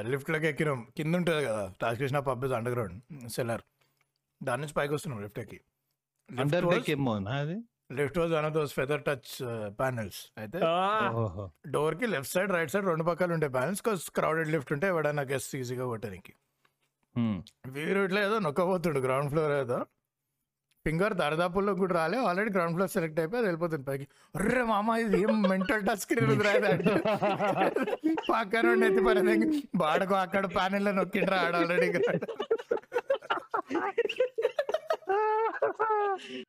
లిఫ్ట్లోకి ఎక్కినాం. కింద ఉంటుంది కదా Rajakrishna pub under ground cellar దాని నుంచి పైకి వస్తున్నాం లిఫ్ట్ ఎక్కి. Lift was one of those feather touch panels అయితే డోర్కి లెఫ్ట్ సైడ్ రైట్ సైడ్ రెండు పక్కలు ఉంటాయి ప్యానెల్స్ కాస్ క్రౌడెడ్ లిఫ్ట్ ఉంటే ఎవడైనా గెస్ట్ ఈజీగా కొట్టడానికి. హ్మ్. వీరు ఇట్లా ఏదో నొక్కబోతుడు గ్రౌండ్ ఫ్లోర్ ఏదో. ఫింగర్ దరిదాపుల్లో కూడా రాలే. ఆల్రెడీ గ్రౌండ్ ఫ్లోర్ సెలెక్ట్ అయిపోయి వెళ్ళిపోతుంది పైకి. అర్రే మామ ఇది ఏం మెంటల్ టచ్ స్క్రీన్ రాదు పక్కన ఎత్తి పని బాడకు అక్కడ ప్యానెల్లో నొక్కిండ్రా ఆడ already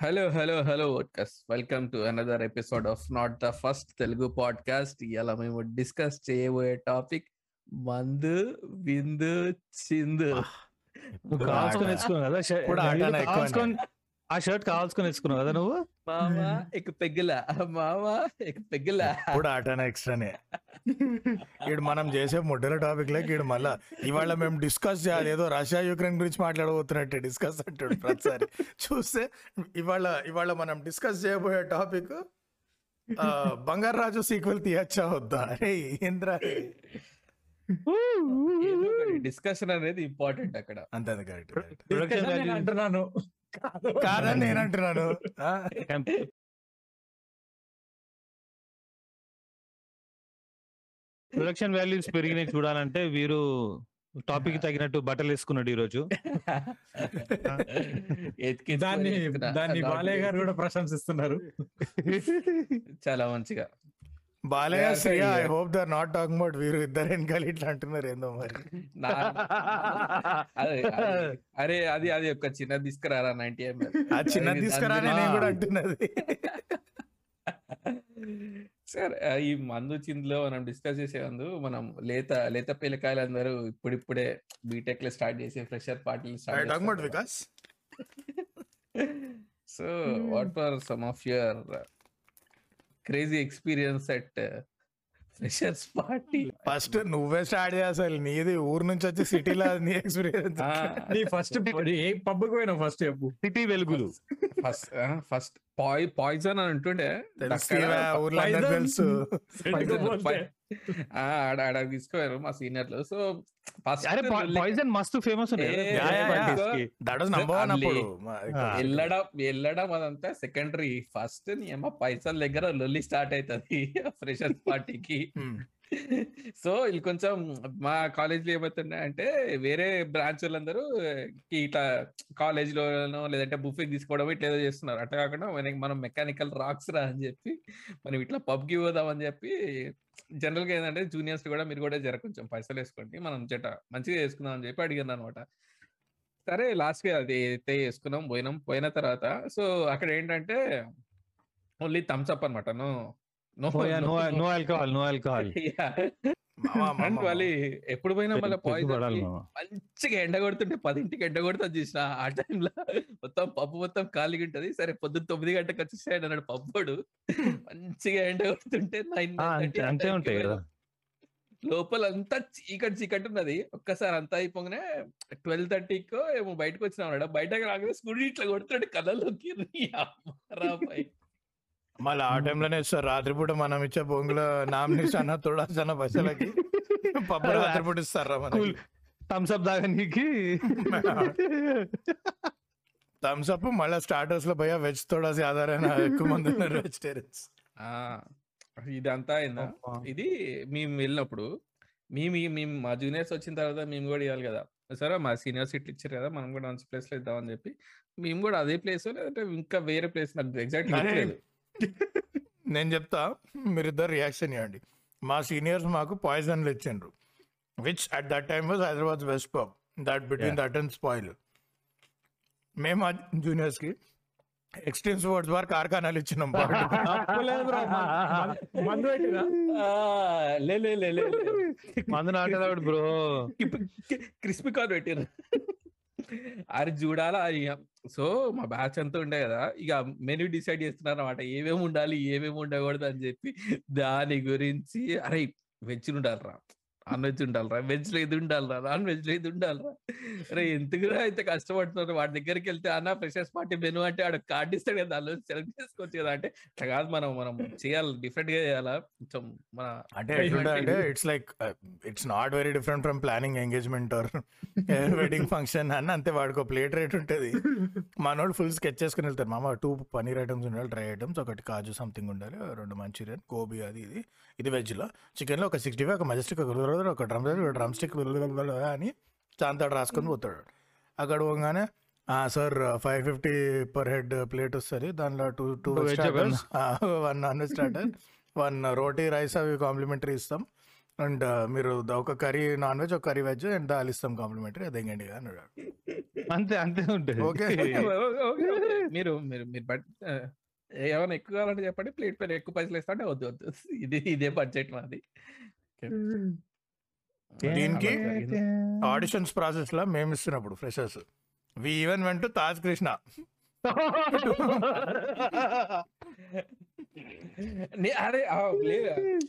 hello hello hello vodcasts welcome to another episode of not the first Telugu podcast ఇలా మేము డిస్కస్ చేయబోయే టాపిక్ మందు విందు చిందు. కదా ఆ షర్ట్ కావాల్సుకొని తెచ్చుకున్నావు కదా నువ్వు? మామా ఇక పెగ్గుల. మామా ఇక పెగ్గుల. ఇప్పుడు ఆటన ఎక్స్ట్రానే ఈడు మనం చేసే ముడ్డల టాపిక్ లకి ఈడు మళ్ళా ఇవాళ మేము డిస్కస్ చేయాలి. ఏదో రష్యా యుక్రెయిన్ గురించి మాట్లాడబోతున్నట్టే డిస్కస్ అంటాడు ప్రతిసారి. చూస్తే ఇవాళ ఇవాళ మనం డిస్కస్ చేయబోయే టాపిక్ బంగారాజు సీక్వెల్ తీయచ్చా వద్దా? అరే ఏంద్రా? డిస్కషన్ అనేది ఇంపార్టెంట్ అక్కడ. అంతే కరెక్ట్ ప్రొడక్షన్ నేను వాల్యూ అంటున్నాను. కాదని నేను అంటున్నాను ప్రొడక్షన్ వాల్యూస్ పెరిగినాయి చూడాలంటే వీరు టాపిక్ తగినట్టు బట్టలు వేసుకున్నాడు ఈ రోజు దాన్ని. దాన్ని బాలయ్య. గారు కూడా ప్రశంసిస్తున్నారు. చాలా మంచిగా. Balayya Shreya I. Hope they're not talking about వీరు ఇద్దరు వెనకాల ఇట్లా అంటున్నారు ఏందో మరి. నా- అదే అదే. అరే అది అది ఒక చిన్న తీసుకురారా నైన్టీ ఎంఎల్? ఆ చిన్న తీసుకురా నేను కూడా అంటున్నది. సార్ ఈ మందు చిందులో మనం డిస్కస్ చేసే ముందు మనం లేత లేత పిల్లకాయలు అందరూ ఇప్పుడిప్పుడే బీటెక్లో స్టార్ట్ చేసే ఫ్రెషర్ పార్టీలు about Vikas so what for some of your crazy experience at freshers party first నువ్వే స్టార్ట్ చేయాలి నీది ఊరు నుంచి వచ్చి సిటీలో నీ ఎక్స్పీరియన్స్ నీ ఫస్ట్ ఏ పబ్కి పోయినావు ఫస్ట్ చెప్పు. సిటీ వెలుగులు. ఫస్ట్ ఫస్ట్ పాయ్ పాయిజన్ అని అంటుండే. ఊర్లో. తెలుసు. ఆడ ఆడ తీసుకోయారు మా సీనియర్లు. సో ఫస్ట్ అరే పాయిజన్ మస్తు ఫేమస్. వెళ్ళడం వెళ్ళడం అదంతా సెకండరీ ఫస్ట్ నీ అమ్మ పైసల దగ్గర లొల్లి స్టార్ట్ అవుతుంది ఫ్రెషర్స్ పార్టీకి. సో వీళ్ళు కొంచెం మా కాలేజ్లో ఏమవుతున్నాయి అంటే వేరే బ్రాంచ్ వాళ్ళందరూ ఇట్లా కాలేజ్ లోనో లేదంటే బుఫే తీసుకోవడం ఇట్లా ఏదో చేస్తున్నారు. అట్లా కాకుండా మనకి మనం మెకానికల్ రాక్స్ రా అని చెప్పి మనం ఇట్లా పబ్కి పోదాం అని చెప్పి జనరల్గా ఏంటంటే జూనియర్స్ కూడా మీరు కూడా జర కొంచెం పైసలు వేసుకోండి మనం జట మంచిగా వేసుకుందాం అని చెప్పి అడిగాను అనమాట సరే లాస్ట్గా అది అయితే వేసుకున్నాం పోయినాం. పోయిన తర్వాత సో అక్కడ ఏంటంటే ఓన్లీ థమ్స్ అప్ అనమాట no no no no alcohol no alcohol మామ, మామ, అండ్ మామ. మళ్ళీ ఎప్పుడు పోయినా మళ్ళీ పాయిజన్. మంచిగా ఎండ కొడుతుంటే పదింటికి ఎండ కొడుతుంది చూసిన. ఆ టైంలో మొత్తం పప్పు మొత్తం ఖాళీగా ఉంటది. సరే పొద్దున్న తొమ్మిది గంటలకు వచ్చేసాడు అన్నాడు పప్పుడు మంచిగా ఎండ కొడుతుంటే అంతే ఉంటాయి కదా. లోపల అంతా చీకటి చీకటి ఉన్నది. ఒక్కసారి అంతా అయిపోగానే ట్వెల్వ్ థర్టీకో ఏమో బయటకు వచ్చినా ఉన్నాడు బయటకు రాగానే స్కూటీ ఇట్లా కొడుతుంటే కళ్ళలోకి. రా. మళ్ళీ ఆ టైంలోనే సార్ రాత్రిపూట మనం ఇచ్చే బొంగుల నామినేషన్ తోడాల్సిన పైసలకి పప్పు రాత్రిపూట ఇస్తారా మనకి? Cool. థమ్స్ అప్ దాగానికి థమ్స్ అప్ మళ్ళీ స్టార్టర్స్లో భయ వెజ్ తోడాసి ఆధారైన ఎక్కువ మంది ఉన్నారు వెజిటేరియన్స్. ఆ ఇదంతా అయిందా? ఇది మేము వెళ్ళినప్పుడు మేము మేము మా జూనియర్స్ వచ్చిన తర్వాత మేము కూడా ఇవ్వాలి కదా. సరే మా సీనియర్స్ ఇట్లా ఇచ్చారు కదా మనం కూడా మంచి ప్లేస్లో ఇద్దామని చెప్పి మేము కూడా అదే ప్లేస్ లేదంటే ఇంకా వేరే ప్లేస్ నాకు ఎగ్జాక్ట్ నేను చెప్తా మీరిద్దరు రియాక్షన్ ఇవ్వండి మా సీనియర్స్ మాకు పాయిజన్లు ఇచ్చిండ్రు. Which at that time was Hyderabad best pub that between that and spoil మేము మా జూనియర్స్కి ఎక్స్ట్రీమ్ స్పోర్ట్స్ బార్ కార్ఖానాలు ఇచ్చినాం మందు పెట్టిరా ఆ, లే లే లే లే లే. మందు నాటేదాడు బ్రో. క్రిస్పీ కార్న్ పెట్టారు అది చూడాలా సో మా బ్యాచ్ అంతా ఉండే కదా! ఇక మెనూ డిసైడ్ చేస్తున్నారు అనమాట ఏమేమి ఉండాలి ఏమేమి ఉండకూడదు అని చెప్పి దాని గురించి అరే వెజ్ ఉండాలిరా నాన్ వెజ్ ఉండాలిరా వెజ్లో ఇది ఉండాలిరా నాన్ వెజ్లో ఇది ఉండాలిరా. అరే ఎందుకురా ఇంత కష్టపడుతున్నారు? వాడి దగ్గరికి వెళ్తే అన్న ఫ్రెషర్స్ పార్టీ మెనూ అంటే ఆడ కార్డు ఇస్తాడు కదా దానిలో సెలెక్ట్ చేసుకోవచ్చు కదా అంటే కాదు మనం మనం చేయాలి డిఫరెంట్గా చేయాలా? కొంచెం మన అంటే అంటే it's like it's not very different from planning engagement or wedding function అని అంతే వాడికి ప్లేట్ రేట్ ఉంటుంది. మనోడు ఫుల్ స్కెచ్ చేసుకుని వెళ్తారు మామ టూ పనీర్ ఐటమ్స్ ఉండాలి డ్రై ఐటమ్స్ ఒకటి కాజు సంథింగ్ ఉండాలి రెండు మంచూరియన్ గోబీ అది ఇది. ఇది వెజ్లో చికెన్లో ఒక సిక్స్టీ ఫైవ్ ఒక మజెస్టిక్ ఒక ఒక డ్రమ్ డ్రమ్ స్టిక్ అని చాంతాడు రాసుకొని పోతాడు. అక్కడ పోగానే sir five fifty per head plate వస్తుంది. దానిలో two two one non veg starter one roti rice అవి కాంప్లిమెంటరీ ఇస్తాం. అండ్ మీరు ఒక కర్రీ నాన్ వెజ్ ఒక కర్రీ వెజ్ అండ్ దాల్ ఇస్తాం కాంప్లిమెంటరీ అది ఎంగండి అన్నాడు. అంతే అంతే ఉంటుంది. ఓకే. మీరు మీరు మీరు బట్ ఏమైనా ఎక్కువ కావాలంటే చెప్పండి ప్లేట్ పైన ఎక్కువ పైసలు ఇస్తా అంటే వద్దు వద్దు. ఇది ఇదే బడ్జెట్ మాది. దీనికి. ఆడిషన్స్ ప్రాసెస్లో మేము ఇస్తున్నప్పుడు freshers. We even went Taj Krishna అరే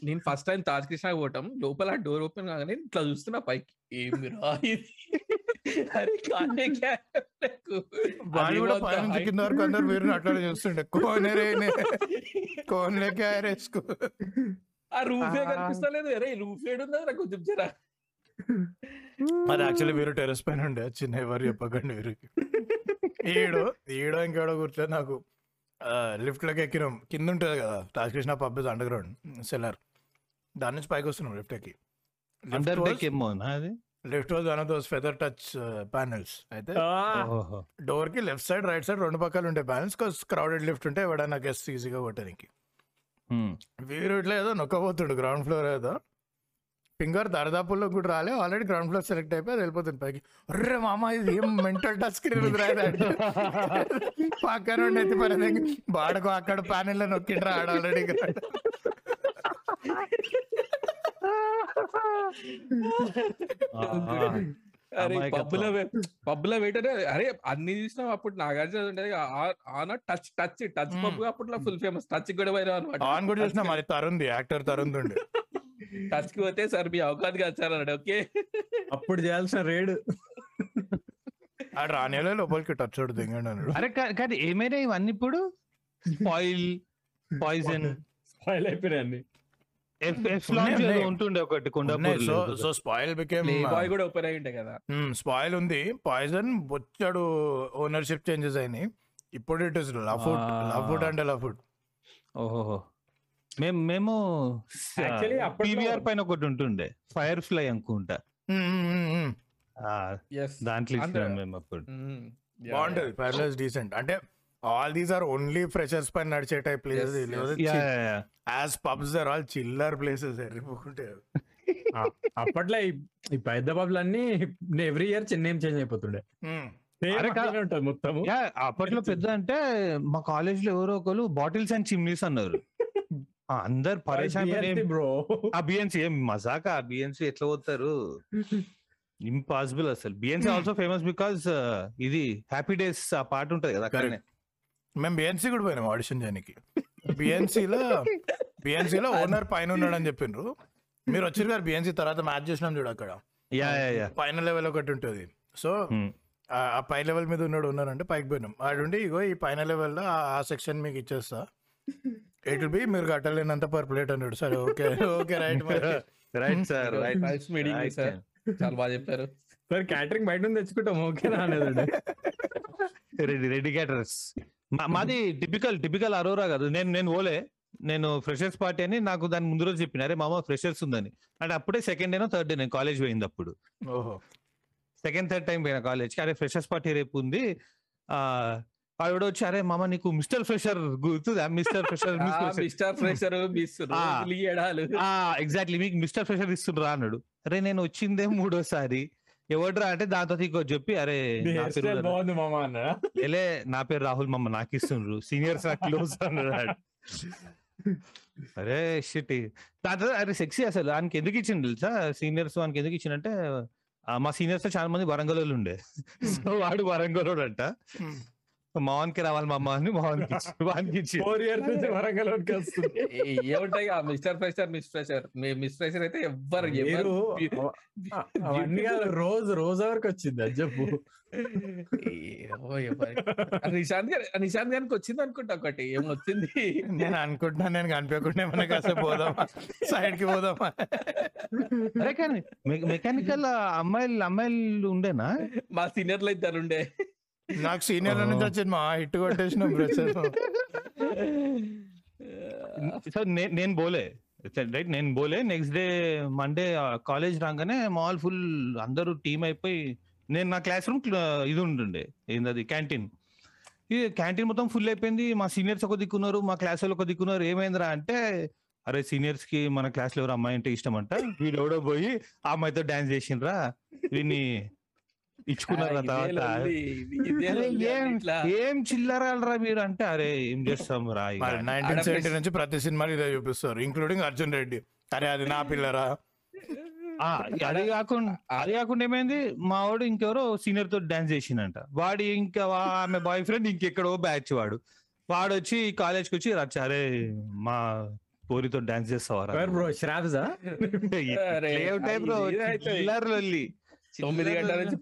నేను ఫస్ట్ టైం తాజ్ కృష్ణ పోవటం. లోపల డోర్ ఓపెన్ కాగానే ఇట్లా చూస్తున్నా పైకి. ఏమి కింద వరకు అందరు మీరు అట్లా చూస్తుండే. కోనరే క్యారేస్కు. ఆ రూఫే కనిపిస్తలేదు. అరే రూఫ్ ఏడుందా నాకు కొంచెం జరా. అది యాక్చువల్లీ మీరు టెరెస్ పైన ఉండే. చిన్న ఎవరు చెప్పకండి మీరు ఈడు ఈడో ఇంకేడో కూర్చొని నాకు. లిఫ్ట్లోకి ఎక్కినాం. కింద ఉంటుంది కదా Taj Krishna pub underground cellar దాని నుంచి పైకి వస్తున్నాం లిఫ్ట్ ఎక్కి. అండర్ డెక్ ఏమో నా అది? Lift was one of those feather touch panels అయితే డోర్కి లెఫ్ట్ సైడ్ రైట్ సైడ్ రెండు పక్కలు ఉండే ప్యానెల్స్ క్రౌడెడ్ లిఫ్ట్ ఉంటే ఎవడైనా గెస్ట్ ఈజీగా కొట్టడానికి. వీరు ఇట్లా ఏదో నొక్కబోతుండు గ్రౌండ్ ఫ్లోర్ ఏదో. ఫింగర్ దరదాపుల్లో కూడా రాలే. ఆల్రెడీ గ్రౌండ్ ఫ్లోర్ సెలెక్ట్ అయిపోయి అది వెళ్ళిపోతుంది పైకి. అర్రే మామ ఇది ఏం మెంటల్ టచ్ స్క్రీన్ రాదంటే పక్కన ఎత్తి పని బాడకు అక్కడ ప్యానెల్లో నొక్కిండ్రా ఆడ ఆల్రెడీ అరే. పబ్బులో పబ్బులో వెయిటర్ అరే అన్ని చూసినాం అప్పుడు నాగార్జున ఉండేది on touch touch touch. Pub అప్పట్లో ఫుల్ ఫేమస్ టచ్ కూడా పోయినా అనమాట. ఆన్ కూడా చూసిన మరి తరుణ్ది యాక్టర్ తరుణ్ ఉండి. టచ్కి పోతే సార్ మీ అవకాశం కాదు సార్ అన్నాడు. ఓకే. అప్పుడు చేయాల్సిన రేడు. రానేలో లోపలికి టచ్ చూడు దిగండి అన్నాడు. అరే కా- కానీ ఏమైనా ఇవన్నీ ఇప్పుడు? స్పాయిల్ పాయిజన్ స్పాయిల్ అయిపోయినాయి. ఉంటుండే ఒకటి Kondapur so so spoil became boy కూడా ఓపెన్ అయి ఉంటాయి కదా. స్పాయిల్ ఉంది. పాయిజన్ బొచ్చాడు ఓనర్షిప్ చేంజెస్ అయినాయి. ఇప్పుడు ఇట్ ఇస్ లఫుడ్ Ah. లఫుడ్ అంటే లఫుడ్ ఓహో మేము మేము పీవీఆర్ పైన ఒకటి ఉంటుండే. ఫైర్ ఫ్లై అనుకుంటా దాంట్లో. ఇచ్చినాం మేము అప్పుడు. బాగుంటది. ప్యారలైజ్ డీసెంట్ అంటే all these are only freshers పైన నడిచే type places. As pubs are all chiller places ఎర్రిపోకుంటే అప్పట్లో ఈ- పెద్ద పబ్లు అన్ని ఎవ్రీ ఇయర్ చిన్న ఏం చేంజ్ అయిపోతుండే. యా, అప్పట్లో పెద్ద అంటే మా కాలేజ్లో ఎవరో ఒకరు బాటిల్స్ అండ్ చిమ్నీస్ అన్నారు. అందరు పరేషాన్ బ్రో ఆ బిఎన్సి ఏం మజాకా ఆ బిఎన్సి ఎట్లా పోతారు? ఇంపాసిబుల్ అసలు. బిఎన్సి ఆల్సో ఫేమస్ బికాస్ ఇది హ్యాపీ డేస్ ఆ పాట ఉంటది కదా అక్కడనే. మేము బిఎన్సీ కూడా పోయినాం ఆడిషన్ చేయడానికి. బిఎన్సీలో బిఎన్సీలో ఓనర్ పైన ఉన్నాడని చెప్పిండ్రు. మీరు వచ్చారు గారు బిఎన్సీ తర్వాత మ్యాచ్ చేసినాం చూడు అక్కడ. Ya ya ya. పైన లెవెల్ ఒకటి ఉంటుంది. So Hmm. ఆ ఆ పై లెవెల్ మీద ఉన్నాడు ఉన్నారంటే పైకి పోయినాం. ఆడుండి ఇగో ఈ పైన లెవెల్లో ఆ సెక్షన్ మీకు ఇచ్చేస్తా. ఇట్ బి మీరు కట్టలేనంత పర్ ప్లేట్ అన్నాడు సరే. Okay okay right right sir right nice meeting sir చాలా బాగా చెప్పారు. సార్ క్యాటరింగ్ బయట నుంచి తెచ్చుకుంటాం. ఓకేనా అనేది రెడీ రెడీ క్యాటరర్స్ మాది టిపికల్ టిపికల్ అరోరా కాదు. నేను నేను ఓలే. నేను ఫ్రెషర్స్ పార్టీ అని నాకు దాని ముందు రోజు చెప్పిన. అరే మామ ఫ్రెషర్స్ ఉందని. అంటే అప్పుడే సెకండ్ డేనో థర్డ్ డే నేను కాలేజ్ పోయింది అప్పుడు ఓహో. సెకండ్ థర్డ్ టైం పోయిన కాలేజ్ అరే ఫ్రెషర్స్ పార్టీ రేపు ఉంది. ఆ ఆవిడ వచ్చి అరే మామ నీకు మిస్టర్ ఫ్రెషర్ గుర్తుందా? Mister fresher mister fresher. Exactly మీకు మిస్టర్ ఫ్రెషర్ ఇస్తుండ్రా? అన్నాడు. అరే నేను వచ్చిందే మూడోసారి. ఎవడ్రా? అంటే దాంతో ఇంకో చెప్పి అరే ఎలే నా పేరు రాహుల్ మమ్మ నాకు ఇస్తుండ్రు. సీనియర్స్ నాకు క్లోజ్ అన్నాడు అరే షిట్. దాంతో అరే సెక్సీ అసలు. ఆయనకి ఎందుకు ఇచ్చిండు తెలుసా? సీనియర్స్ వానికి ఎందుకు ఇచ్చిండంటే మా సీనియర్స్లో చాలా మంది వరంగల్ ఉండే. సో వాడు వరంగల్ అంట మోహన్కి రావాలి మా అమ్మ అని వానికి ఇచ్చి ఫోర్ ఇయర్స్ నుంచి వరంగల్ వరకు వస్తుంది. ఏ- ఏముంటాయి? Mister fresher miss fresher. Miss fresher అయితే ఎవ్వరు రోజు రోజు వరకు వచ్చింది అది చెప్పు. ఆ నిశాంత్ గారి ఆ నిశాంత్ గారికి వచ్చింది అనుకుంటా ఒకటి. ఏమొచ్చింది నేను అనుకుంటున్నా నేను కనిపించకుండా ఏమన్నా కాసేపు పోదామా? సైడ్కి పోదామా? అరే కానీ మెకానికల్ అమ్మాయిలు అమ్మాయిలు ఉండేనా? మా సీనియర్లు ఇద్దరు ఉండే. నాకు సీనియర్ నుంచి వచ్చింది మా హిట్ కొట్టేసిన సో నేను బోలే. రైట్ నేను బోలే. నెక్స్ట్ డే మండే కాలేజ్ రాగానే మాల్ ఫుల్ అందరూ టీమ్ అయిపోయి నేను నా క్లాస్ రూమ్ ఇది ఉంటుండే ఏందది క్యాంటీన్. ఈ క్యాంటీన్ మొత్తం ఫుల్ అయిపోయింది. మా సీనియర్స్ ఒక దిక్కున్నారు మా క్లాస్ వాళ్ళు ఒక దిక్కున్నారు. ఏమైందిరా అంటే అరే సీనియర్స్కి మన క్లాస్లో ఎవరు అమ్మాయి అంటే ఇష్టం అంట వీడు ఎవడో పోయి ఆ అమ్మాయితో డాన్స్ చేసిండ్రా. వీడిని ఇచ్చుకున్నారు ఏం చిల్లరాలరా మీరు అంటే అరే ఏం చేస్తాం రా నైన్టీన్ సెవెంటీ నుంచి ప్రతి సినిమాలు ఇదే చూపిస్తారు ఇంక్లూడింగ్ అర్జున్ రెడ్డి. అరే అది నా పిల్లరా. ఆ, అది కాకుండా అది కాకుండా ఏమైంది? మా వాడు ఇంకెవరో సీనియర్తో డాన్స్ చేసిండంట. వాడు ఇంకా ఆమె బాయ్ ఫ్రెండ్ ఇంకెక్కడో బ్యాచ్ వాడు. వాడు వచ్చి కాలేజ్కి వచ్చి రచ్చ అరే మా పోరితో డాన్స్ చేస్తావారా బ్రో శ్రావ్జా? తొమ్మిది గంటల నుంచి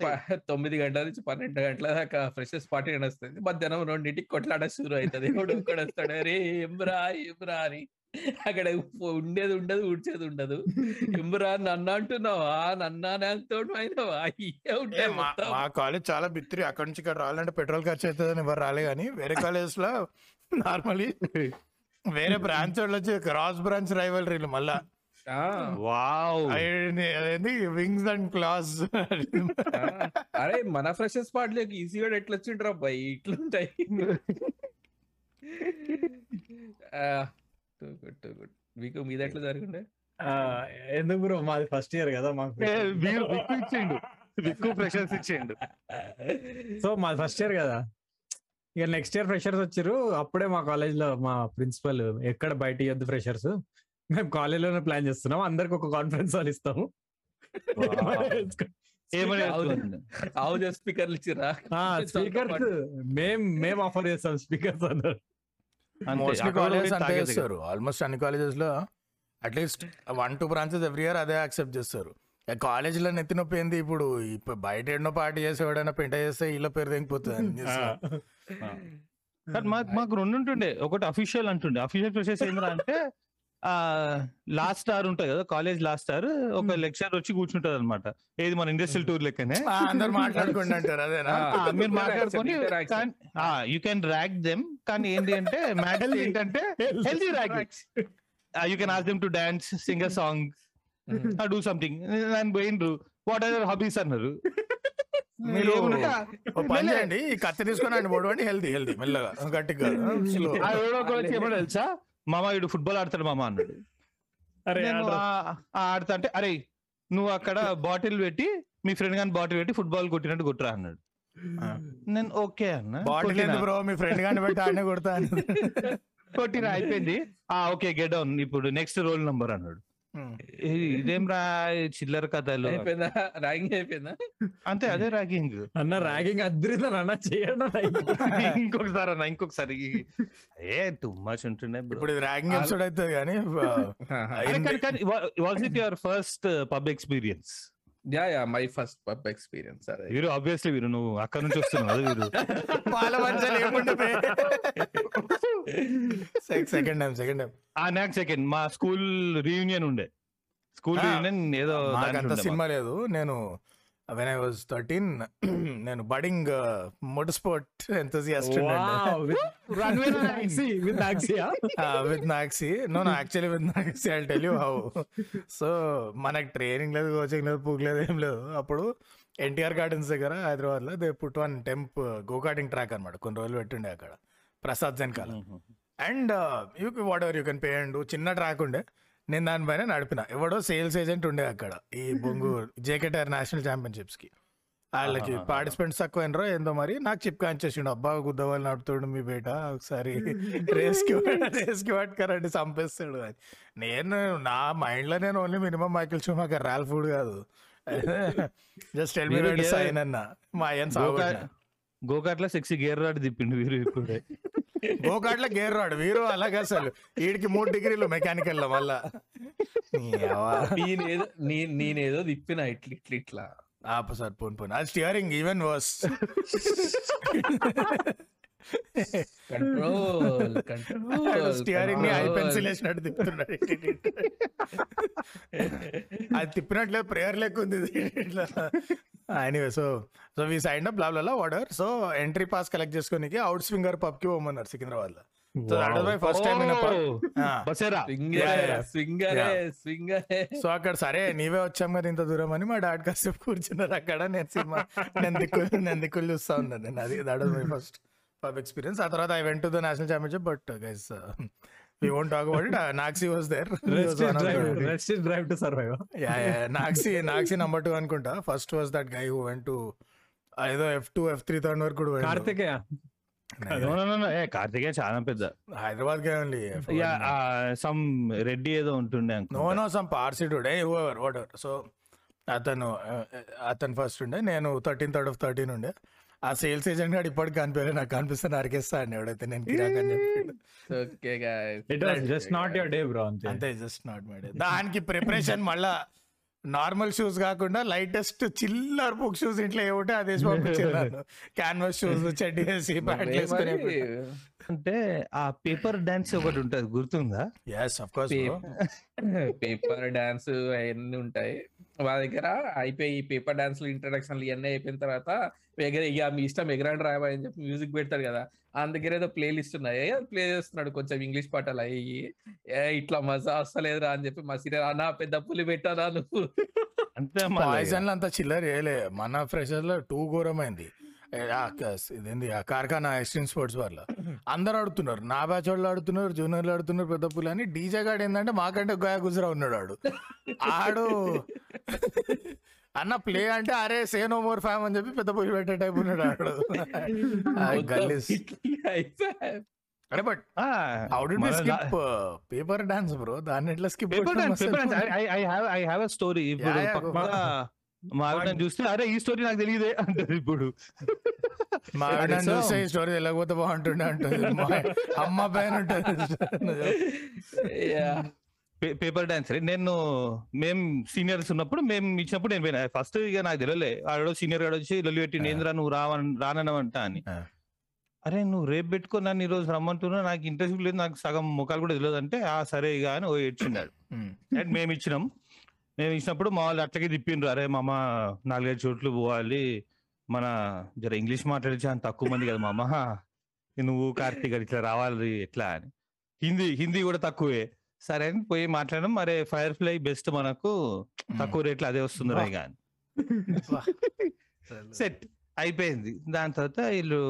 తొమ్మిది గంటల నుంచి పన్నెండు గంటల దాకా ఫ్రెషర్స్ పార్టీ నడుస్తుంది. మధ్యాహ్నం రెండింటికి కొట్లాడ షురు అవుతుంది ఎవడు ఒక్కడు వస్తాడు. అరే ఎంబ్రా ఎంబ్రా అని. అక్కడ ఉండేది ఉండదు ఊడ్చేది ఉండదు. ఎంబ్రా నన్ను అంటున్నావా? నన్నాతో ఉంటాయి మా కాలేజ్ చాలా బిత్తిరి. అక్కడి నుంచి ఇక్కడ రావాలంటే పెట్రోల్ ఖర్చు అవుతుందని ఎవరు రాలే కానీ వేరే కాలేజ్లో నార్మలీ వేరే బ్రాంచ్ వాళ్ళు వచ్చి క్రాస్ బ్రాంచ్ రైవలరీలు మళ్ళా. Wings and class. అరే మన ఫ్రెషర్స్ పార్టీలోకి ఈజీగా ఎట్లా వచ్చిండ్రు అబ్బాయి ఇట్లుంటాయి. టూ గుడ్ టూ గుడ్ మీకు మీద ఎట్లా జరుగుండే? ఎందుకు బ్రో మాది ఫస్ట్ ఇయర్ కదా మాకు విక్కు ఇచ్చిండు. విక్కు ప్రెషర్స్ ఇచ్చిండు. సో మాది ఫస్ట్ ఇయర్ కదా. ఇక నెక్స్ట్ ఇయర్ ఫ్రెషర్స్ వచ్చారు అప్పుడే మా కాలేజ్లో మా ప్రిన్సిపల్ ఎక్కడ బయట ఇవ్వద్దు ఫ్రెషర్స్ మేము కాలేజ్లోనే ప్లాన్ చేస్తున్నాం. అందరికి ఒక కాన్ఫరెన్స్ హాల్ ఇస్తాము. ఏమని స్పీకర్లు ఇచ్చిరా స్పీకర్స్ మేం మేము ఆఫర్ చేస్తాం స్పీకర్స్ చేస్తారు. ఆల్మోస్ట్ అన్ని కాలేజెస్లో at least one two branches every year అదే యాక్సెప్ట్ చేస్తారు. కాలేజీలో నెత్తి నొప్పి ఏంది ఇప్పుడు? ఇప్పుడు బయట ఎన్నో పార్టీ చేసేవాడైనా పెంట చేస్తే ఇలా పేరు తెగిపోతుంది మాకు మాకు రెండు ఉంటుండే. ఒకటి అఫీషియల్ అంటుండే. అఫీషియల్ ప్రాసెస్ ఏంటంటే అంటే లాస్ట్ స్టార్ ఉంటుంది కదా కాలేజ్ లాస్ట్ స్టార్ ఒక లెక్చర్ వచ్చి కూర్చుంటది అనమాట ఏది మన ఇండస్ట్రియల్ టూర్ లెక్కనే? అందరు మాట్లాడుకుంటూ అంటారు అదేనా? మీరు మాట్లాడుకొని. యూ కెన్ ర్యాక్ దెమ్ కానీ ఏంటి అంటే మ్యాటర్ ఏంటంటే healthy rag you can ask them to dance sing a song do something అని పోయిండ్రు వాట్ ఆర్ హాబీస్ అన్నారు. మీరు ఈ కత్తి తీసుకొని పొడవండి హెల్దీ హెల్దీ మెల్లగా గట్టిగా. తెలుసా? మామ ఇడు ఫుట్బాల్ ఆడతాడు మామ అన్నాడు. ఆడతా అంటే అరే నువ్వు అక్కడ బాటిల్ పెట్టి మీ ఫ్రెండ్ గాని బాటిల్ పెట్టి ఫుట్బాల్ కొట్టినట్టు కొట్టురా అన్నాడు. నేను ఓకే అన్న. Bottle bro? మీ ఫ్రెండ్ గాని పెట్టి ఆడనే కొడతా కొట్టినా? అయిపోయింది. ఆ ఓకే గెట్ డౌన్. ఇప్పుడు నెక్స్ట్ రోల్ నంబర్ అన్నాడు. ఇదేం రా ఈ చిల్లర కథలు? అయిపోయిందా? ర్యాగింగ్ అయిపోయిందా? అంతే అదే ర్యాగింగ్. అన్న ర్యాగింగ్ అద్దరిదని అన్న చేయడం ఇంకొకసారి అన్న ఇంకొకసారి. ఏ టూ మచ్ ఉంటుండే. ఇప్పుడు ఇది ర్యాగింగ్ ఎపిసోడ్ అవుతుంది కానీ was it your first pub experience yeah yeah my first pub experience అదే వీరు ఆబ్వియస్లీ వీరు నువ్వు అక్కడ నుంచి వస్తున్నావు వీరు పాల మంచాలు ఏముండదు సెకండ్ టైం సెకండ్ టైం ఆ నాకు సెకండ్ మా స్కూల్ రీయూనియన్ ఉండే. స్కూల్ రీయూనియన్ ఏదో మాకంత ఉండే సినిమా లేదు నేను వెన్ ఐ వాజ్ థర్టీన్ నేను budding motor sport enthusiast with నాక్సీ no no actually with నాక్సీ I tell you how so మనకి ట్రైనింగ్ లేదు కోచింగ్ లేదు పూక్ లేదు ఏం లేదు. అప్పుడు ఎన్టీఆర్ గార్డెన్స్ దగ్గర హైదరాబాద్లో they put one temp go karting track అనమాట కొన్ని రోజులు పెట్టిండే అక్కడ. Prasad జన్కాల. And you whatever you can pay and చిన్న ట్రాక్ ఉండే. నేను దానిపైన నడిపిన. ఎవడో సేల్స్ ఏజెంట్ ఉండే అక్కడ ఈ బొంగు జేకేటర్ నేషనల్ ఛాంపియన్షిప్స్కి వాళ్ళకి. పార్టిసిపెంట్స్ తక్కువ అయినరో ఏందో మరి నాకు చిప్ కాంచేసిండు. అబ్బా గుద్దవాళ్ళు నడుపుతాడు మీ బేట? ఒకసారి రేస్కి రేస్కి పట్టుకారండి చంపేస్తాడు అని. నేను నా మైండ్లో నేను only minimum Michael Schumacher Ralf food కాదు. జస్ట్ టెల్ మీ మీరు ఏ- సైన్ అన్న. మా అయ్యన్ సాగు గోకాట్ల సెక్సీ గేర్ రాడ్ తిప్పిండు వీరు ఇప్పుడే. గోకాట్ల గేర్ రాడు వీరు అలాగే అసలు. వీడికి మూడు డిగ్రీలు మెకానికల్లో మళ్ళా. నేనేదో నే- నేనేదో తిప్పిన ఇట్లా ఇట్లా ఇట్లా. ఆపు సార్ పోన్ పోన్. అది steering even worse. Control control స్టియరింగ్ని I pencil వేసినట్టు తిప్పుతున్నాడు అది తిప్పినట్లే ప్రేయర్ లెక్క ఉంది. ఇట్లా anyway so so we sign up blah water so entry pass collect చేసుకోనికి out swinger పబ్కి పోమన్నారు సికింద్రాబాద్లో so that was my first time in Basera. స్వింగరే Yeah, yeah. స్వింగరే Yeah. స్వింగరే సో అక్కడ సరే నీవే వచ్చాం కదా ఇంత దూరం అని మా డాడ్ కాసేపు కూర్చున్నారు. అక్కడ నేను సినిమా నేను దిక్కులు నేను దిక్కులు చూస్తా ఉన్నాను నేను. అది that my first pub experience ఆ తర్వాత I went to the national championship but guys we won't talk about it నాక్సీ was there rest drive to survive నాక్సీ నాక్సీ number two అనుకుంటా. First was that guy who went to ఏదో F two F three third వరకు కూడా కార్తికేయ. కార్తికేయ చాలా పెద్ద. హైదరాబాద్ కే only yeah some Reddy ఏదో ఉంటుండే. No no some Parsi today over what so అతను అతను ఫస్ట్ ఉండే. నేను థర్టీన్ థర్డ్ ఆఫ్ థర్టీన్ ఉండే. ఆ సేల్స్ ఏజెంట్ గారు ఇప్పటికి కనిపించలేదు నాకు కనిపిస్తే నరికేస్తా అండి ఎవడైతే నేను కిరాక్ అని చెప్పాడు. Okay guys it was just not your day bro అంతే. జస్ట్ నాట్ మేడ్ దానికి ప్రిపరేషన్ మళ్ళా నార్మల్ షూస్ కాకుండా లైటెస్ట్ చిల్లర్ బుక్ షూస్ ఇంట్లో ఏమిటో అది వేసి పంపించాను క్యాన్వాస్ షూస్ చెడ్డీ వేసి ప్యాంట్లు వేసుకొని అంటే ఆ పేపర్ డాన్స్ ఒకటి ఉంటది గుర్తుందా? Yes of course paper dance అవన్నీ ఉంటాయి. మా దగ్గర అయిపోయి పేపర్ డాన్స్ ఇంట్రడక్షన్లు ఇవన్నీ అయిపోయిన తర్వాత ఎగర ఇక మీ ఇష్టం ఎగరాండి రాయబా అని చెప్పి మ్యూజిక్ పెడతాడు కదా. ఆయన దగ్గర ఏదో ప్లే లిస్ట్ ఉన్నాయి ప్లే చేస్తున్నాడు కొంచెం ఇంగ్లీష్ పాటలు అయ్యి. ఏ ఇట్లా మజా వస్తలేదురా అని చెప్పి మా సీనియర్ అన్న పెద్ద పులి పెట్టానా నువ్వు? అంతే మళ్ళీ. పాయిజన్ అంతా చిల్లర వేయలే మన ఫ్రెషర్లో టూ ఘోరమైంది. ఇదేంది ఆ కార్ఖానా ఎక్స్ట్రీమ్ స్పోర్ట్స్ వాళ్ళ అందరు ఆడుతున్నారు. నా బ్యాచ్ వాళ్ళు ఆడుతున్నారు జూనియర్లు ఆడుతున్నారు పెద్ద పులి అని. డీజే గాడు ఏంటంటే మాకంటే గోయా గుజరా ఉన్నాడు ఆడు. ఆడు అన్న ప్లే అంటే అరే సే నో మోర్ ఫ్యామ్ అని చెప్పి పెద్ద పులి పెట్టే టైప్ ఉన్నాడు ఆడు. అరే but how skip paper dance bro దాన్ని ఎట్లా skip paper dance paper dance I have I have a story ఇప్పుడు Yeah, yeah, go. పక్కా మా ఆవిడ చూస్తే అరే ఈ స్టోరీ నాకు తెలియదే అంటది ఇప్పుడు. మా ఆవిడ నన్ను So- చూస్తే ఈ స్టోరీ తెలియకపోతే బాగుంటుండే అంటుంది. అమ్మ పైన ఉంటుంది. పేపర్ డాన్స్ నేను మేము సీనియర్స్ ఉన్నప్పుడు మేము ఇచ్చినప్పుడు నేను పోయినా. ఫస్ట్ ఇక నాకు తెలియలే ఆడో సీనియర్ గాడు వచ్చి లొల్లి పెట్టి నేంద్రా నువ్వు రావన్ రానవంట అని. అరే నువ్వు రేపు పెట్టుకో నన్ను ఈ రోజు రమ్మంటున్నా నాకు ఇంట్రెస్ట్ లేదు. నాకు సగం ముఖాలు కూడా తెలియదు అంటే ఆ సరే ఇక అని ఓ ఏడ్చిండాడు అండ్ మేము ఇచ్చినాం. మేము ఇచ్చినప్పుడు మా వాళ్ళు అట్లకే తిప్పిండ్రు. అరే మామ నాలుగైదు చోట్లు పోవాలి. మన జర ఇంగ్లీష్ మాట్లాడించి అంత తక్కువ మంది కదా మామ. నువ్వు కార్తీక్ ఇట్లా రావాలి ఎట్లా అని. హిందీ హిందీ కూడా తక్కువే. సరే అని పోయి మాట్లాడడం. మరే ఫైర్ ఫ్లై బెస్ట్ మనకు. తక్కువ రేట్లు అదే వస్తుంది. రాయి కానీ సెట్. అయిపోయింది. దాని తర్వాత వీళ్ళు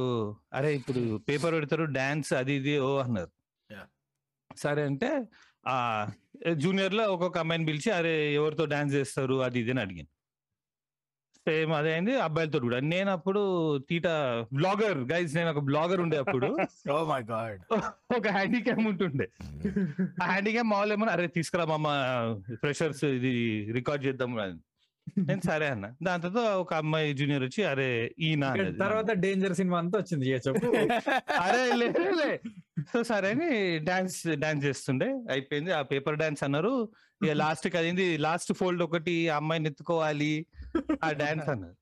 అరే ఇప్పుడు పేపర్ పెడతారు డాన్స్ అది ఇది ఓ అన్నారు. సరే అంటే ఆ జూనియర్లో ఒక్కొక్క అమ్మాయిని పిలిచి అరే ఎవరితో డాన్స్ చేస్తారు అది ఇది అని అడిగింది. సేమ్ అదే అయింది అబ్బాయిలతో కూడా. నేను అప్పుడు తీట బ్లాగర్. గైజ్ నేను ఒక బ్లాగర్ ఉండే అప్పుడు. ఓ మై గాడ్ ఒక హ్యాండిక్యామ్ ఉంటుండే. ఆ హ్యాండిక్యామ్ మామూలు ఏమన్నా అరే తీసుకురా మామ ఫ్రెషర్స్ ఇది రికార్డ్ చేద్దాం అని. నేను సరే అన్న. దాని తర్వాత ఒక అమ్మాయి జూనియర్ వచ్చి అరే ఈయన. తర్వాత డేంజర్ సినిమా అంతా వచ్చింది చెప్పు. అరే లే లే. సో సరే అని డాన్స్ డాన్స్ చేస్తుండే. అయిపోయింది. ఆ పేపర్ డాన్స్ అన్నారు. ఇక లాస్ట్కి అదింది లాస్ట్ ఫోల్డ్ ఒకటి ఆ అమ్మాయిని ఎత్తుకోవాలి. ఆ డాన్స్ అన్నారు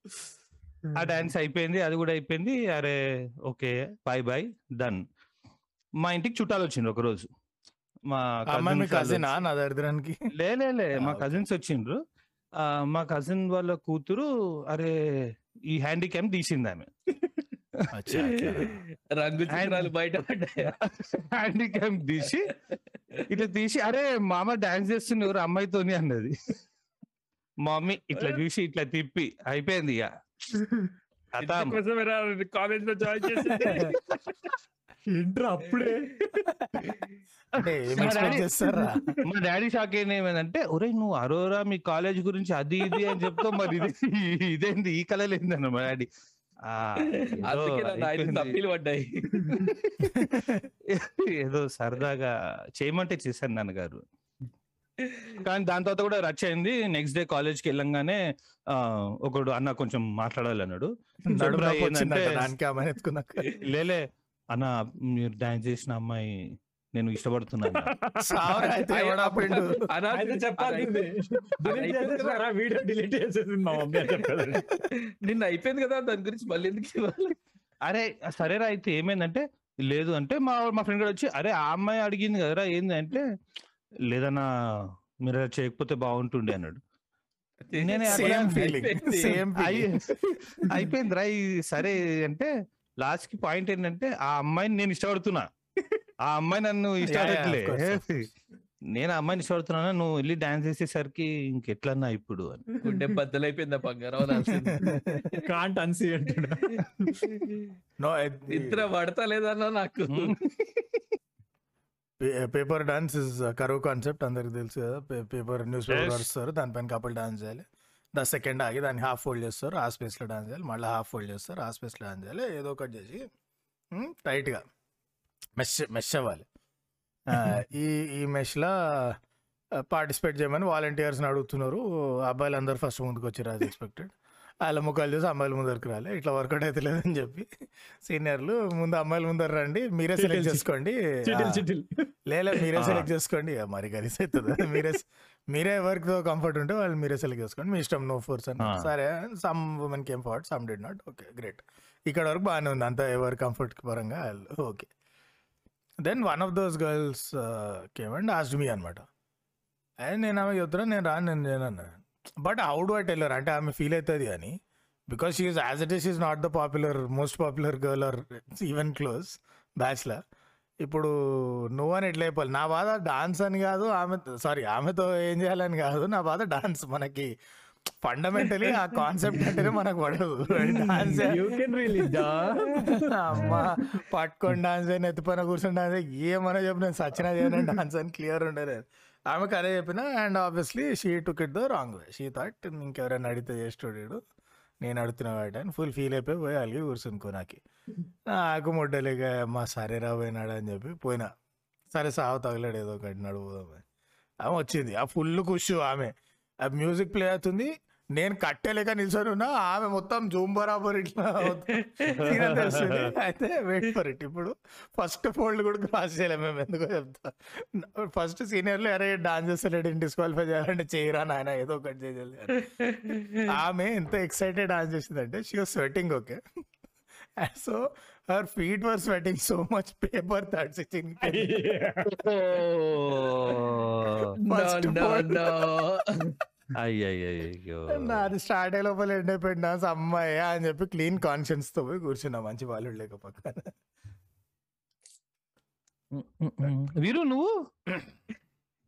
ఆ డాన్స్ అయిపోయింది అది కూడా అయిపోయింది. అరే ఓకే బాయ్ బాయ్ డన్. మా ఇంటికి చుట్టాలు వచ్చిండ్రు ఒక రోజు. మా కజినా నా దరిద్రానికి? లే లే లే మా okay. కజిన్స్ వచ్చిండ్రు. ఆ, మా కజిన్ వాళ్ళ కూతురు అరే ఈ హ్యాండిక్యామ్ తీసింది ఆమె. రంగు చిత్రాలు బయట హ్యాండిక్యామ్ తీసి ఇట్లా తీసి అరే మామ డాన్స్ చేస్తుంది ఎవరు? అమ్మాయితోని అన్నది. మమ్మీ ఇట్లా చూసి ఇట్లా తిప్పి అయిపోయింది ఇక. కాలేజ్లో జాయిన్ చేసి ఏంట్రా అప్పుడే? మా డాడీ- చేస్తారా? మా డాడీ షాక్ ఏమైందంటే ఒరే నువ్వు అరోరా మీ కాలేజ్ గురించి అది ఇది అని చెప్తావు మరి ఇది ఇదేంది? ఈ కళలు ఏందన్న మా డాడీ. పడ్డాయి. ఏదో సరదాగా చేయమంటే చేశాను నాన్నగారు. కానీ దాని తర్వాత కూడా రచ్చ అయింది. నెక్స్ట్ డే కాలేజ్కి వెళ్ళంగానే ఆ, ఒకడు అన్న కొంచెం మాట్లాడాలి అన్నాడు. లేలే అన్న మీరు డాన్స్ చేసిన అమ్మాయి నేను ఇష్టపడుతున్నాను నిన్న. అయిపోయింది కదా? దాని గురించి మళ్ళీ ఎందుకు ఇవ్వాలి? అరే సరేరా అయితే ఏమైందంటే లేదు అంటే మా మా ఫ్రెండ్ కూడా వచ్చి అరే ఆ అమ్మాయి అడిగింది కదరా ఏంది అంటే లేదన్నా మీరు అలా చేయకపోతే బాగుంటుండే అన్నాడు. అయిపోయింది. ఇది సరే అంటే లాస్ట్కి పాయింట్ ఏంటంటే ఆ అమ్మాయిని నేను ఇష్టపడుతున్నా. ఆ అమ్మాయి నన్ను ఇష్టపడట్లే. నేను ఆ అమ్మాయిని ఇష్టపడుతున్నా నువ్వు వెళ్ళి డాన్స్ చేసేసరికి ఇంకెట్లన్నా ఇప్పుడు అని. గుండె బద్దలైపోయింది బంగారం అనాల్సింది. కాంట్ అన్సీ అంటాడు నో నిద్ర పడతా లేదన్నా నాకు పేపర్ డాన్స్ ఇస్ కరువు కాన్సెప్ట్ అందరికి తెలుసు కదా. Paper newspaper. వస్తారు దానిపైన కపుల్ డాన్స్ చేయాలి. దా సెకండ్ ఆగి దాన్ని హాఫ్ ఫోల్డ్ చేస్తారు ఆ space లో డాన్స్ చేయాలి మళ్ళీ హాఫ్ ఫోల్డ్ చేస్తారు ఆ space లో డాన్స్ చేయాలి ఏదో ఒకటి చేసి ఉమ్, tight గా మెష్ మెష్ అవ్వాలి. ఈ ఈ మెష్లో పార్టిసిపేట్ చేయమని వాలంటీర్స్ని అడుగుతున్నారు. అబ్బాయిలు అందరు ఫస్ట్ ముందుకు వచ్చారు యాజ్ ఎక్స్పెక్టెడ్ వాళ్ళ ముఖాలు చూసి అమ్మాయిల ముందరికి రాలే. ఇట్లా వర్కౌట్ అయితే లేదని చెప్పి సీనియర్లు ముందు అమ్మాయిల ముందర రండి మీరే సెలెక్ట్. చేసుకోండి. లేలే మీరే. సెలెక్ట్ చేసుకోండి. మరి కలిసి అవుతుంది మీరే మీరే ఎవరికి కంఫర్ట్ ఉంటే వాళ్ళు మీరే సెలెక్ట్ చేసుకోండి. మీ ఇష్టం నో ఫోర్స్ అని. సరే some women came forward some did not okay great ఇక్కడ వరకు బాగానే ఉంది. అంతా ఎవరి కంఫర్ట్ పరంగా okay then one of those girls came and asked me అనమాట అండ్ నేను ఆమె చెప్తున్నా నేను రాను నేను నేను అన్నా but how do I tell her అంటే ఆమె ఫీల్ అవుతుంది అని. Because she's as it is is not the popular most popular girl or even close bachelor ఇప్పుడు నువ్వని ఎట్లా అయిపోవాలి నా బాధ డాన్స్ అని కాదు ఆమె సారీ ఆమెతో ఏం చేయాలని కాదు. నా బాధ డాన్స్ మనకి ఫండమెంటలీ ఆ కాన్సెప్ట్ అంటేనే మనకు పడదు. డాన్స్ అమ్మా పట్టుకొని డాన్స్ అయిన ఎత్తిపోయిన కూర్చొని డాన్స్ ఏమన్నా చెప్పి నేను సచిన చేయను డాన్స్ అని క్లియర్ ఉండలేదు. ఆమెకు అదే చెప్పిన and obviously she took it the wrong way. She thought ఇంకెవరైనా అడిగితే చేస్తాడు నేను అడుగుతున్న కాబట్టి అని ఫుల్ ఫీల్ అయిపోయి పోయి అలిగి కూర్చునుకో నాకు నాకు ముడ్డలేక మా సరే రా పోయినాడు? అని చెప్పి పోయినా. సరే సావు తగలాడు ఏదో ఒకటి నడుపుదామని ఆమె వచ్చింది. ఆ ఫుల్ కుషు ఆమె. ఆ మ్యూజిక్ ప్లే అవుతుంది. నేను కట్టలేక నిల్చొని ఉన్నా ఆమె మొత్తం జూమ్ బరాబర్ ఇట్లా తీరా తెలుస్తుంది. అయితే వెయిట్ ఫర్ ఇట్ ఇప్పుడు ఫస్ట్ ఫోల్డ్ కూడా క్రాస్ చేయలేము మేము. ఎందుకో చెప్తా. ఫస్ట్ సీనియర్లు అరే డాన్స్ చేస్తలేడు డిస్క్వాలిఫై చేయాలంటే చేయరా నాయన ఏదో ఒకటి చేయాలి. ఆమె ఎంత ఎక్సైటెడ్ డాన్స్ చేసిందంటే she was sweating okay so her feet were sweating so much paper third of all- అయ్యయ్యో నాది స్టార్ట్ అయ్యే లోపల ఎండ్ అయిపోయినా అమ్మాయి అని చెప్పి క్లీన్ కాన్షియన్స్తో పోయి కూర్చున్నా. మంచి వాళ్ళు లేకపోతే వీరు నువ్వు?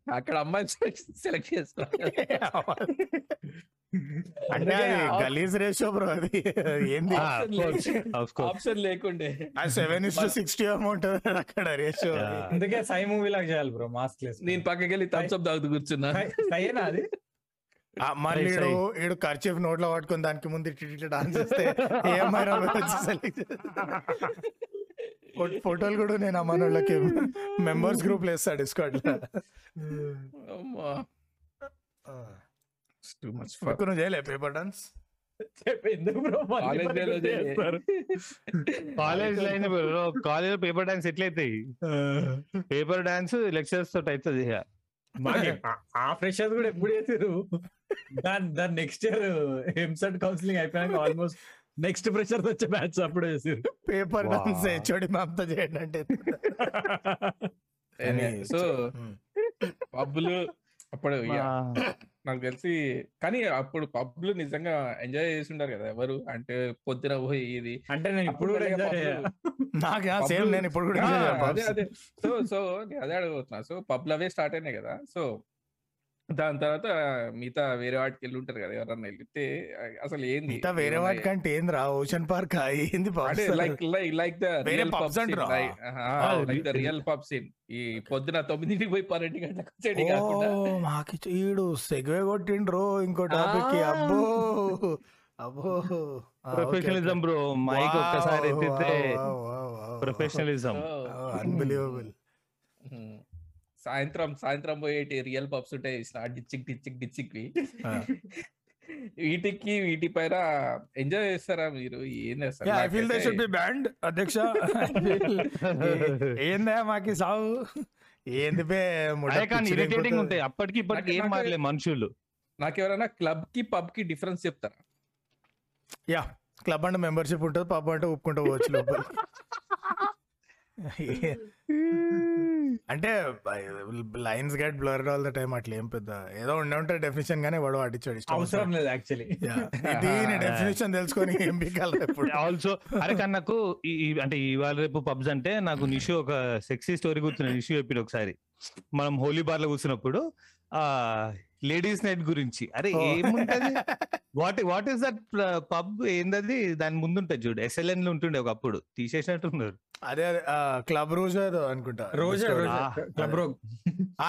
అక్కడ అమ్మాయి సెలెక్ట్ చేస్తా అంటే గలీజ్ రేషియో బ్రో అది. ఏంది. ఆప్షన్ లేకుండే. ఆ seven is to sixty amount అక్కడ రేషియో Yeah. అందుకే సై మూవీ లాగా చేయాలి బ్రో మాస్క్ నేను పక్కకి వెళ్ళి థమ్స్ అప్ తాగుతూ కూర్చున్నా. సైనా అది? మళ్ళీ ఈడు ఖర్చు నోట్లో పట్టుకొని దానికి ముందు ఇట్లా డాన్స్ చేస్తే. ఫో- ఫోటోలు కూడా నేను అమ్మ వాళ్ళకి మెంబర్స్ గ్రూప్లో వేస్తా డిస్కౌంట్ అమ్మా. టూ మచ్ నువ్వు చేయలే పేపర్ డాన్స్ కాలేజ్ డేలో చేస్తారు? కాలేజ్ లైన్ కాలేజ్లో పేపర్ డాన్స్ ఎట్లయితాయి? పేపర్ డాన్స్ లెక్చర్స్ తోటి అవుతుంది. మాకే ఆ- ఫ్రెషర్స్ కూడా ఎప్పుడు చేసారు దాని దాని నెక్స్ట్ ఇయర్ ఎంసెట్ కౌన్సిలింగ్ అయిపోయాక ఆల్మోస్ట్ నెక్స్ట్ ఫ్రెషర్స్ వచ్చే బ్యాచ్ అప్పుడు చేసారు పేపర్. డాన్స్ హెచ్ఓడి మ్యామ్తో చేయండి అంటే. సో పబ్బులు అప్పుడు నాకు తెలిసి కానీ అప్పుడు పబ్లు నిజంగా ఎంజాయ్ చేసి ఉంటారు కదా ఎవరు? అంటే పొద్దున పోయి ఇది అంటే నేను ఇప్పుడు నాకు సేమ్ నేను ఇప్పుడు కూడా అదే. సో సో నేను అదే అడగబోతున్నా. సో పబ్లు అవే స్టార్ట్ అయినాయి కదా. సో దాని తర్వాత మిగతా వేరే వాటికి వెళ్ళి ఉంటారు కదా ఎవరన్నా వెళ్తే అసలు ఏంది? మిగతా వేరే వాటికంటే ఏంద్రా ఓషన్ పార్క్? ఏంది అంటే? Like like like the real pubs pub scene అంటారా? Like the real pub scene. ఈ పొద్దున తొమ్మిదింటికి పోయి పన్నెండు గంటలకు వచ్చేది కాకుండా. ఓ, మాకి ఈడు సెగ్వే కొట్టిండ్రు ఇంకో టాపిక్కి. అబ్బో అబ్బో. ప్రొఫెషనలిజం బ్రో మైక్ ఒక్కసారి ఎత్తితే ప్రొఫెషనల్ ప్రొఫెషనలిజం అన్బిలీవబుల్. సాయంత్రం సాయంత్రం పోయేటి రియల్ పబ్స్ ఉంటాయి డిచ్చిక్ డిచ్చిక్ డిచ్చిక్ ఆ. వీటికి వీటి పైన ఎంజాయ్ చేస్తారా మీరు? ఏం చేస్తారు? I feel they should be banned అధ్యక్ష. ఏందా మాకి సావు? ఏంది బే ఇరిటేటింగ్ ఉంటాయి. అప్పటికి ఇప్పటికి ఏం మారలే మనుషులు. నాకు ఎవరైనా క్లబ్కి పబ్కి డిఫరెన్స్ చెప్తారా? యా క్లబ్ అంటే మెంబర్షిప్ ఉంటుంది పబ్ అంటే ఒప్పుకుంటూ పోవచ్చు లోపల. అంటే lines get blur all the time అట్లా ఏం పెద్ద ఏదో ఉండే ఉంటాయి డెఫినేషన్ గానే వాడు అడిచాడు ఇష్టం అవసరం లేదు యాక్చువల్లీ దీని డెఫినేషన్ తెలుసుకొని ఏం పీకాలి ఇప్పుడు ఆల్సో అరే నాకు అంటే ఇవాళ రేపు పబ్స్ అంటే నాకు నిషు ఒక సెక్సీ స్టోరీ గుర్తున్న నిషు చెప్పింది ఒకసారి. మనం హోలీ బార్లో కూర్చున్నప్పుడు ఆ లేడీస్ నైట్ గురించి. అరే. ఏముంటది? What what is that pub ఏందది? దాని ముందు ఉంటుంది చూడు ఎస్ఎల్ఎన్లో ఉంటుండే ఒకప్పుడు. తీసేసినట్టున్నారు. అదే క్లబ్ రోజు ఏదో అనుకుంటా. రోజే. Club rogue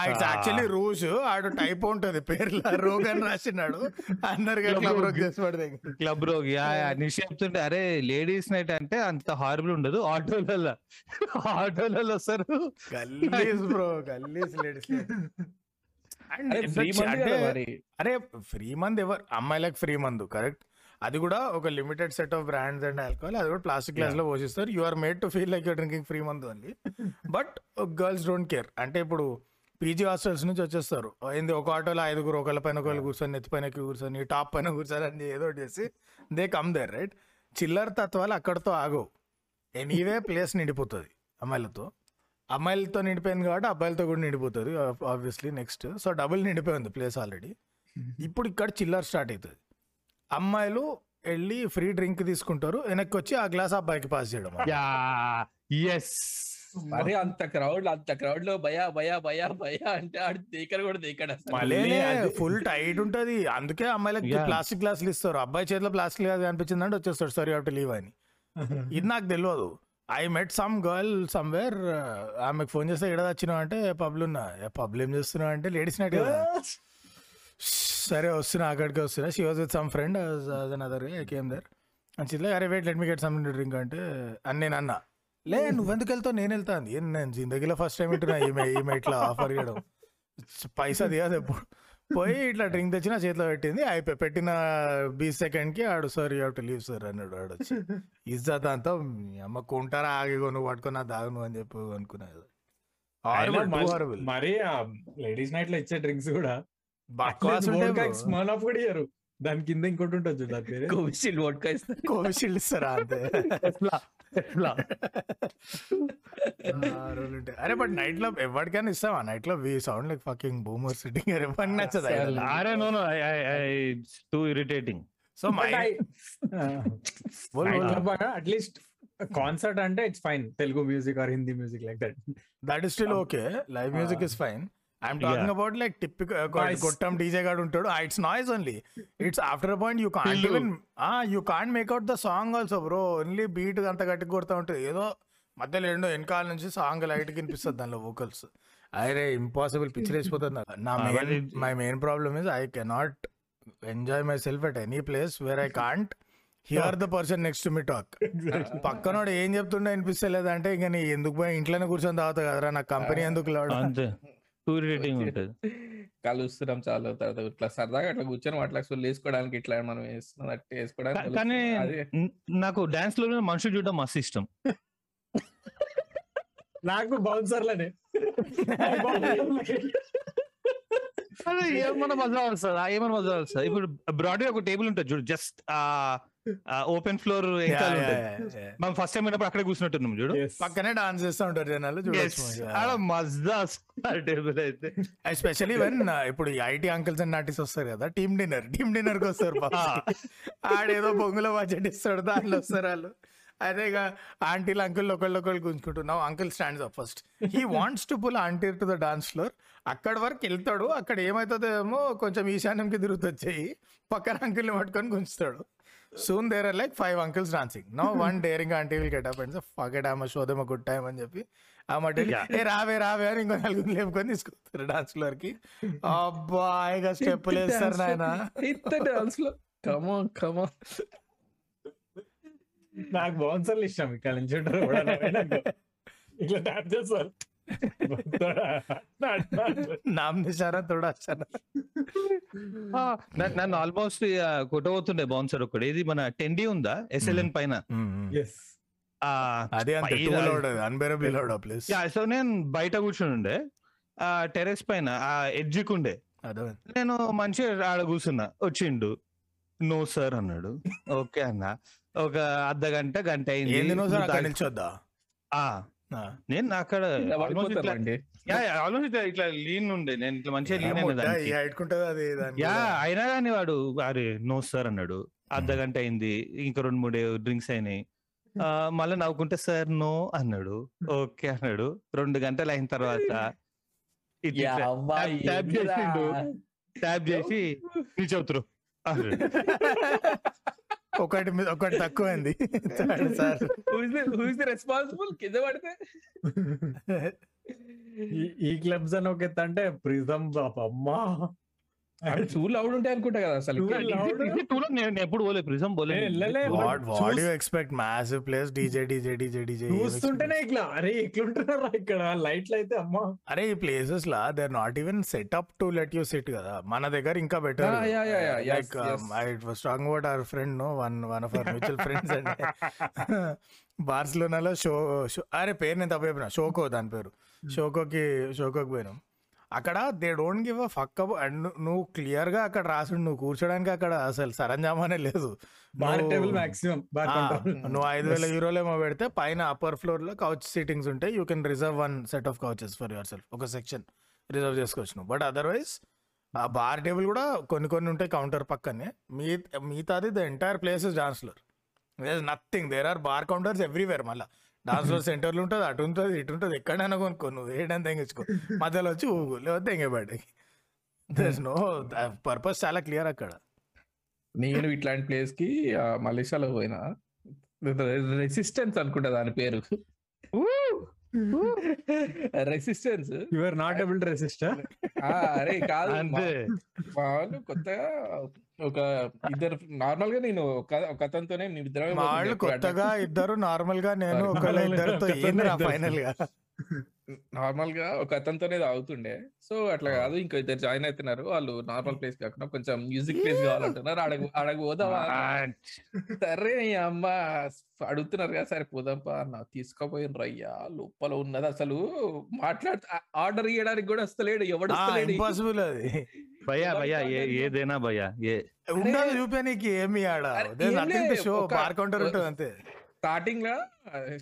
it's Ah. Actually rose. ఆడు టైప్ ఉంటది. పేర్ల. రోగ్ అని రాసినాడు. అందరు Club క్లబ్ Rogue. రోగ్ చేసి క్లబ్ రోగ్. యా నిషి చెప్తుంటే అరే లేడీస్ నైట్ అంటే అంత హారబుల్ ఉండదు. ఆటోలలో ఆటోలలో వస్తారు. గల్లీస్ బ్రో. గల్లీస్ లేడీస్ అరే ఫ్రీ మంద్ ఎవరు? అమ్మాయిలకు ఫ్రీ మందు కరెక్ట్? అది కూడా ఒక limited set of brands and alcohol అది కూడా ప్లాస్టిక్ గ్లాస్లో పోషిస్తారు. You are made to feel like you're drinking free month only but girls don't care అంటే ఇప్పుడు పీజీ హాస్టల్స్ నుంచి వచ్చేస్తారు. ఏంది ఒక ఆటోలో ఐదుగురు ఒకళ్ళ పైన ఒకళ్ళు కూర్చొని నెత్తి పైన కూర్చొని టాప్ పైన కూర్చొని అని ఏదో ఒకటి చేసి దే కమ్ దేర్ రైట్ చిల్లర తత్వాలు అక్కడతో ఆగవు. ఎనీవే ప్లేస్ నిండిపోతుంది అమ్మాయిలతో. అమ్మాయిలతో నిండిపోయింది కాబట్టి అబ్బాయిలతో కూడా నిండిపోతుంది ఆబ్వియస్లీ నెక్స్ట్ సో డబుల్ నిండిపోయింది ప్లేస్ ఆల్రెడీ ఇప్పుడు ఇక్కడ చిల్లర స్టార్ట్ అవుతుంది. అమ్మాయిలు వెళ్ళి ఫ్రీ డ్రింక్ తీసుకుంటారు వెనక్కి వచ్చి ఆ గ్లాస్ అబ్బాయికి పాస్ చేయడం యా ఎస్ అరే అంత క్రౌడ్ అంత క్రౌడ్లో భయా భయా భయా భయా అంటే ఆడు దేకర కూడా దేకడ ఫుల్ టైట్ ఉంటది. అందుకే అమ్మాయిలకి. ప్లాస్టిక్ గ్లాసులు ఇస్తారు. అబ్బాయి చేతిలో ప్లాస్టిక్ గ్లాస్ కనిపించింది అంటే వచ్చేస్తాడు సారీ హావ్ టు లీవ్ అని. ఇది నాకు తెలియదు I met some girl somewhere ఆమెకు ఫోన్ చేస్తే ఎక్కడ వచ్చినావు అంటే పబ్లు ఉన్నా. పబ్లు ఏం చేస్తున్నావు? అంటే లేడీస్ నైట్ కదా. సరే వస్తున్నా అక్కడికి వస్తున్నా. She was with some friend other I came there అని చిల్ల అరే wait let me get some drink అంటే అని నేను అన్నా లే నువ్వెందుకు వెళ్తావు? నేను వెళ్తాను ఏం నేను జిందగీలో ఫస్ట్ టైం వింటున్నా ఈమె ఈమె ఇట్లా ఆఫర్ చేయడం పైసా దిగదు ఎప్పుడు పోయి ఇట్లా డ్రింక్ తెచ్చి నా చేతిలో పెట్టింది అయిపోయి పెట్టిన బీ సెకండ్కి ఆడు sir you to leave sir అన్నాడు ఆడు వచ్చి. ఇజ్జత్ అంతా అమ్మ కొంటారా ఆగిగో నువ్వు పట్టుకున్నా దాగును అని చెప్పి horrible. మరి లేడీస్ నైట్లో ఇచ్చే డ్రింక్స్ కూడా స్మాల్ ఆఫ్ కూడా ఇయ్యరు. దాని కింద ఇంకోటి ఉంటుంది దాని పేరు. కోవిషీల్డ్ వోడ్కా ఇస్తారు కోవిషీల్డ్ ఇస్తారా అంతే. అరే బట్ నైట్లో ఎవరికైనా ఇస్తావా? నైట్లో we sound like fucking boomer sitting ఎవరికి నచ్చదు. అరే no no too irritating so my at least concert అంటే it's fine Telugu music or Hindi music like that that is still okay live music is fine I'm talking. About like Noise. కొట్టం DJ గాడు ఉంటాడు. It's noise only it's after point you can't. Even you can't make out the song also bro only beat అంత గట్టి కొడతా ఉంటుంది ఏదో మధ్యలో ఏంటో వెనకాల నుంచి సాంగ్ లైట్ కనిపిస్తుంది దానిలో వోకల్స్ అరే ఇంపాసిబుల్ లేచిపోతుంది నాకు. నా main my main problem is I cannot enjoy myself at any place where I can't hear the person next to me talk పక్కనోడు ఏం చెప్తుండే అనిపిస్తలేదు అంటే ఇంకా నీ ఎందుకు పోయి ఇంట్లోనే కూర్చొని తాగుతా కదరా? నాకు కంపెనీ ఎందుకు లాడు ఉంటుంది. కలుస్తున్నాం చాలా తర్వాత ఇట్లా సరదాగా అట్లా కూర్చొని అట్లా సొల్లు వేసుకోవడానికి ఇట్లా మనం వేస్తున్నాం అట్లా వేసుకోవడానికి కానీ నాకు డాన్స్లో మనుషులు చూడడం మస్తు ఇష్టం. నాకు బౌన్సర్లనే. అదే ఏమన్నా మజా వస్తుంది? ఏమన్నా మజా వస్తుంది? ఇప్పుడు బ్రాడ్ ఒక టేబుల్ ఉంటుంది చూడు జస్ట్ ఓపెన్ ఫ్లోర్. మనం ఫస్ట్ టైం అయినప్పుడు అక్కడే కూర్చున్నట్టున్నాం చూడు. పక్కనే డాన్స్ చేస్తూ ఉంటారు జనాలు టేబుల్ అయితే. ఎస్పెషల్లీ వెన్ ఇప్పుడు ఐటీ అంకిల్స్ అండ్ నాటిస్ వస్తారు కదా టీమ్ డిన్నర్ టీమ్ డిన్నర్కి వస్తారు. ఆడేదో బొంగులో బడ్జెట్ ఇస్తాడు దాంట్లో వస్తారు వాళ్ళు. అదే ఇక ఆంటీలు అంకుల్ ఒకళ్ళు ఒకళ్ళు గుంజుకుంటున్నావు uncle stands up first he wants to pull aunty to the dance floor అక్కడి వరకు వెళ్తాడు. అక్కడ ఏమవుతుందో ఏమో కొంచెం ఈశాన్యంకి తిరుగుతొచ్చాయి పక్కన అంకుల్ని పట్టుకొని గుంచుతాడు soon there are like five uncles dancing no one daring aunty will get up and forget ఆమె షోదమ గుడ్ టైం అని చెప్పి ఆ మట్టి ఏ రావే రావే అని ఇంకో నలుగురు లేపుకొని తీసుకొస్తారు డాన్స్ ఫ్లోర్కి. అబ్బా ఇక స్టెప్పులు వేస్తారు నాయన. డాన్స్లో కమాన్ కమాన్ నాకు బౌన్సర్లు ఇష్టం ఇక్కడ నుంచి ఉంటారు. ఇట్లా ట్యాప్ చేస్తారు. నామ్ నిశారా తోడా నా- నన్ను ఆల్మోస్ట్ కొట్టబోతుండే బౌన్సర్ ఒకటి ఇది మన టెండి ఉందా? ఎస్ఎల్ఎన్ పైన? అదే ప్లేస్ సో నేను బయట కూర్చుని ఉండే ఆ టెరెస్ పైన ఆ ఎడ్జికి ఉండే అదే నేను మంచిగా ఆడ కూర్చున్నా. వచ్చిండు. నో సార్ అన్నాడు. ఓకే అన్న. ఒక అర్ధ గంట గంట అయింది నిల్చొద్దా. నేను అక్కడ almost ఇట్లా- లీన్ ఉండే. నేను ఇట్లా మంచిగా లీన్ యా. అయినా కానీ వాడు అరే నో సార్ అన్నాడు. అర్ధ గంట అయింది. ఇంకా రెండు మూడు డ్రింక్స్ అయినాయి. మళ్ళీ నవ్వుకుంటే సార్ నో అన్నాడు. ఓకే అన్నాడు. రెండు గంటలు అయిన తర్వాత tap చేసిండు. ట్యాప్ చేసి నీ చెబుతురు ఒకటి మీద ఒకటి తక్కువైంది. సార్ రెస్పాన్సిబుల్ కింద పడితే. ఈ- ఈ క్లబ్స్ అని ఒక ఎత్తు అంటే ప్రిజం అమ్మా. టూ లౌడ్ ఉంటాయి అనుకుంటా కదా అసలు. Too loud. నేను ఎప్పుడు పోలే ప్రిజం పోలే. What you expect massive place DJ DJ DJ DJ చూస్తుంటేనే ఇట్లా అరే ఇట్లుంటున్నారా ఇక్కడ? లైట్లు అయితే అమ్మా. అరే ఈ places law they are not even set up to let you sit కదా. మన దగ్గర ఇంకా better like yes. I was talking about our friend no one one of our mutual friends అండి బార్సిలోనాలో షో షో అరే పేరు నేను తప్పు చెప్పిన షోకో దాని పేరు. షోకోకి షోకోకి పోయినాం. అక్కడ they don't give a fuck and నువ్వు క్లియర్గా అక్కడ రాసుడు నువ్వు కూర్చోడానికి అక్కడ అసలు సరంజామానే లేదు. బార్ నువ్వు- ఐదు వేల యూరోలు ఏమో పెడితే పైన అప్పర్ ఫ్లోర్లో కౌచ్ సీటింగ్స్ ఉంటాయి you can reserve one set of couches for yourself ఒక సెక్షన్ రిజర్వ్ చేసుకోవచ్చు నువ్వు. బట్ అదర్వైజ్ ఆ బార్ టేబుల్ కూడా కొన్ని కొన్ని ఉంటాయి కౌంటర్ పక్కనే. మీ మిగతాది the entire place is dance floor there nothing there are bar counters everywhere మళ్ళీ. డాన్స్ ఫ్లోర్ సెంటర్లు ఉంటుంది అటు ఉంటుంది ఇటు ఉంటుంది. ఎక్కడైనా కొనుక్కో నువ్వు ఏడని తెంగించుకో మధ్యలో వచ్చి ఊగు లేకపోతే ఎంగబడి దర్ నో పర్పస్ చాలా క్లియర్ అక్కడ. నేను ఇట్లాంటి ప్లేస్కి మలేషియాలో పోయినా. రెసిస్టెన్స్ అనుకుంటా దాని పేరు. Resistance you are not able to resist అరే కాదు. వాళ్ళు కొత్తగా ఒక ఇద్దరు నార్మల్గా నేను ఒక అతనితోనే పోతుండే వాళ్ళు కొత్తగా ఇద్దరు నార్మల్గా నేను ఒకళ్ళ ఇద్దరితో ఇద్దరు. ఫైనల్గా నార్మల్గా ఒక అతనితోనే తాగుతుండే. సో అట్లా కాదు. ఇంకో ఇద్దరు జాయిన్ అవుతున్నారు వాళ్ళు నార్మల్ ప్లేస్ కాకుండా కొంచెం మ్యూజిక్ ప్లేస్ కావాలంటున్నారు. ఆడకు ఆడకు పోదామా? సరే అమ్మ అడుగుతున్నారు కదా సరే పోదాంపా అన్న. తీసుకోపోయిన రయ్యా లోపల ఉన్నది అసలు. మాట్లాడు ఆర్డర్ ఇవ్వడానికి కూడా వస్తలేడు. ఎవడు ఇంపాసిబుల్ అది. భయ్యా భయ్యా ఏ ఏదైనా భయ్యా ఏ. ఉండదు చూపానికి ఏమి ఆడ? షో బార్ కౌంటర్ ఉంటుంది అంతే. స్టార్టింగ్ లా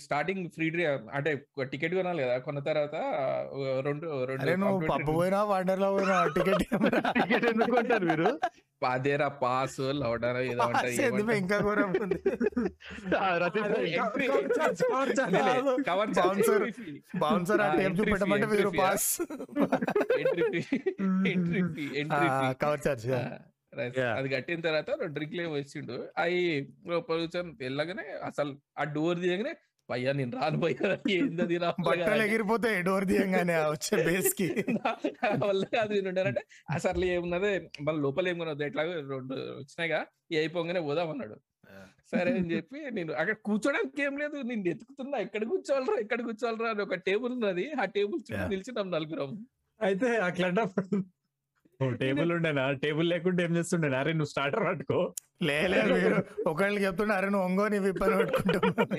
స్టార్టింగ్ ఫ్రీ అంటే టికెట్ కొనాలి కదా కొన్న తర్వాత రెండు రెండు పప్పు పోయినా వండర్లో పోయినా టికెట్ టికెట్ ఎందుకు కొంటారు మీరు? అదేరా పాస్ లౌడర్ ఏదో ఏమంటారు. ఇంకా. బౌన్సర్ ఆ టేప్ చూపెట్టమంటే మీరు pass fee, entry fee, entry fee. Cover charge అది కట్టిన తర్వాత డ్రింక్లు ఏమో ఇచ్చిండు అవి లోపల కూర్చొని వెళ్ళగానే అసలు ఆ డోర్ తీయగానే భయ్యా నేను రాను భయ్యా ఏంది బట్టలు ఎగిరిపోతాయి డోర్ తీయంగానే వచ్చే బేస్కి వల్ల కాదు నేను ఉండాలంటే అసలు ఏమున్నది? మళ్ళీ లోపల ఏం కొనవద్దు ఎట్లాగో రెండు వచ్చినాయిగా ఏ అయిపోగానే పోదాం అన్నాడు. సరే అని చెప్పి నేను అక్కడ కూర్చోడానికి ఏం లేదు నేను ఎత్తుకుతున్నా ఎక్కడ కూర్చోవాలరా ఎక్కడ కూర్చోవాలరా అని ఒక టేబుల్ ఉన్నది. ఆ టేబుల్ చుట్టూ. నిల్చున్నాం నలుగురం. అయితే అట్లాంటప్పుడు ఓ టేబుల్ ఉండేనా? టేబుల్ లేకుంటే ఏం చేస్తుండే అరే నువ్వు స్టార్టర్ పట్టుకో. లేలే మీరు ఒకళ్ళకి చెప్తుండే అరే నువ్వు ఒంగోని విప్పని పెట్టుకుంటున్నా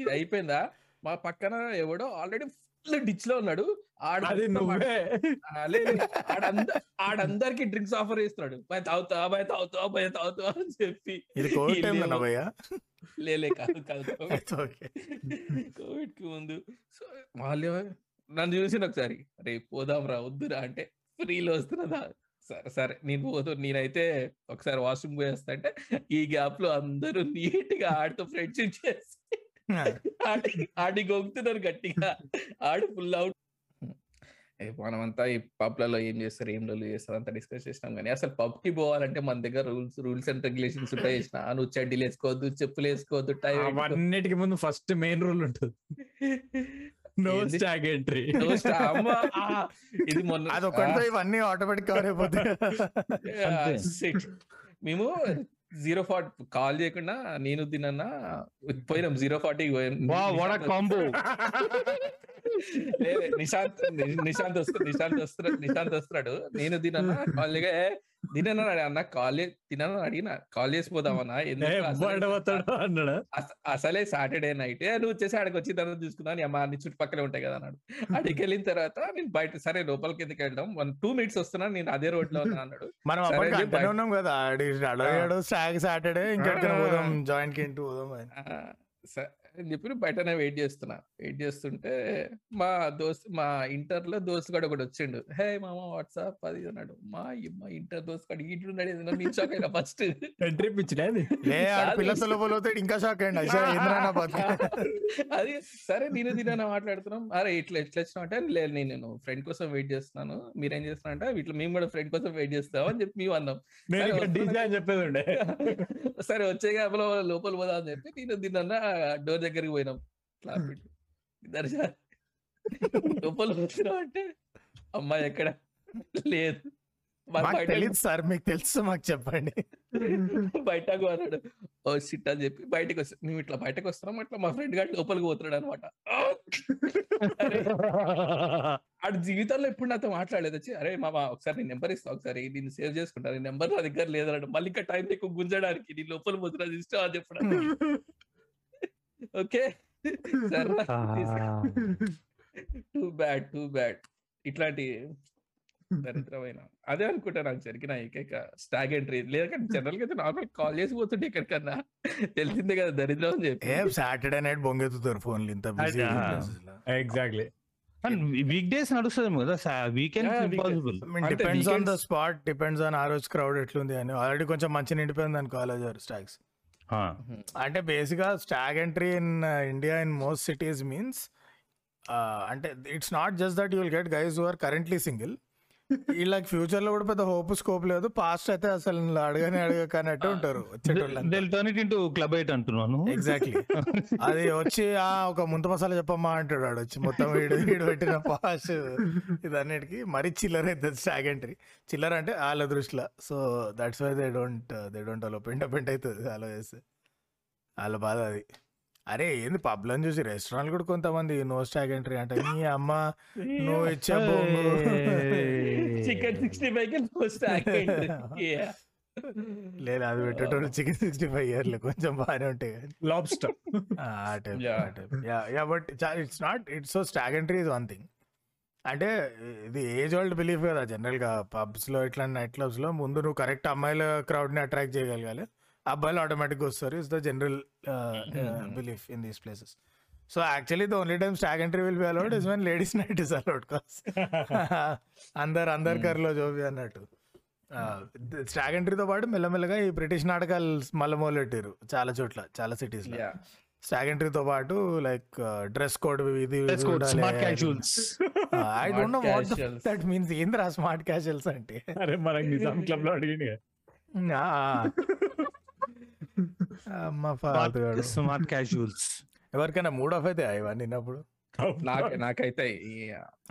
ఇది అయిపోయిందా? మా పక్కన ఎవడో ఆల్రెడీ ఫుల్ డిచ్లో ఉన్నాడు. ఆడు నువ్వే. ఆడందరికి డ్రింక్స్ ఆఫర్ చేస్తున్నాడు. భయ తాగుతా భయ తాగుతా భయ తాగుతా అని చెప్పి. ఇది కోవిడ్ టైం లేలే కాదు కాదు ఓకే కోవిడ్కి ముందు. సో వాళ్ళు నన్ను చూసిన ఒకసారి. రే పోదాం రా వద్దురా అంటే ఫ్రీలో వస్తున్నదా సరే సరే నేను పోతు నేనైతే ఒకసారి వాష్రూమ్ పోయేస్తా అంటే ఈ గ్యాప్లో అందరూ నీట్గా ఆడుతూ ఫ్రెండ్షిప్ చేసి ఆడి ఆడి గొంతున్నారు గట్టిగా. ఆడు ఫుల్ అవుట్. మనమంతా ఈ పబ్లలో ఏం చేస్తారు ఏం రోజులు చేస్తారు అంతా డిస్కస్ చేసినాం కానీ అసలు పబ్కి పోవాలంటే మన దగ్గర రూల్స్ రూల్స్ అండ్ రెగ్యులేషన్స్ ఉంటాయి చేసిన. నువ్వు చెడ్డీలు వేసుకోవద్దు చెప్పులు వేసుకోవద్దు టై అవన్నిటికి ముందు ఫస్ట్ మెయిన్ రూల్ ఉంటుంది. నో ఎంట్రీ ఇది మొన్న అది ఒకటితో ఇవన్నీ ఆటోమేటిక్ కవర్ అయిపోతాయి. మేము జీరో ఫార్టీ కాల్ చేయకుండా నేను తినన్నా పోయినాం జీరో ఫార్టీ వా వాడ కాంబో. నిశాంత్ నిశాంత్ వస్తు నిశాంత్ వస్తున్నాడు నిశాంత్ వస్తున్నాడు. నేను తినన్నా కాల్ తినన్నా అన్న కాల్ తినన్నా అడిగిన కాల్ చేసి పోదామన్నా ఎందుకు అసలే- పోతాడు అన్నాడు? అస- అసలే సాటర్డే నైట్ నువ్వు వచ్చేసి ఆడికి వచ్చిన తర్వాత చూసుకున్నా నీ అమ్మ అన్ని చుట్టుపక్కల ఉంటాయి కదా అన్నాడు. అడిగి వెళ్ళిన తర్వాత నేను బయట సరే లోపలికి ఎందుకు వెళ్ళడం వన్ టూ మినిట్స్ వస్తున్నా నేను అదే రోడ్లో ఉన్నా అన్నాడు. మనం ఉన్నాం కదా సాటర్డే. పోదాం జాయింట్కి ఇంటూ పోదాం అని చెప్పి బయటనే వెయిట్ చేస్తున్నా. వెయిట్ చేస్తుంటే మా దోస్త్ మా ఇంటర్లో దోస్త్ గడు ఒకటి వచ్చిండు. హే మామ వాట్సాప్ అది ఇది" అన్నాడు. మా మా ఇంటర్ దోస్త్ గడు ఇట్లున్నాడు ఏదైనా నేను షాక్ అయినా ఫస్ట్ ఎంట్రీ లే. పిల్లతో లోపల ఇంకా షాక్ అయ్యండి. అది సరే నేను దీని మాట్లాడుతున్నాం. అరే ఇట్లా ఎట్లా వచ్చినావు అంటే లేదు నేను నేను ఫ్రెండ్ కోసం వెయిట్ చేస్తున్నాను. మీరేం చేస్తున్నా అంటే ఇట్లా మేము కూడా ఫ్రెండ్ కోసం వెయిట్ చేస్తాం అని చెప్పి మేము అన్నాం. చెప్పేది సరే వచ్చే గ్యాప్లో లోపల పోదా అని చెప్పి నేను దీనన్నా డోర్ దగ్గరికి పోయినాం. పెట్టి. దర్శన. లోపల వచ్చినాం అంటే అమ్మాయి ఎక్కడ? లేదు. తెలియదు సార్ మీకు తెలుసు మాకు చెప్పండి. బయటకు అన్నాడు ఓ సిట్ అని చెప్పి బయటకు వస్తా మేము ఇట్లా బయటకు వస్తున్నాం అట్లా మా ఫ్రెండ్ గారు లోపలికి పోతున్నాడు అనమాట ఆడు జీవితంలో ఎప్పుడు నాతో మాట్లాడలేదు. వచ్చి అరే మామ ఒకసారి నీ నెంబర్ ఇస్తా ఒకసారి నేను సేవ్ చేసుకుంటా. నీ నెంబర్ నా దగ్గర లేదన్నాడు. మళ్ళీ ఇంకా టైం ఎక్కువ గుంజడానికి నీ లోపల పోతున్నా ఇష్టం అని చెప్పడం ఓకే. సరే టూ బ్యాడ్ టూ బ్యాడ్ ఇట్లాంటి దరిద్రమైన. అదే అనుకుంటా నాకు జరిగిన ఏకైక స్టాగ్ ఎంట్రీ. లేదంటే జనరల్గా అయితే నార్మల్ కాల్ చేసి పోతుంటే ఎక్కడికన్నా. తెలిసిందే కదా దరిద్రం అని చెప్పి. ఏ సాటర్డే నైట్ బొంగెత్తుతారు ఫోన్లు ఇంత. ఎగ్జాక్ట్లీ వీక్ డేస్ నడుస్తుంది కదా weekend. Impossible depends on the spot depends on ఆ రోజు క్రౌడ్ ఎట్లుంది అని. ఆల్రెడీ కొంచెం మంచి నిండిపోయింది అని కాలేజ్ స్టాగ్స్. అంటే బేసిక్గా stag entry in India in most cities means అంటే it's not just that you'll get guys who are currently single వీళ్ళకి ఫ్యూచర్లో కూడా పెద్ద హోప్ స్కోప్ లేదు. పాస్ట్ అయితే అసలు అడగని అడగక అన్నట్టు ఉంటారు వచ్చేటోళ్ళు క్లబ్ ఎయిట్ అంటున్నాను. ఎగ్జాక్ట్లీ అది వచ్చి ఆ ఒక ముంత మసాలా చెప్పమ్మా అంటాడు వాడు వచ్చి. మొత్తం వీడు వీడు పెట్టిన పాస్ ఇదన్నిటికి మరీ చిల్లర అవుతుంది స్టాగ్ ఎంట్రీ చిల్లర అంటే వాళ్ళ దృష్టిలో. So that's why they don't they don't allow పెంట పెంట అవుతుంది అలా చేస్తే. వాళ్ళ బాధ అది. అరే ఏంది పబ్లను చూసి రెస్టారెంట్ కూడా కొంతమంది నో స్టాగ్ ఎంట్రీ అంటే. నీ అమ్మ నువ్వు ఇచ్చే చికెన్ సిక్స్టీ ఫైవ్కి స్టాగ్ లేదు అది పెట్టేటోళ్ళు చికెన్ సిక్స్టీ ఫైవ్ ఇయర్లు కొంచెం బాగానే ఉంటాయి lobster yeah. Yeah but it's not it's so stag entry is one thing అంటే ఇది ఏజ్ ఓల్డ్ బిలీఫ్ కదా జనరల్గా పబ్స్లో ఇట్లా నైట్ క్లబ్స్లో ముందు నువ్వు కరెక్ట్ అమ్మాయిల క్రౌడ్ని అట్రాక్ట్ చేయగలగాలి. అబ్బాయిలు ఆటోమేటిక్గా వస్తారు is the general belief in these places so actually the only time stag entry will be allowed is one ladies night is allowed cause అందరు అందరు కర్లో జోబి అన్నట్టు. స్టాగ్ ఎంట్రీతో పాటు మెల్లమెల్లగా ఈ బ్రిటిష్ నాటకాలు మళ్ళీ మొదలెట్టారు చాలా చోట్ల చాలా సిటీస్లో స్టాగ్ ఎంట్రీతో పాటు లైక్ డ్రెస్ కోడ్ ఇది I don't know what. That means ఏంద్రా స్మార్ట్ క్యాజువల్స్ అంటే? అరే నిజాం క్లబ్లో అడిగింది. Smart casuals? ఎవరికైనా మూడ్ ఆఫ్ అయితే ఇవన్నీ విన్నప్పుడు నాకు నాకైతే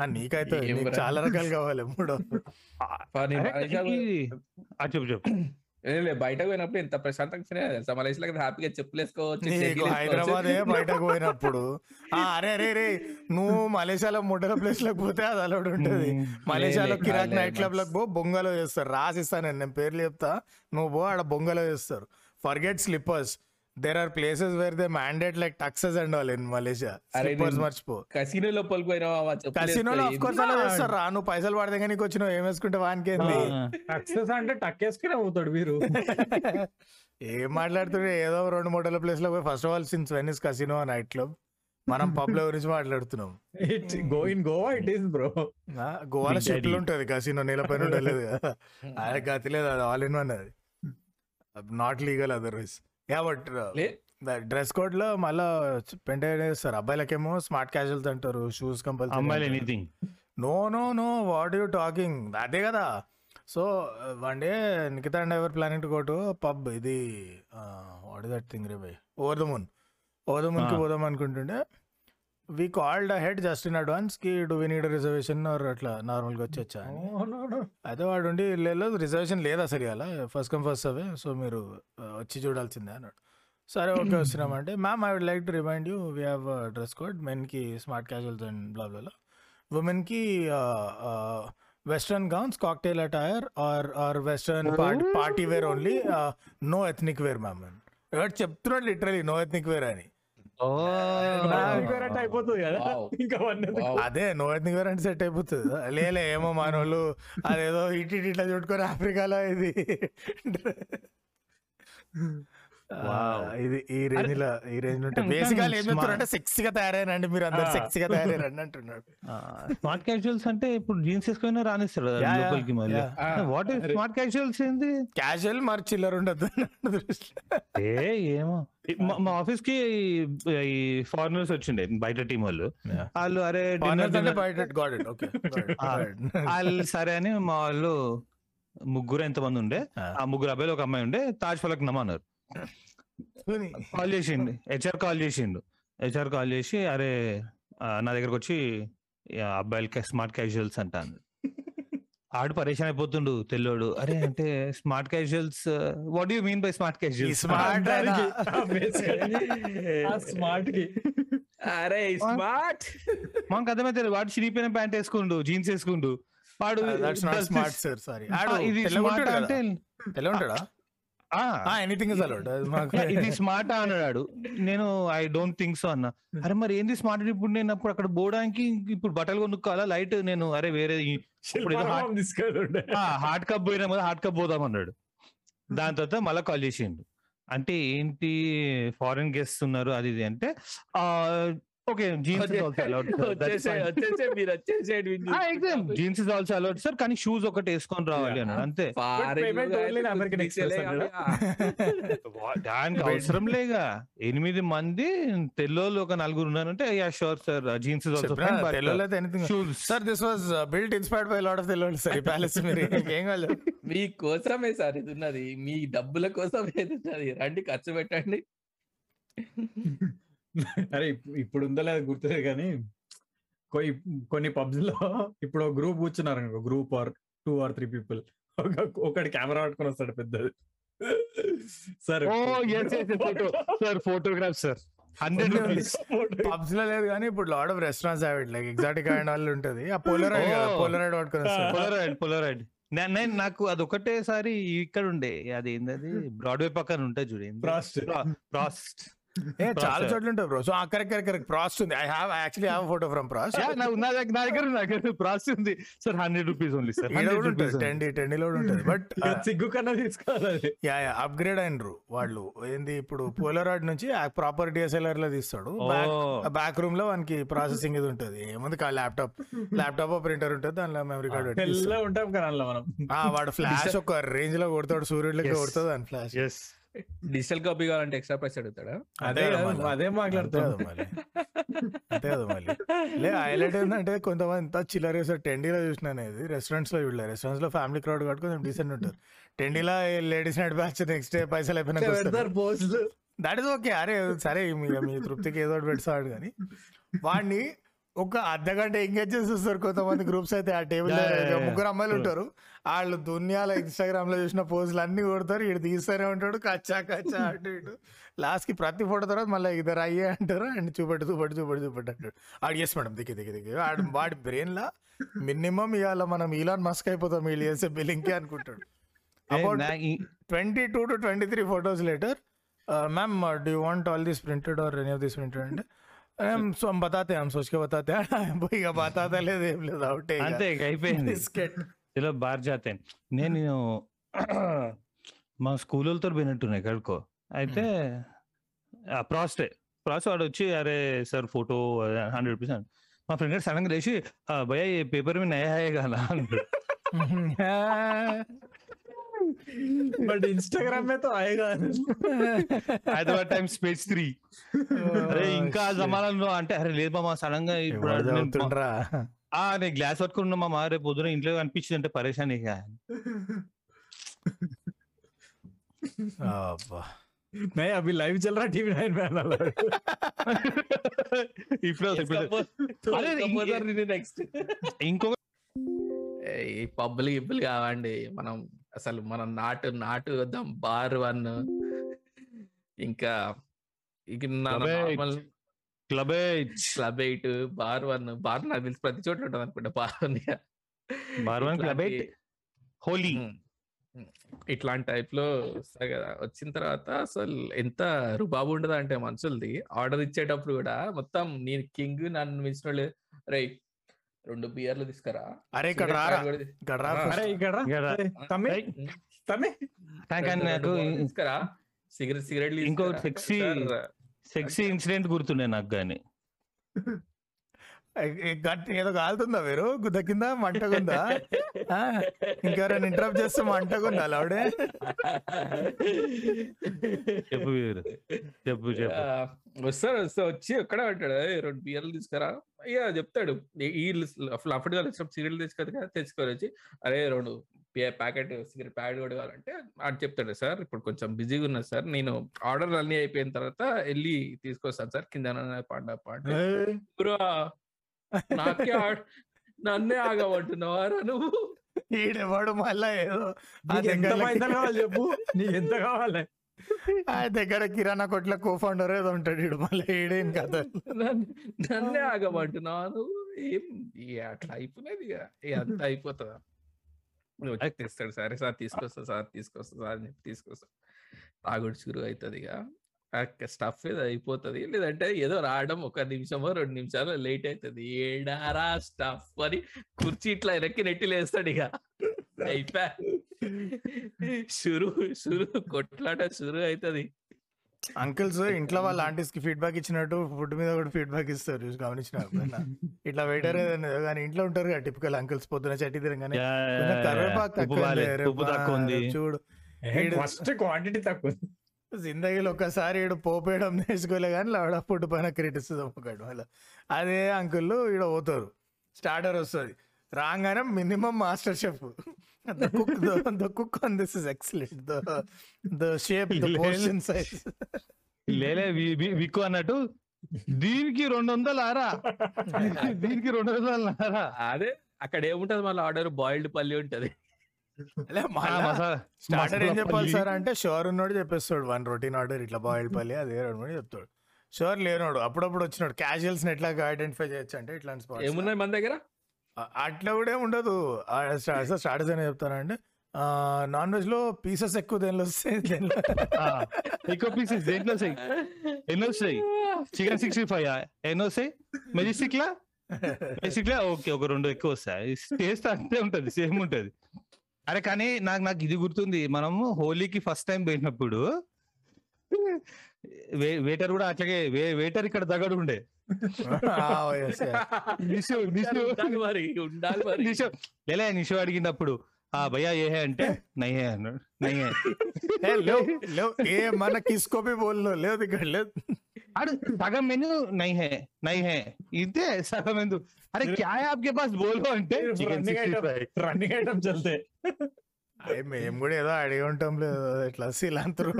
నీకైతే రా. చాలా రకాలు కావాలి మూడ్ ఆఫ్. చెప్పు చెప్పు. బయటకు పోయినప్పుడు ఎంత ప్రశాంతంగా ఫీల్ అయ్యేది తెలుసా? మలేషియాలో హ్యాపీగా చెప్పులేసుకోవచ్చు. హైదరాబాదే బయటకు పోయినప్పుడు. ఆ, అరే అరే రే నువ్వు మలేషియాలో ముడ్డల ప్లేస్లకు పోతే అది అలౌడ్ ఉంటుంది. మలేషియాలో కిరాక్ నైట్ క్లబ్లకు పో బొంగలో చేస్తారు. రాసిస్తాను నేను నేను పేర్లు చెప్తా. నువ్వు పో ఆడ బొంగలో చేస్తారు. Forget slippers there are places where they mandate like tuxes and all in Malaysia slippers మర్చిపో. కసినో లోపలికి పోయినావా కసినోలో ఆఫ్ కోర్స్ అలా చేస్తారు రా. నువ్వు పైసలు పడితే కానీ నీకు వచ్చినావు ఏం వేసుకుంటే వానికేంది? సక్సెస్ అంటే టక్కేసుకునే అవుతాడు మీరు ఏం మాట్లాడుతుండే? ఏదో రెండు మూడల ప్లేస్లో పోయి first of all since Venice casino night club మనం పబ్లో గురించి మాట్లాడుతున్నాం. It go in Goa it is bro గోవాలో Daddy. ఉంటది కసినో నీళ్ళపైన ఉండలేదు కదా. ఆయన గతి లేదు అది ఆల్ ఇన్ వన్ అది. Not legal otherwise yeah but dress కోడ్లో మళ్ళా పెంట చేస్తారు అబ్బాయిలకేమో స్మార్ట్ క్యాజువల్స్ అంటారు షూస్ అమ్మాయిలు compulsory anything no no no what you talking అదే కదా. So one day Nikhita and ever planning to go to pub ఇది what is that thing ray by over the moon over the మూన్కి. పోదాం అనుకుంటుండే we called head just in అడ్వాన్స్కి do we need reservation or అట్లా నార్మల్గా వచ్చేచ్చా అని? అయితే వాడు ఉండి లేదు reservation లేదు అసలు ఇలా ఫస్ట్ కమ్ ఫస్ట్ అవే సో మీరు వచ్చి చూడాల్సిందే అన్నాడు. సరే okay వస్తున్నామంటే ma'am I would like to remind you we have dress code మెన్కి smart casuals and blah blah ఉమెన్కి western gowns cocktail attire or or western party wear only no ethnic wear ma'am అని చెప్తున్నాడు literally no ethnic wear అని. అయిపోతుంది కదా. ఇంకా. అదే no ethnic wear అంటే set అయిపోతుంది లేలే ఏమో మనోళ్ళు అదేదో ఇటు ఇటు ఇట్లా చుట్టుకొని ఆఫ్రికాలో ఇది. ఇది ఈ రేంజ్లో ఈ రేంజ్లో బేసిక్గా ఏం చెప్తారంటే సెక్సీ గా తయారైనండి మీరు అందరు. సెక్సీ గా తయారైనండి అంటున్నాడు. స్మార్ట్ క్యాజువల్స్ అంటే ఇప్పుడు జీన్స్ వేసుకొని రానిస్తాడు లోపలికి మళ్ళీ. వాట్ ఇస్ స్మార్ట్ క్యాజువల్స్ ఏంది? క్యాజువల్ మరి చిల్లర ఉండదు ఏ ఏమో. మా- ఆఫీస్కి ఈ ఫారినర్స్ వచ్చిండే బయట టీం వాళ్ళు. వాళ్ళు అరే వాళ్ళు సరే అని మా వాళ్ళు ముగ్గురు ఎంతమంది ఉండే ఆ. ఆ ముగ్గురు అబ్బాయిలు ఒక అమ్మాయి ఉండే తాజ్ ఫలక్ నమ్మన్నారు. కాల్ చేసిండు. హెచ్ఆర్ కాల్ చేసిండు. హెచ్ఆర్ కాల్ చేసి అరే నా దగ్గరకు వచ్చి "ఈ అబ్బాయిలకి స్మార్ట్ క్యాజువల్స్ అంటాను ఆడు పరేషాన్ అయిపోతుండు తెల్లోడు. అరే అంటే smart casuals what you mean by smart casuals smart స్మార్ట్కి అరే స్మార్ట్ మాకు అర్థమైతే వాడు చిరిగిపోయిన ప్యాంట్ వేసుకుండు జీన్స్ వేసుకుండు. వాడు స్మార్ట్ సార్ సారీ ఇది స్మార్ట్ అంటే తెల్ల ఉంటాడా ఎనీథింగ్ ఇస్ అలౌడ్ ఇది స్మార్ట్ అన్నాడు నేను ఐ డోంట్ థింక్ సో అన్న. అరే మరి ఏంది స్మార్ట్ ఇప్పుడు నేను అప్పుడు అక్కడ పోవడానికి ఇప్పుడు బట్టలు కొనుక్కోవాలా? లైట్ నేను అరే వేరే హార్ట్ కప్ పోయినా కదా హార్ట్ కప్ పోదాం అన్నాడు. దాని తర్వాత మళ్ళీ కాల్ చేసిండు. అంటే ఏంటి ఫారెన్ గెస్ట్ ఉన్నారు అది ఇది అంటే ఓకే జీన్స్ వచ్చేసే వచ్చేసే మీరు వచ్చేసేయండి jeans is also allowed sir కానీ షూస్ ఒకటి వేసుకొని రావాలి అన్నాడు అంతే. దానికి అవసరం లేగా. ఎనిమిది మంది తెల్లోళ్ళు ఒక నలుగురు ఉన్నారంటే yeah sure sir jeans is also shoes sir this was built inspired by lot of తెల్ల సార్ ఈ ప్యాలెస్ మీరు ఏం కాలేదు మీ కోసమే సార్ ఇది ఉన్నది. మీ డబ్బుల కోసం ఇది ఉన్నది. రండి ఖర్చు పెట్టండి. అరే ఇప్- ఇప్పుడు ఉందో లేదో గుర్తులేదు కానీ కొ- కొన్ని పబ్స్లో ఇప్పుడు గ్రూప్ కూర్చున్నారు అనుకో group or two or three people. ఒకటి కెమెరా పట్టుకొని వస్తాడు పెద్దది sir sir photograph sir hundred rupees పబ్స్లో లేదు కానీ ఇప్పుడు lot of restaurants have like exotic and వాళ్ళు ఉంటుంది. ఆ పోలరైడ్ Oh. పోలరైడ్ పట్టుకొని వస్తారు. పోలరైడ్ పోలరైడ్ నేను నాకు అది ఒకటేసారి ఇక్కడ ఉండే అది ఏంటది బ్రాడ్వే పక్కన ఉంటుంది చూడండి Frost. ప్రాస్ట్ ఏ చాలా. చోట్ల ఉంటాయి bro. So correct correct correct Prost ఉంది. I have actually have photo from Prost నా దగ్గర నా దగ్గర నా దగ్గర ప్రాస్ట్ ఉంది. Sir hundred rupees only sir ఈడ కూడా ఉంటుంది టెండి టెండీలో కూడా ఉంటుంది బట్ సిగ్గు కన్నా తీసుకోవాలి. యా యా అప్గ్రేడ్ అయినరు వాళ్ళు. ఏంది ఇప్పుడు పోలరాడ్ నుంచి ప్రాపర్ డిఎస్ఎల్ఆర్లో తీస్తాడు. బ్యాక్ రూమ్లో వానికి ప్రాసెసింగ్ ఇది ఉంటుంది. ఏముంది ల్యాప్టాప్ ల్యాప్టాప్ ప్రింటర్ ఉంటుంది. దానిలో మెమరీ కార్డ్ ఉంటాం కదా మనం. వాడు ఫ్లాష్ ఒక రేంజ్లో కొడతాడు. సూర్యుడికి. కొడుతుంది అని ఫ్లాష్ డిజిటల్ కాపీ కావాలంటే ఎక్స్ట్రా ప్రైస్ అడుగుతాడా? అదే. అదే మాట్లాడుతాం అంతే కదా మళ్ళీ. లే హైలైట్ ఏంటంటే కొంతమంది ఇంత చిల్లర వేసారు టెండీలో చూసినాను ఇది రెస్టారెంట్స్లో చూడలేదు రెస్టారెంట్స్లో ఫ్యామిలీ క్రౌడ్ కట్టుకొని డీసెంట్ ఉంటారు. టెండీలో ladies night batch next day పైసలు అయిపోయినాక పోస్టులు. దట్ ఇస్ ఓకే అరే సరే మీ మీ తృప్తికి ఏదో ఒకటి పెడతాడు కానీ వాడిని ఒక అర్ధగంట ఎంగేజ్ చేసేస్తారు కొంతమంది గ్రూప్స్ అయితే ఆ టేబుల్ ముగ్గురు అమ్మాయిలు ఉంటారు. వాళ్ళు దునియాల ఇన్స్టాగ్రామ్లో చూసిన పోజులు అన్ని కొడతారు. ఇటు తీస్తూనే ఉంటాడు. కచ్చా కచ్చా అటు ఇటు. లాస్ట్కి ప్రతి ఫోటో తర్వాత మళ్ళీ ఇద్దరు అయ్యే అంటారు. అండ్ చూపెట్టు చూపెట్టు చూపెట్టు చూపెట్టు అంటాడు. ఆడు చేసి మేడం దిగి దిగి దిగి. ఆడు వాడి బ్రెయిన్ లా మినిమం ఇవాళ మనం ఇలాన్ మస్క్ అయిపోతాం. వీళ్ళు చేసే బిల్లింగ్కే అనుకుంటాడు. About twenty two to twenty three photos later ma'am do want all this printed or any of this printed అంటే हम सो हम बताते हैं हम सोच के बताते हैं भैया बताता లేదు ఏం లేదు అవుట్ అంతే ఇక అయిపోయింది బిస్కెట్ ఇలా బార్ జాతే నేను మా స్కూల్ వాళ్ళతో పోయినట్టున్నాయి ఎక్కడికో అయితే ఆ ప్రాస్టే ప్రాస్ వాడు వచ్చి అరే సార్ ఫోటో హండ్రెడ్ రూపీస్ అని మా ఫ్రెండ్ సడన్ గా లేచి "ఆ, భయ్యా ఈ పేపర్ మీద నయా హై కదా बट इंस्टाग्राम में तो आएगा హైదరాబాద్ టైమ్స్ పేజ్ త్రీ అరే ఇంకా ఆ జమానాలో అంటే అరే లేదు మామ సడన్ గా ఇప్పుడు ఎవరు నేను చదువుతుండ్రా? ఆ నేను గ్లాస్ పట్టుకున్నా మామ రేపు పొద్దున ఇంట్లో కనిపించింది అంటే పరేషాన్ ఇక అబ్బా. नहीं अभी लाइव चल रहा टीवी नाइन में आना लगा। ఇప్పుడు ఇప్పుడు అరే, ఇంకే- నెక్స్ట్ ఇంకొక ఈ పబ్బులు గిబ్బులు కావండి మనం అసలు మనం నాటు నాటు వద్దాం బార్ వన్. ఇంకా club club eight. Bar one. Bar నాకు తెలిసి ప్రతి చోట్ల ఉంటుంది అనుకుంటా bar one Bar one, club eight. హోలీ. ఇట్లాంటి టైప్లో వస్తాయి కదా. వచ్చిన తర్వాత అసలు ఎంత రుబాబు ఉండదు అంటే మనుషులది. ఆర్డర్ ఇచ్చేటప్పుడు కూడా మొత్తం నేను కింగ్ నన్ను మించిన వాళ్ళు రే రెండు బియర్లు తీసుకురా. అరే ఇక్కడ నాకు తీసుకురా. సిగరెట్ సిగరెట్ ఇంకో సెక్సీ సెక్సీ ఇన్సిడెంట్ గుర్తుండే నాకు గానీ. ఏ- ఏ గట్టి ఏదో కాలుతుందా మీరు? గుద్ద కింద మంటగుందా? ఆ, ఇంకెవరైనా ఇంటరప్ట్ చేస్తే మంటగుందా ఆవిడే చెప్పు వీరు. చెప్పు చెప్పు. వస్తాడు వస్తా వచ్చి ఒక్కడే అంటాడు "ఏయ్, రెండు బియర్లు తీసుకురా. ఇక చెప్తాడు. ఈ- అఫ్డ్గా వచ్చినప్పుడు సిగరెట్లు తెచ్చుకోదు కదా తెచ్చుకొని వచ్చి అరే రెండు ప్యాకెట్ సిగరెట్ ప్యాకెట్ కూడా కావాలంటే అది చెప్తాడు సార్. ఇప్పుడు కొంచెం బిజీగా ఉన్నా సార్. నేను ఆర్డర్ అన్ని అయిపోయిన తర్వాత వెళ్ళి తీసుకొస్తాను సార్. కింద పండ బ్రో నాకే నన్నే ఆగమంటున్నావారా నువ్వు? ఈడెవాడు మళ్ళా ఏదో చెప్పు? నీకు ఎంత కావాలి? ఆ దగ్గర కిరాణా కొట్ల కో ఫౌండర్ ఏదో ఉంటాడు ఈడు మళ్ళీ ఈడేం కదా నన్ను- ఆగమంటున్నావా నువ్వు? ఏం అట్లా అయిపోయినది అంతా అయిపోతుందా? తెస్తాడు సరే సార్ తీసుకొస్తా సార్ తీసుకొస్తా సార్ అని చెప్పి తీసుకొస్తా. తాగుడు చురు అవుతుంది ఇక. స్టఫ్ ఏదో అయిపోతుంది. లేదంటే ఏదో రావడం ఒక నిమిషమో రెండు నిమిషాలు లేట్ అవుతుంది ఏడారా స్టఫ్ అని కుర్చీ ఇట్లా వెనక్కి నెట్టి లేస్తాడు ఇక. అయిపోయా షురు షురు కొట్లాట షురు అవుతుంది అంకిల్స్ ఇంట్లో వాళ్ళ ఆంటీస్కి ఫీడ్బ్యాక్ ఇచ్చినట్టు ఫుడ్ మీద కూడా ఫీడ్బ్యాక్ ఇస్తారు. చూసి గమనించిన? ఇట్లా వెయిటర్ కానీ ఇంట్లో ఉంటారు కదా టిపికల్ అంకిల్స్ పొద్దున చట్టి తిరగానే కరివేపాకు ఉప్పు తక్కువ చూడు. ఫస్ట్ క్వాంటిటీ తక్కువ జిందగీలో ఒకసారి ఈడు పోపేయడం నేర్చుకోలే కానీ ఆవిడ ఫుడ్ పైన క్రిటిసిజం ఒకటి మళ్ళీ. అదే అంకుల్ ఈడ పోతారు. స్టార్టర్ వస్తుంది. రాగానే minimum master chef. The cook the cook on this is excellent. The the shape the portion size. లేలే వి- వి- విక్కు అన్నట్టు దీనికి రెండు వందలు ఆరా? దీనికి రెండు వందలు ఆరా? అదే అక్కడ ఏముంటది మళ్ళీ? ఆర్డర్ బాయిల్డ్ పల్లి ఉంటది. స్టార్టర్ ఏం చెప్పాలి సార్ అంటే షోర్ ఉన్నోడు చెప్పేస్తాడు. వన్ రొటీన్ ఆర్డర్ ఇట్లా బాయిల్డ్ పల్లి అదే రెండు మూడు చెప్తాడు. షోర్ లేనోడు అప్పుడప్పుడు వచ్చినాడు. క్యాజువల్స్ ఎట్లా ఐడెంటిఫై చేయొచ్చు అంటే ఇట్లాంటి spots. ఏమున్నాయి మన దగ్గర? అట్లా కూడా ఏం ఉండదు. స్టార్టర్స్ అని చెప్తానండి నాన్ వెజ్లో పీసెస్ ఎక్కువ దేనిలో వస్తాయి? ఎక్కువ పీసెస్ దేంట్లో వస్తాయి? ఎన్ని వస్తాయి? చికెన్ సిక్స్టీ ఫైవ్ ఎన్ని వస్తాయి? మెజిస్టిక్ లా? మెజిస్టిక్ లా? ఓకే ఒక రెండు ఎక్కువ వస్తాయి. టేస్ట్ అంతే ఉంటది సేమ్ ఉంటది. అరే కానీ నాకు నాకు ఇది గుర్తుంది. మనము హోలీకి ఫస్ట్ టైం పోయినప్పుడు వేటర్ కూడా అట్లాగే వేటర్ ఇక్కడ దగ్గర ఉండే. నిషు నిషు. నిషు లేలే నిషు అడిగినప్పుడు ఆ భయ్యా ఏ హే అంటే నై హే అన్నాడు. నై హే. లేవు లేవు. ఏ మన కిస్కోపి బోల్లో లేదు ఇక్కడ లేదు అడు సగం మెను నై హే నై హే? ఇదే సగం ఎందుకు? అరే క్యా హై ఆప్కే పాస్ బోలో అంటే? Chicken running item running item చల్తే. అయ్యి మేము కూడా ఏదో అడిగి ఉంటాం లేదు. ఇట్లా సిలాంత్రో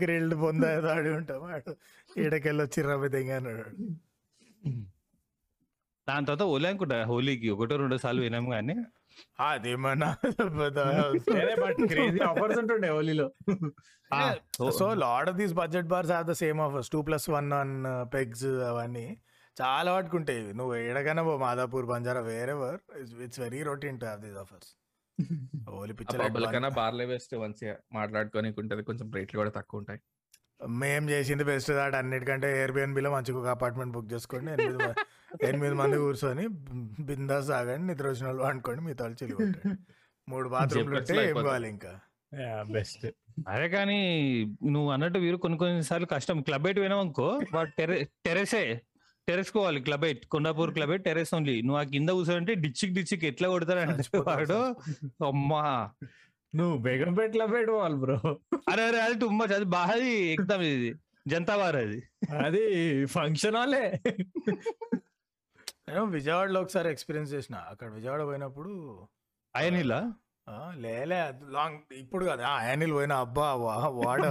గ్రిల్డ్ పొందా ఏదో అడిగి ఉంటాం వాడు ఈడకెళ్ళి వచ్చి రవి దింగ అన్నాడు. దాని తర్వాత హోలీ అనుకుంటా హోలీకి ఒకటో రెండో సార్లు వినాము కానీ అదేమన్నా బట్ క్రేజీ ఆఫర్స్ ఉంటుండే హోలీలో so lot of these budget bars are the same offers two plus one one pegs అవన్నీ చాలా వాటుకుంటాయి ఇవి. నువ్వు ఎడగన Madhapur Banjara wherever it's very routine to have these offers ఓలి పిక్చర్ కన్నా బార్లే బెస్ట్ మంచిగా మాట్లాడుకోనికి ఉంటది కొంచెం రేట్లు కూడా తక్కువ ఉంటాయి. మేం చేసింది బెస్ట్ దాట్ అన్నిటికంటే ఎయిర్బిఎన్బిలో మంచిగా ఒక అపార్ట్మెంట్ బుక్ చేసుకోండి ఎనిమిది ఎనిమిది మంది కూర్చొని బిందాస్ ఆగండి నిద్ర వచ్చిన వాళ్ళు అనుకోండి మీ తల చిల్లి మూడు బాత్రూమ్లు ఉంటే ఏం. కావాలి ఇంకా? బెస్ట్. అరే కానీ నువ్వు అన్నట్టు వీరు కొన్ని కొన్ని సార్లు కష్టం. క్లబ్ ఎయిట్ వినావు అనుకో వాడు టెరె టెరెసే. టెరెస్ కోవాలి club eight. Kondapur club eight terrace only. నువ్వు ఆ కింద కూర్చోంటే డిచ్చిక్ డిచ్చిక్ ఎట్లా కొడతాడు అంటే వాడు అమ్మా. నువ్వు బేగంపేటలో పెట్టుకోవాలి బ్రో. అరే అరే అది టూ మచ్ అది బాగా ఎక్దమ్ ఇది. జనతా వార్ అది. అది ఫంక్షన్ హాలే. నేను విజయవాడలో ఒకసారి ఎక్స్పీరియన్స్ చేసిన. అక్కడ విజయవాడ పోయినప్పుడు అయనిలా? లేలే లాంగ్ ఇప్పుడు కదా. యానిల్ పోయిన. అబ్బా వాడ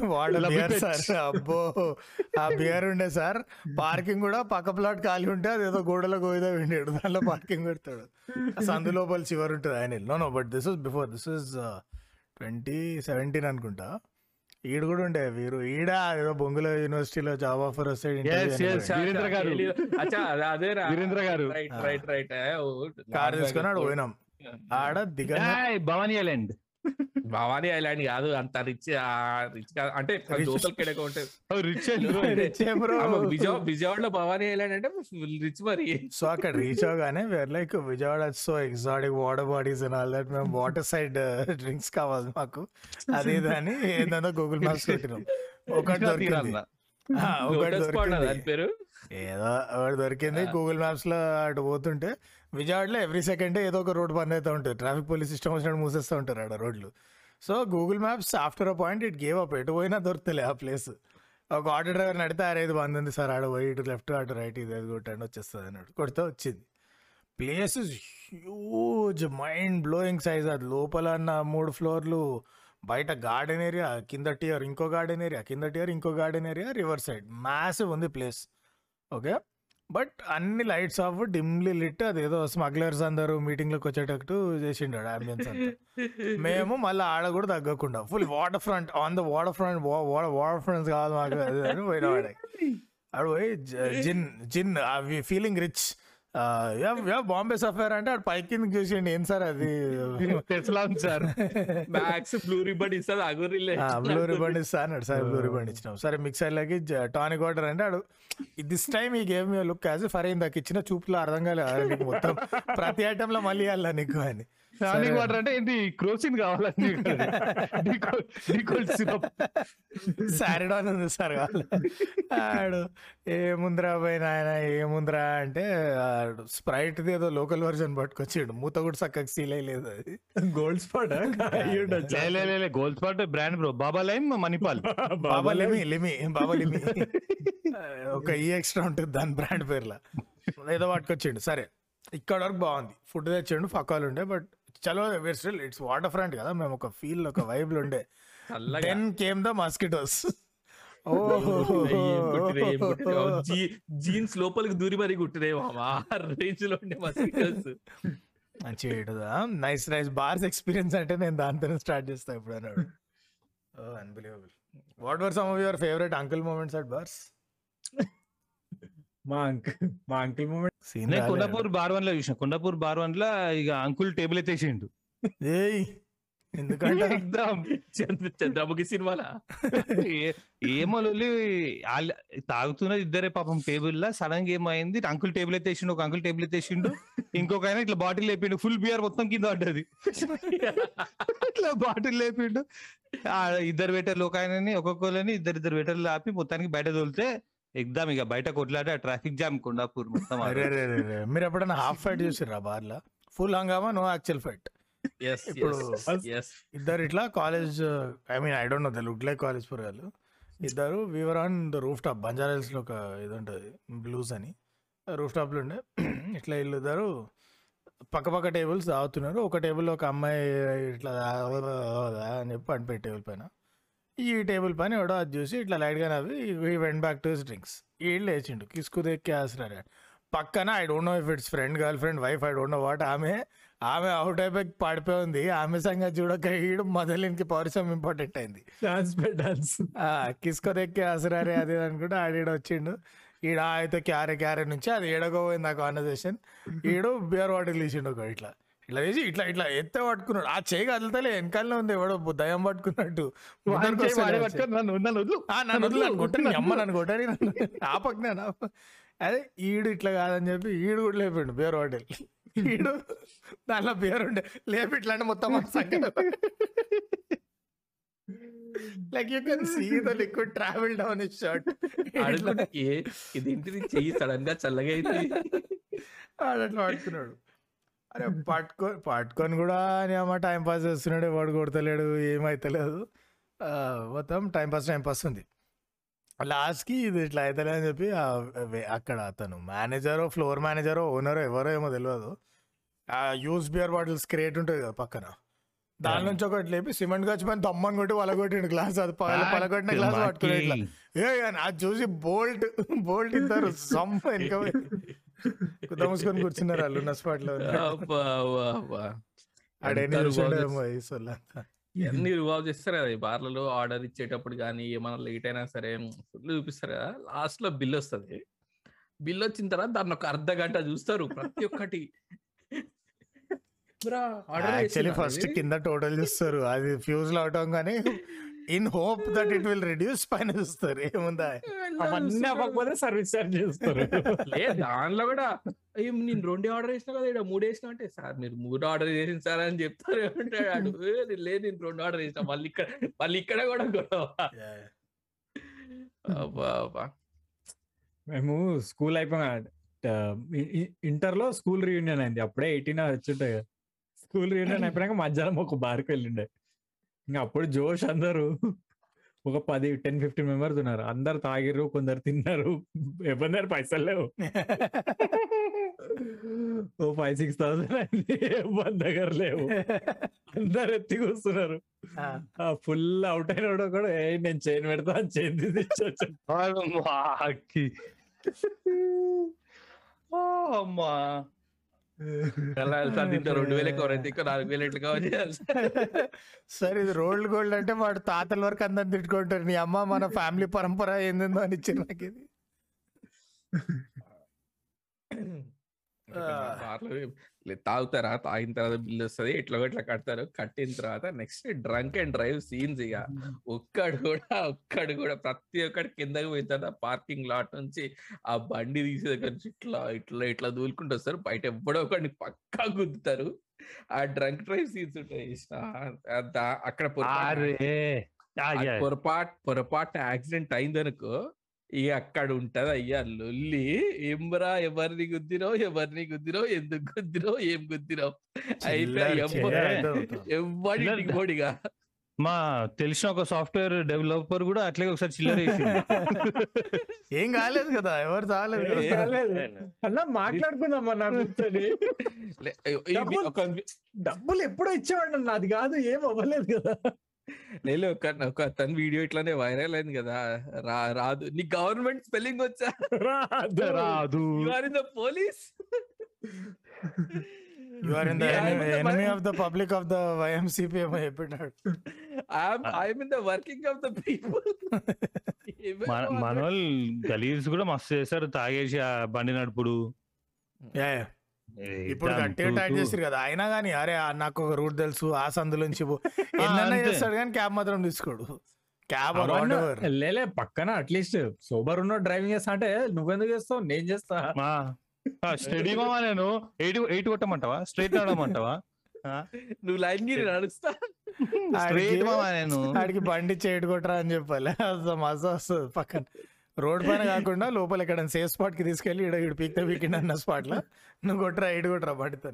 వాడ బియర్. సార్. అబ్బో ఆ బియర్ ఉండే సార్. పార్కింగ్ కూడా పక్క ప్లాట్ ఖాళీ ఉంటే అది ఏదో గోడలో గోయిదా విండాడు. దాంట్లో పార్కింగ్ పెడతాడు. సందు లోపల చివరి ఉంటుంది యానిల్ no no but this is before. This is twenty seventeen అనుకుంటా. ఈడు కూడా ఉండే వీరు. ఈడ ఏదో బొంగుల యూనివర్సిటీలో జాబ్ ఆఫర్ వస్తే Yes, yes, ఇంటర్వ్యూ వీరేంద్ర గారు. అచ్చా అదేరా. వీరేంద్ర గారు. రైట్ రైట్ రైట్ కార్ తీసుకొని ఆడ పోయినాం. ఆడ దిగ భవానీ ఐలాండ్. భవానీ ఐలాండ్ కాదు అంత రిచ్ రిచ్ కాదు. అంటే. లోకల్ ఉంటే రిచ్ విజయ విజయవాడలో భవానీ ఐలాండ్ అంటే రిచ్ మరి. సో అక్కడ రీచ్ అవగానే where like Vijayawada so exotic water bodies and all that మేము వాటర్ సైడ్ డ్రింక్స్ కావాలి మాకు. అది ఇది అని ఏందో గూగుల్ మ్యాప్స్ పెట్టినాం ఒకటి దొరికింది. ఆ, ఒకటి దొరికింది. దాని పేరు? ఏదో ఒకటి దొరికింది గూగుల్ మ్యాప్స్లో అటు పోతుంటే. విజయవాడలో ఎవ్రీ సెకండ్ ఏదో ఒక రోడ్ బంద్ అవుతూ ఉంటుంది. ట్రాఫిక్ పోలీస్ సిస్టమ్ వచ్చినట్టు మూసేస్తూ ఉంటారు ఆడ రోడ్లు. So Google maps after a point it gave up ఎటు పోయినా దొరుకుతలే ఆ ప్లేస్ ఒక ఆటో డ్రైవర్ నడితే అరే ఇది బంద్ ఉంది సార్ ఆడ పోయి ఇటు లెఫ్ట్ అటు రైట్ ఇది అది కొట్టండి వచ్చేస్తుంది అన్నాడు. కొడితే వచ్చింది. Place huge mind blowing size అది లోపల అన్న మూడు ఫ్లోర్లు బయట గార్డెన్ ఏరియా కింద టియర్ ఇంకో గార్డెన్ ఏరియా కింద టియర్ ఇంకో garden area river side massive ఉంది ప్లేస్ ఓకే బట్ అన్ని లైట్స్ ఆఫ్ డిమ్లీ లిట్ అదేదో స్మగ్లర్స్ అందరూ మీటింగ్లోకి వచ్చేటట్టు చేసిండు అంబియన్స్ అంతా. మేము మళ్ళీ ఆడ కూడా తగ్గకుండా full water front on the water front water fronts కావాలి మాకు అని పోయిన వాడే. పోయి gin gin feeling rich. Bombay Sapphire అంటే ఆడు పైకి చూసిండి. ఏం సార్ అది? సార్. మ్యాక్స్ బ్లూ రిబ్బన్ ఇస్తుంది అగురిలే బ్లూ రిబండ్ ఇస్తా అన్నాడు సరే బ్లూ రిబండ్ ఇచ్చినాం. సరే మిక్సర్లోకి టానిక్ వాటర్ అంటే ఆడు దిస్ టైమ్ ఈ గేమ్ లుక్ యాజ్ ఫర్ ఇందాక ఇచ్చిన చూపులో అర్థం కాలేదు "అరే, నీకు మొత్తం ప్రతి ఐటమ్లో మళ్ళీ ఇవ్వాలా నీకు అని. టానిక్ వాటర్ అంటే ఏంటి? క్రోసిన్ కావాలని సిరప్. సారిడాన్ ఉంది సార్ కావాలి ఆడు ఏముందిరా పోయిన ఆయన ఏముందిరా అంటే స్ప్రైట్ ఏదో లోకల్ వర్జన్ పట్టుకొచ్చిండు. మూత కూడా చక్కగా సీల్ అయ్యలేదు అది. Gold Spot Gold Spot brand bro బాబా లైమ్ మణిపాల్. బాబా లిమి. లిమి బాబా లిమి. ఒక ఈ ఎక్స్ట్రా ఉంటుంది దాని బ్రాండ్ పేర్ల. ఏదో పట్టుకొచ్చిండు. సరే ఇక్కడ వరకు బాగుంది. ఫుడ్ తెచ్చిండు పక్కాలు ఉండే బట్ చలో స్టిల్ ఇట్స్ వాటర్ ఫ్రంట్ కదా మేము ఒక ఫీల్ ఒక వైబ్లు ఉండే. Then came the mosquitoes jeans లోపలికి దూరి మరి మామా. రేంజ్లో ఉండే మస్కిటోస్ మంచి నైస్ నైస్ బార్స్ ఎక్స్పీరియన్స్ అంటే నేను దాంతో స్టార్ట్ చేస్తా ఇప్పుడు అన్నాడు. Unbelievable what were some of your favourite uncle moments at bars మా అంకుల్ మా అంకుల్ మూమెంట్ సీన్ నేను కొండపూర్ బార్ వన్లో చూసిన. కొండపూర్ బార్ వన్లో ఇక అంకుల్ టేబుల్ ఎత్తేసిండు. ఏయ్ ఎందుకంటే? చంద్రముఖి సినిమాలా? ఏమో తాగుతున్నది ఇద్దరే పాపం టేబుల్ లా సడన్గా ఏమైంది? అంకుల్ టేబుల్ ఎత్తేసిండు ఒక అంకుల్ టేబుల్ ఎత్తేసిండు. ఇంకొక ఆయన ఇట్లా బాటిల్ లేపిండు. ఫుల్ బియర్ మొత్తం కింద పడ్డది. ఇట్లా బాటిల్ లేపిండు. ఆ ఇద్దరు వెటర్లు ఒక ఆయనని ఒక్కొక్కరిని ఇద్దరు ఇద్దరు వెటర్లు ఆపి మొత్తానికి బయట తోలితే ఎగ్దాం ఇక బయట కొట్లాట ట్రాఫిక్ జామ్ కొండాపూర్ మొత్తం. మీరు ఎప్పుడైనా హాఫ్ ఫైట్ చూసిర్రా బార్లా? ఫుల్ హంగామా నో యాక్చువల్ ఫైట్ ఎస్ ఇప్పుడు- ఎస్ ఇద్దరు ఇట్లా college I mean I don't know the look like college పురాలు ఇద్దరు Weaver on the roof top బంజారాల్స్లో ఒక ఇది ఉంటుంది బ్లూస్ అని. రూఫ్ టాప్లో ఉండే. ఇట్లా వీళ్ళు ఇద్దరు పక్క పక్క టేబుల్స్ తాగుతున్నారు ఒక టేబుల్ ఒక అమ్మాయి ఇట్లా అని చెప్పి పడిపోయి టేబుల్ పైన. ఈ టేబుల్ పైన ఎవడో అది చూసి ఇట్లా లైట్గా నవ్వి he went back to his drinks వీళ్ళు లేచిండు. కిస్కు దెక్కి ఆసరా పక్కన I don't know if it's friend girlfriend wife I don't know what ఆమె ఆమె అవుట్ అయిపోయి పడిపోయి ఉంది ఆమె సంగతి చూడక ఈడు మొదలినికి పౌరుషం ఇంపార్టెంట్ అయింది. కిస్కో దెక్కి ఆసరారే అది అనుకుంటే ఆడీడ వచ్చిండు. ఈడ అయితే క్యారె క్యారె నుంచి అది ఏడగోపోయింది ఆ కాన్వర్సేషన్ ఈడు బియర్ బాటిల్ తీసిండు ఒక ఇట్లా. ఇట్లా తీసి ఇట్లా ఇట్లా ఎత్తే పట్టుకున్నాడు. ఆ చేయి కదలతలే వెనకాలనే ఉంది ఎవడో దయం పట్టుకున్నట్టు. ఆ. నన్ను వదులు. ఆ, నన్ను వదిలి నన్ను కొట్టని నీ అమ్మ నన్ను కొట్టని నన్ను ఆపక్ నేను ఆప. అదే ఈడు ఇట్లా కాదని చెప్పి ఈడు కూడా లేపిండు బేర్ హోటల్. ఈడు దానిలో బేర్ ఉండే లేపి ఇట్లా అంటే మొత్తం like you can see the liquid travel down his shirt ఏ ఇదేంటిది? చెయ్యి సడన్గా చల్లగా అయితే ఆడట్లా పడుతున్నాడు అరే పట్టుకో పట్టుకొని కూడా అమ్మ టైం పాస్ చేస్తున్నాడు వాడు కొడతలేడు ఏమైతలేదు. మొత్తం టైం పాస్ టైం పాస్ ఉంది. లాస్ట్కి ఇది ఇట్లా అవుతలే అని చెప్పి అక్కడ అతను మేనేజరో ఫ్లోర్ మేనేజరో ఓనరో ఎవరో ఏమో తెలియదు ఆ యూస్ బియర్ బాటిల్స్ క్రియేట్ ఉంటుంది కదా పక్కన. దాని నుంచి ఒకటి లేపి సిమెంట్ గచ్చి పైన దమ్మని కొట్టి పలగొట్టిండు గ్లాస్ అది పగల పలగొట్టిన గ్లాస్ పట్టుకుని ఇట్లా. ఏ అది చూసి బోల్ట్ బోల్ట్ ఇద్దరు సమ్ వెనక పోయి కుద్ద మూసుకొని కూర్చున్నారు వాళ్ళు ఉన్న స్పాట్లో. ఎన్ని రుబాబు చేస్తారు కదా ఈ బార్లలో ఆర్డర్ ఇచ్చేటప్పుడు కానీ ఏమైనా లేట్ అయినా సరే ఫుల్ చూపిస్తారు కదా. లాస్ట్లో బిల్ వస్తుంది. బిల్ వచ్చిన తర్వాత దాన్ని ఒక అర్ధ గంట చూస్తారు ప్రతి ఒక్కటి. Actually first? కింద టోటల్ చూస్తారు. అది ఫ్యూజ్లో అవటం కానీ in hope that it will reduce పైన చూస్తారు. ఏముందా అవన్నీ. అవ్వకపోతే సర్వీస్ చార్జ్ చేస్తారు. దానిలో కూడా "అయ్యో, నేను రెండే ఆర్డర్ చేసిన కదా ఇక్కడ మూడు వేసిన అంటే సార్ మీరు మూడు ఆర్డర్ చేసిన సార్ అని చెప్తారు. అంటాడు. "ఏ, నేను లేదు నేను రెండు ఆర్డర్ చేసిన మళ్ళీ ఇక్కడ మళ్ళీ ఇక్కడ కూడా గొడవ. మేము స్కూల్ అయిపోయిన ఇంటర్లో స్కూల్ రీయూనియన్ అయింది. అప్పుడే ఎయిటీన్ వచ్చింటాయి కదా. స్కూల్ రీయూనియన్ అయిపోయాక మధ్యాహ్నం ఒక బార్కి వెళ్ళిండే. ఇంకా అప్పుడు జోష్ అందరూ ఒక పది టెన్ ఫిఫ్టీన్ మెంబర్స్ ఉన్నారు. అందరు తాగిర్రు కొందరు తిన్నారు. ఎవరి పైసలు లేవు. ఓ ఫైవ్ సిక్స్ థౌసండ్ అయింది ఎవరి దగ్గర లేవు. అందరు ఎత్తి కూస్తున్నారు ఫుల్ అవుట్ అయిన కూడా "ఏయ్, నేను చైన్ పెడతా చైన్ తీసి అమ్మా. వెళ్తా రెండు వేలు ఎక్కువ అయితే ఎక్కువ నాలుగు వేలు ఎట్లా సరే ఇది రోల్డ్ గోల్డ్ అంటే వాడు తాతల వరకు అందరిని తిట్టుకుంటారు. నీ అమ్మ మన ఫ్యామిలీ పరంపర ఏందో అని ఇచ్చింది నాకు ఇది. తాగుతారా తాగిన తర్వాత బిల్ వస్తుంది ఇట్లా ఇట్లా కడతారు. కట్టిన తర్వాత next drunk and drive scenes ఇక ఒక్కడు కూడా ఒక్కడు కూడా ప్రతి ఒక్కటి కిందకి పోయిన పార్కింగ్ లాట్ నుంచి ఆ బండి తీసే దగ్గర నుంచి ఇట్లా ఇట్లా ఇట్లా దూలుకుంటూ వస్తారు. బయట ఎప్పుడో ఒకటి పక్కా గుద్దుతారు. ఆ డ్రంక్ డ్రైవ్ సీన్స్ ఉంటాయి అక్కడ పొరపాటు. పొరపాటు పొరపాటు యాక్సిడెంట్ అయిందనుకో ఇక అక్కడ ఉంటది అయ్యా లొల్లి. ఏంబరా ఎవరిని గుద్దినో ఎవరిని గుద్దినో ఎందుకు గుద్దినో ఏం చిల్లర అయితే పోడిగా మా తెలిసిన ఒక సాఫ్ట్వేర్ డెవలపర్ కూడా అట్లాగే ఒకసారి చిల్లర వేసింది ఏం కాలేదు కదా ఎవరు కాలేదు. అన్న మాట్లాడుకుందాం డబ్బులు- ఎప్పుడో ఇచ్చేవాడు అన్న అది కాదు ఏం అవ్వలేదు కదా. లేదు ఒక ఒక తన వీడియో ఇట్లానే వైరల్ అయింది కదా రా రాదు. నీ గవర్నమెంట్ స్పెల్లింగ్ వచ్చా? రాదు. రాదు. You are in the police you are in the enemy. Of the public of the YMCP ఏమో చెప్పినాడు. I'm I'm in the working of the people మన మన వాళ్ళు గలీజ్ కూడా మస్తు చేశారు తాగేసి ఆ బండి నడుపుడు. Yeah. ఇప్పుడు గట్టిగా టైట్. చేసారు కదా. అయినా కానీ అరే నాకు ఒక రూట్ తెలుసు ఆ సందులోంచి పో. ఎన్నైనా. చేస్తాడు కానీ క్యాబ్ మాత్రం తీసుకోడు. క్యాబ్ లేలే పక్కన అట్లీస్ట్ సోబర్ ఉన్న డ్రైవింగ్ చేస్తా అంటే నువ్వెందుకు చేస్తావు? నేను చేస్తా. స్టడీ మామా నేను. ఎయిట్ ఎయిట్ కొట్టమంటావా? స్ట్రైట్ నడమంటావా నువ్వు లైన్ గిరి నడుస్తా. స్ట్రైట్ మామా నేను. ఆడికి బండి చేయడు కొట్టరా అని చెప్పాలి. అసలు మజా వస్తుంది పక్కన. రోడ్ పైన కాకుండా లోపల ఎక్కడ సేఫ్ స్పాట్కి తీసుకెళ్ళి ఈడ ఈడు పీక్ అన్న స్పాట్లో. నువ్వు కొట్టరా ఇటు కొట్టరా బండితో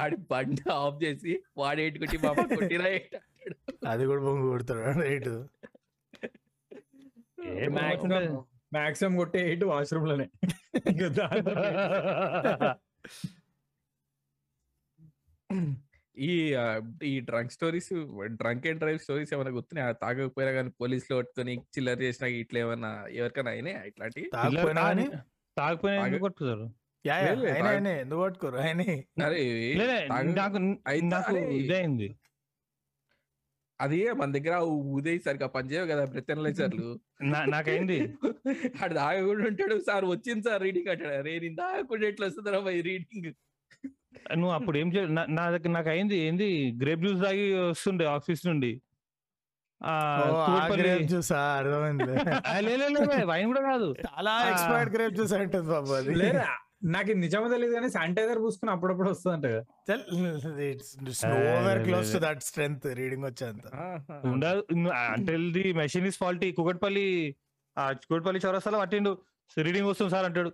ఆడి బండి ఆఫ్ చేసి వాడు ఎయిట్ కొట్టి మా అమ్మ కొట్టిరా. అది కూడా బొంగు కొడతాడు రైట్. ఏ మాక్సిమం కొట్టే ఎయిట్ వాష్రూమ్లోనే. ఇంకా దాంట్లో ఈ ఈ drunk stories drunk and drive stories ఏమైనా గుర్తున్నాయి? తాగకపోయినా కానీ పోలీసులు పట్టుకొని చిల్లర చేసినా ఇట్లా ఏమన్నా ఎవరికైనా అయినాయి ఇట్లాంటి అది మన దగ్గర ఉదయ్ సరిగా పనిచేయవు కదా బ్రెతనలైజర్లు నా- నాకైంది. ఆడు తాగకుండా ఉంటాడు సార్ వచ్చింది సార్ రీడింగ్ అంటాడు. అరే నేను తాగకుండా ఎట్లా వస్తుందా రీడింగ్? నువ్వు అప్పుడు ఏం చే నా- దగ్గర నాకు అయింది ఏంది? గ్రేప్ జ్యూస్ తాగి వస్తుండే ఆఫీస్ నుండి. ఆ, కూకట్పల్లి- గ్రేప్ జ్యూస్ అర్థమైంది ఆ, లే, లే, లే, లే, వైన్ కూడా కాదు. చాలా. ఎక్స్పైర్డ్ గ్రేప్ జ్యూస్ అంటుంది బాబు అది. లేదా నాకు నిజమో తెలియదు కానీ శానిటైజర్ పూసుకుని అప్పుడప్పుడు వస్తుందంట close to. That strength reading వచ్చేంత. ఉండదు అంటే the machine is faulty. Kukatpally ఆ కుకట్పల్లి చౌరస్తాలో పట్టిండు. రీడింగ్ వస్తుంది సార్ అంటాడు.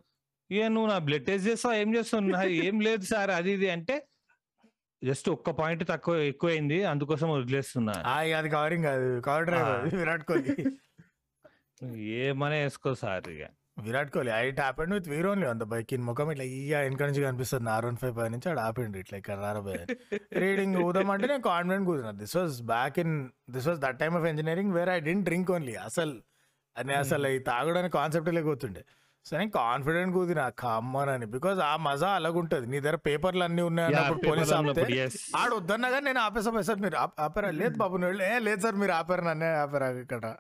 ఇక నువ్వు నా బ్లడ్ టెస్ట్ చేస్తావు? ఏం చేస్తావు? ఏం లేదు సార్ అది ఇది అంటే జస్ట్ ఒక్క పాయింట్ తక్కువ ఎక్కువైంది అందుకోసం వదిలేస్తున్నా. ఇక అది కవరింగ్ కాదు. కవర్ డ్రైవ్ ఆ. విరాట్ కోహ్లీ. ఏమనే వేసుకో సార్ ఇక Virat Kohli it happened with Veer only the bike. In ముఖం ఇట్లా ఇయ్య వెనక నుంచి కనిపిస్తుంది. ఆర్ వన్ ఫైవ్ పై నుంచి ఆడ ఆపిండు ఇట్లా ఇక్కడ రారబోయే. రీడింగ్ ఊదాం అంటే నేను confident కూతున్నా. This was back in this was that time of engineering where I didn't drink only అసలు అని అసలు ఈ తాగడానికి కాన్సెప్ట్ లేకపోతుండే సో నేను కాన్ఫిడెంట్ కూదిన కమ్మనని బికాజ్ ఆ మజా అలాగుంటది. నీ దగ్గర పేపర్లు అన్ని ఉన్నాయి అన్నప్పుడు పోలీస్ ఆపితే ఆడు వద్దన్నా కానీ నేను ఆపేసా సార్ మీరు ఆప్- ఆపారా? లేదు బాబు ఏ లేదు సార్ మీరు ఆపారు నన్నే ఆపారా ఇక్కడ?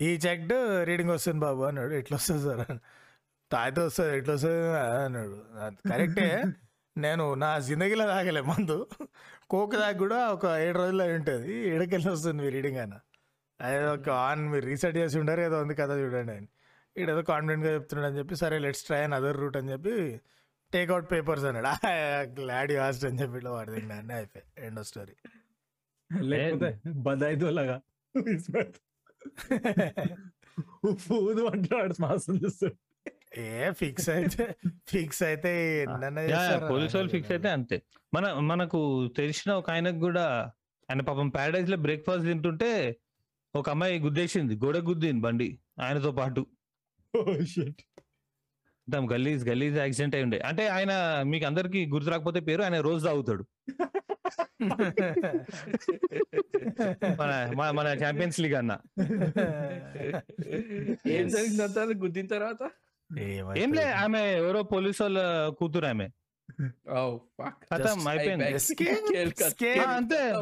ఈ చెక్డ్ రీడింగ్ వస్తుంది బాబు అన్నాడు. ఎట్లా వస్తుంది సార్? తాగితే వస్తుంది ఎట్లా వస్తుంది అన్నాడు. కరెక్టే. నేను నా జిందగీలో తాగలే మందు. కోక్ తాగి కూడా ఒక ఏడు రోజులు అయి ఉంటుంది. ఏడకెళ్ళి వస్తుంది మీ రీడింగ్ అన్న. అదే ఒక ఆన్ మీరు రీసెర్చ్ చేసి ఉండరు ఏదో ఉంది కదా చూడండి అని. ఈడేదో కాన్ఫిడెంట్గా చెప్తున్నాడు అని చెప్పి సరే let's try another route అని చెప్పి టేక్అవుట్ పేపర్స్ అన్నాడు. గ్లాడ్ హాస్ట్ అని చెప్పి ఇట్లా వాడి అన్నీ అయిపోయి ఎండ్ స్టోరీ లేకపోతే బదాయితో లాగా. ఊదు అంటాడు మాసం చూస్తాడు ఏ ఫిక్స్ అయితే ఫిక్స్ అయితే? పోలీసు వాళ్ళు ఫిక్స్ అయితే అంతే. మన మనకు తెలిసిన ఒక ఆయనకు కూడా ఆయన పాపం ప్యారడైజ్లో బ్రేక్ఫాస్ట్ తింటుంటే ఒక అమ్మాయి గుద్దేసింది. గోడ గుద్దింది బండి ఆయనతో పాటు. మొత్తం గలీజ్ గలీజ్ యాక్సిడెంట్ అయి ఉండే. అంటే ఆయన మీకు అందరికి గుర్తు రాకపోతే పేరు ఆయన రోజు తాగుతాడు. మన మన- ఛాంపియన్స్ లీగ్ అన్న. ఏం జరిగిందంతా? గుద్దిన తర్వాత? ఏం లే ఆమె ఎవరో పోలీసు వాళ్ళ కూతురు ఆమె. Ah, అంతే.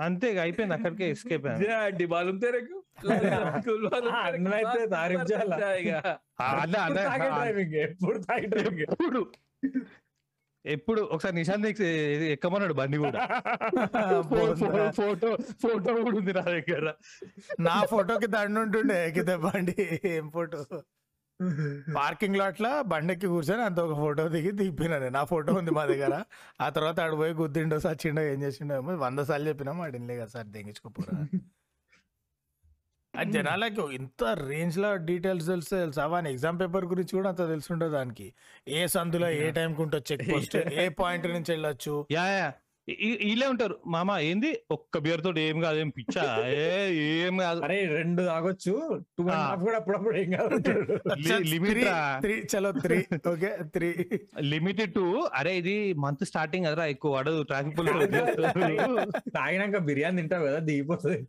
అంతే అయిపోయింది అక్కడికే ఎస్కేప్ అయింది బాలం తెరకు. ఎప్పుడు ఎప్పుడు ఒకసారి నిశాంత్ ఎక్కమన్నాడు బండి కూడా? ఫోటో ఫోటో కూడా ఉంది నా దగ్గర. నా ఫోటోకి దండు ఉంటుండే కింద బండి ఏం ఫోటో? పార్కింగ్ లాట్లో బండెక్కి కూర్చొని అంత ఒక ఫోటో దిగి దిగిపోయినా నేను. నా ఫోటో ఉంది మా దగ్గర. ఆ తర్వాత ఆడు పోయి గుద్దిండో సచ్చిండో ఏం చేసిండో ఏమో వంద సార్లు చెప్పినాం ఆడినలే కదా సార్ తెగించుకోపోరా అది జనాలకి ఇంత రేంజ్లో డీటెయిల్స్ తెలిస్తే తెలుసా? వాని ఎగ్జామ్ పేపర్ గురించి కూడా అంత తెలుసుండదు దానికి. ఏ సందులో ఏ టైం కుంటో చెక్ పోస్ట్ ఏ పాయింట్ నుంచి వెళ్ళొచ్చు? వీళ్ళే ఉంటారు. మామ ఏంది? ఒక్క బియర్ తోటి ఏం కాదు ఏం పిచ్చా? ఏ ఏం కాదు. అరే రెండు తాగొచ్చు. Two and. హాఫ్ కూడా అప్పుడప్పుడు ఏం కాదు. అంటాడు. లి- limit రా. త్రీ చలో three okay three limited to అరే ఇది మంత్ స్టార్టింగ్ అదరా ఎక్కువ పడదు ట్రాఫిక్ పోలీసు తాగినాక బిర్యానీ తింటావు కదా దిగిపోతుంది.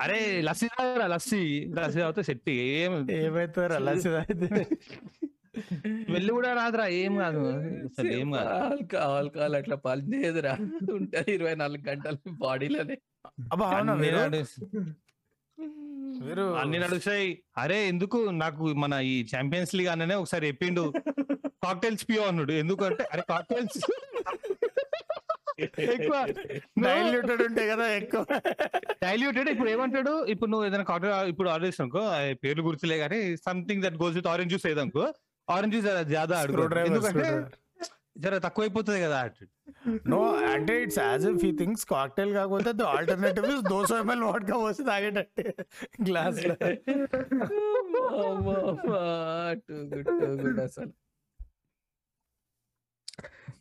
అరే లస్సీ తాగరా లస్సీ? లస్సీ తాగితే సెట్ ఏం ఏమైతే అలా అయితే వెళ్ళి కూడా రాదురా ఏం కాదు. అసలు ఏం కాదు. ఆల్కహాల్ ఆల్కహాల్ అట్లా పనిచేయదురా. ఉంటది ఇరవై నాలుగు గంటలు బాడీలోనే. అబ్బా అవునా మీరు? అన్ని నడుస్తాయి. అరే ఎందుకు? నాకు మన ఈ ఛాంపియన్స్ లీగ్ అన్ననే ఒకసారి చెప్పిండు. కాక్టైల్స్ పియో అన్నాడు. ఎందుకంటే అరే కాక్టైల్స్? ఎక్కువ. డైల్యూటెడ్ ఉంటాయి కదా ఎక్కువ. డైల్యూటెడ్? ఇప్పుడు ఏమంటాడు? ఇప్పుడు నువ్వు ఏదైనా కాక్టైల్ ఇప్పుడు ఆర్డర్ చేసానుకో పేర్లు గుర్తులే కానీ something that goes with orange juice ఏదనుకో orange juice జాదా ఎందుకంటే జర తక్కువ అయిపోతుంది కదా నో అంటే ఇట్స్ యాజ్ ఇఫ్ ఈ థింగ్స్ కాక్టైల్ కాకపోతే the alternative is dosa ML vodka పోసి తాగేటట్టే గ్లాస్లో. అసలు.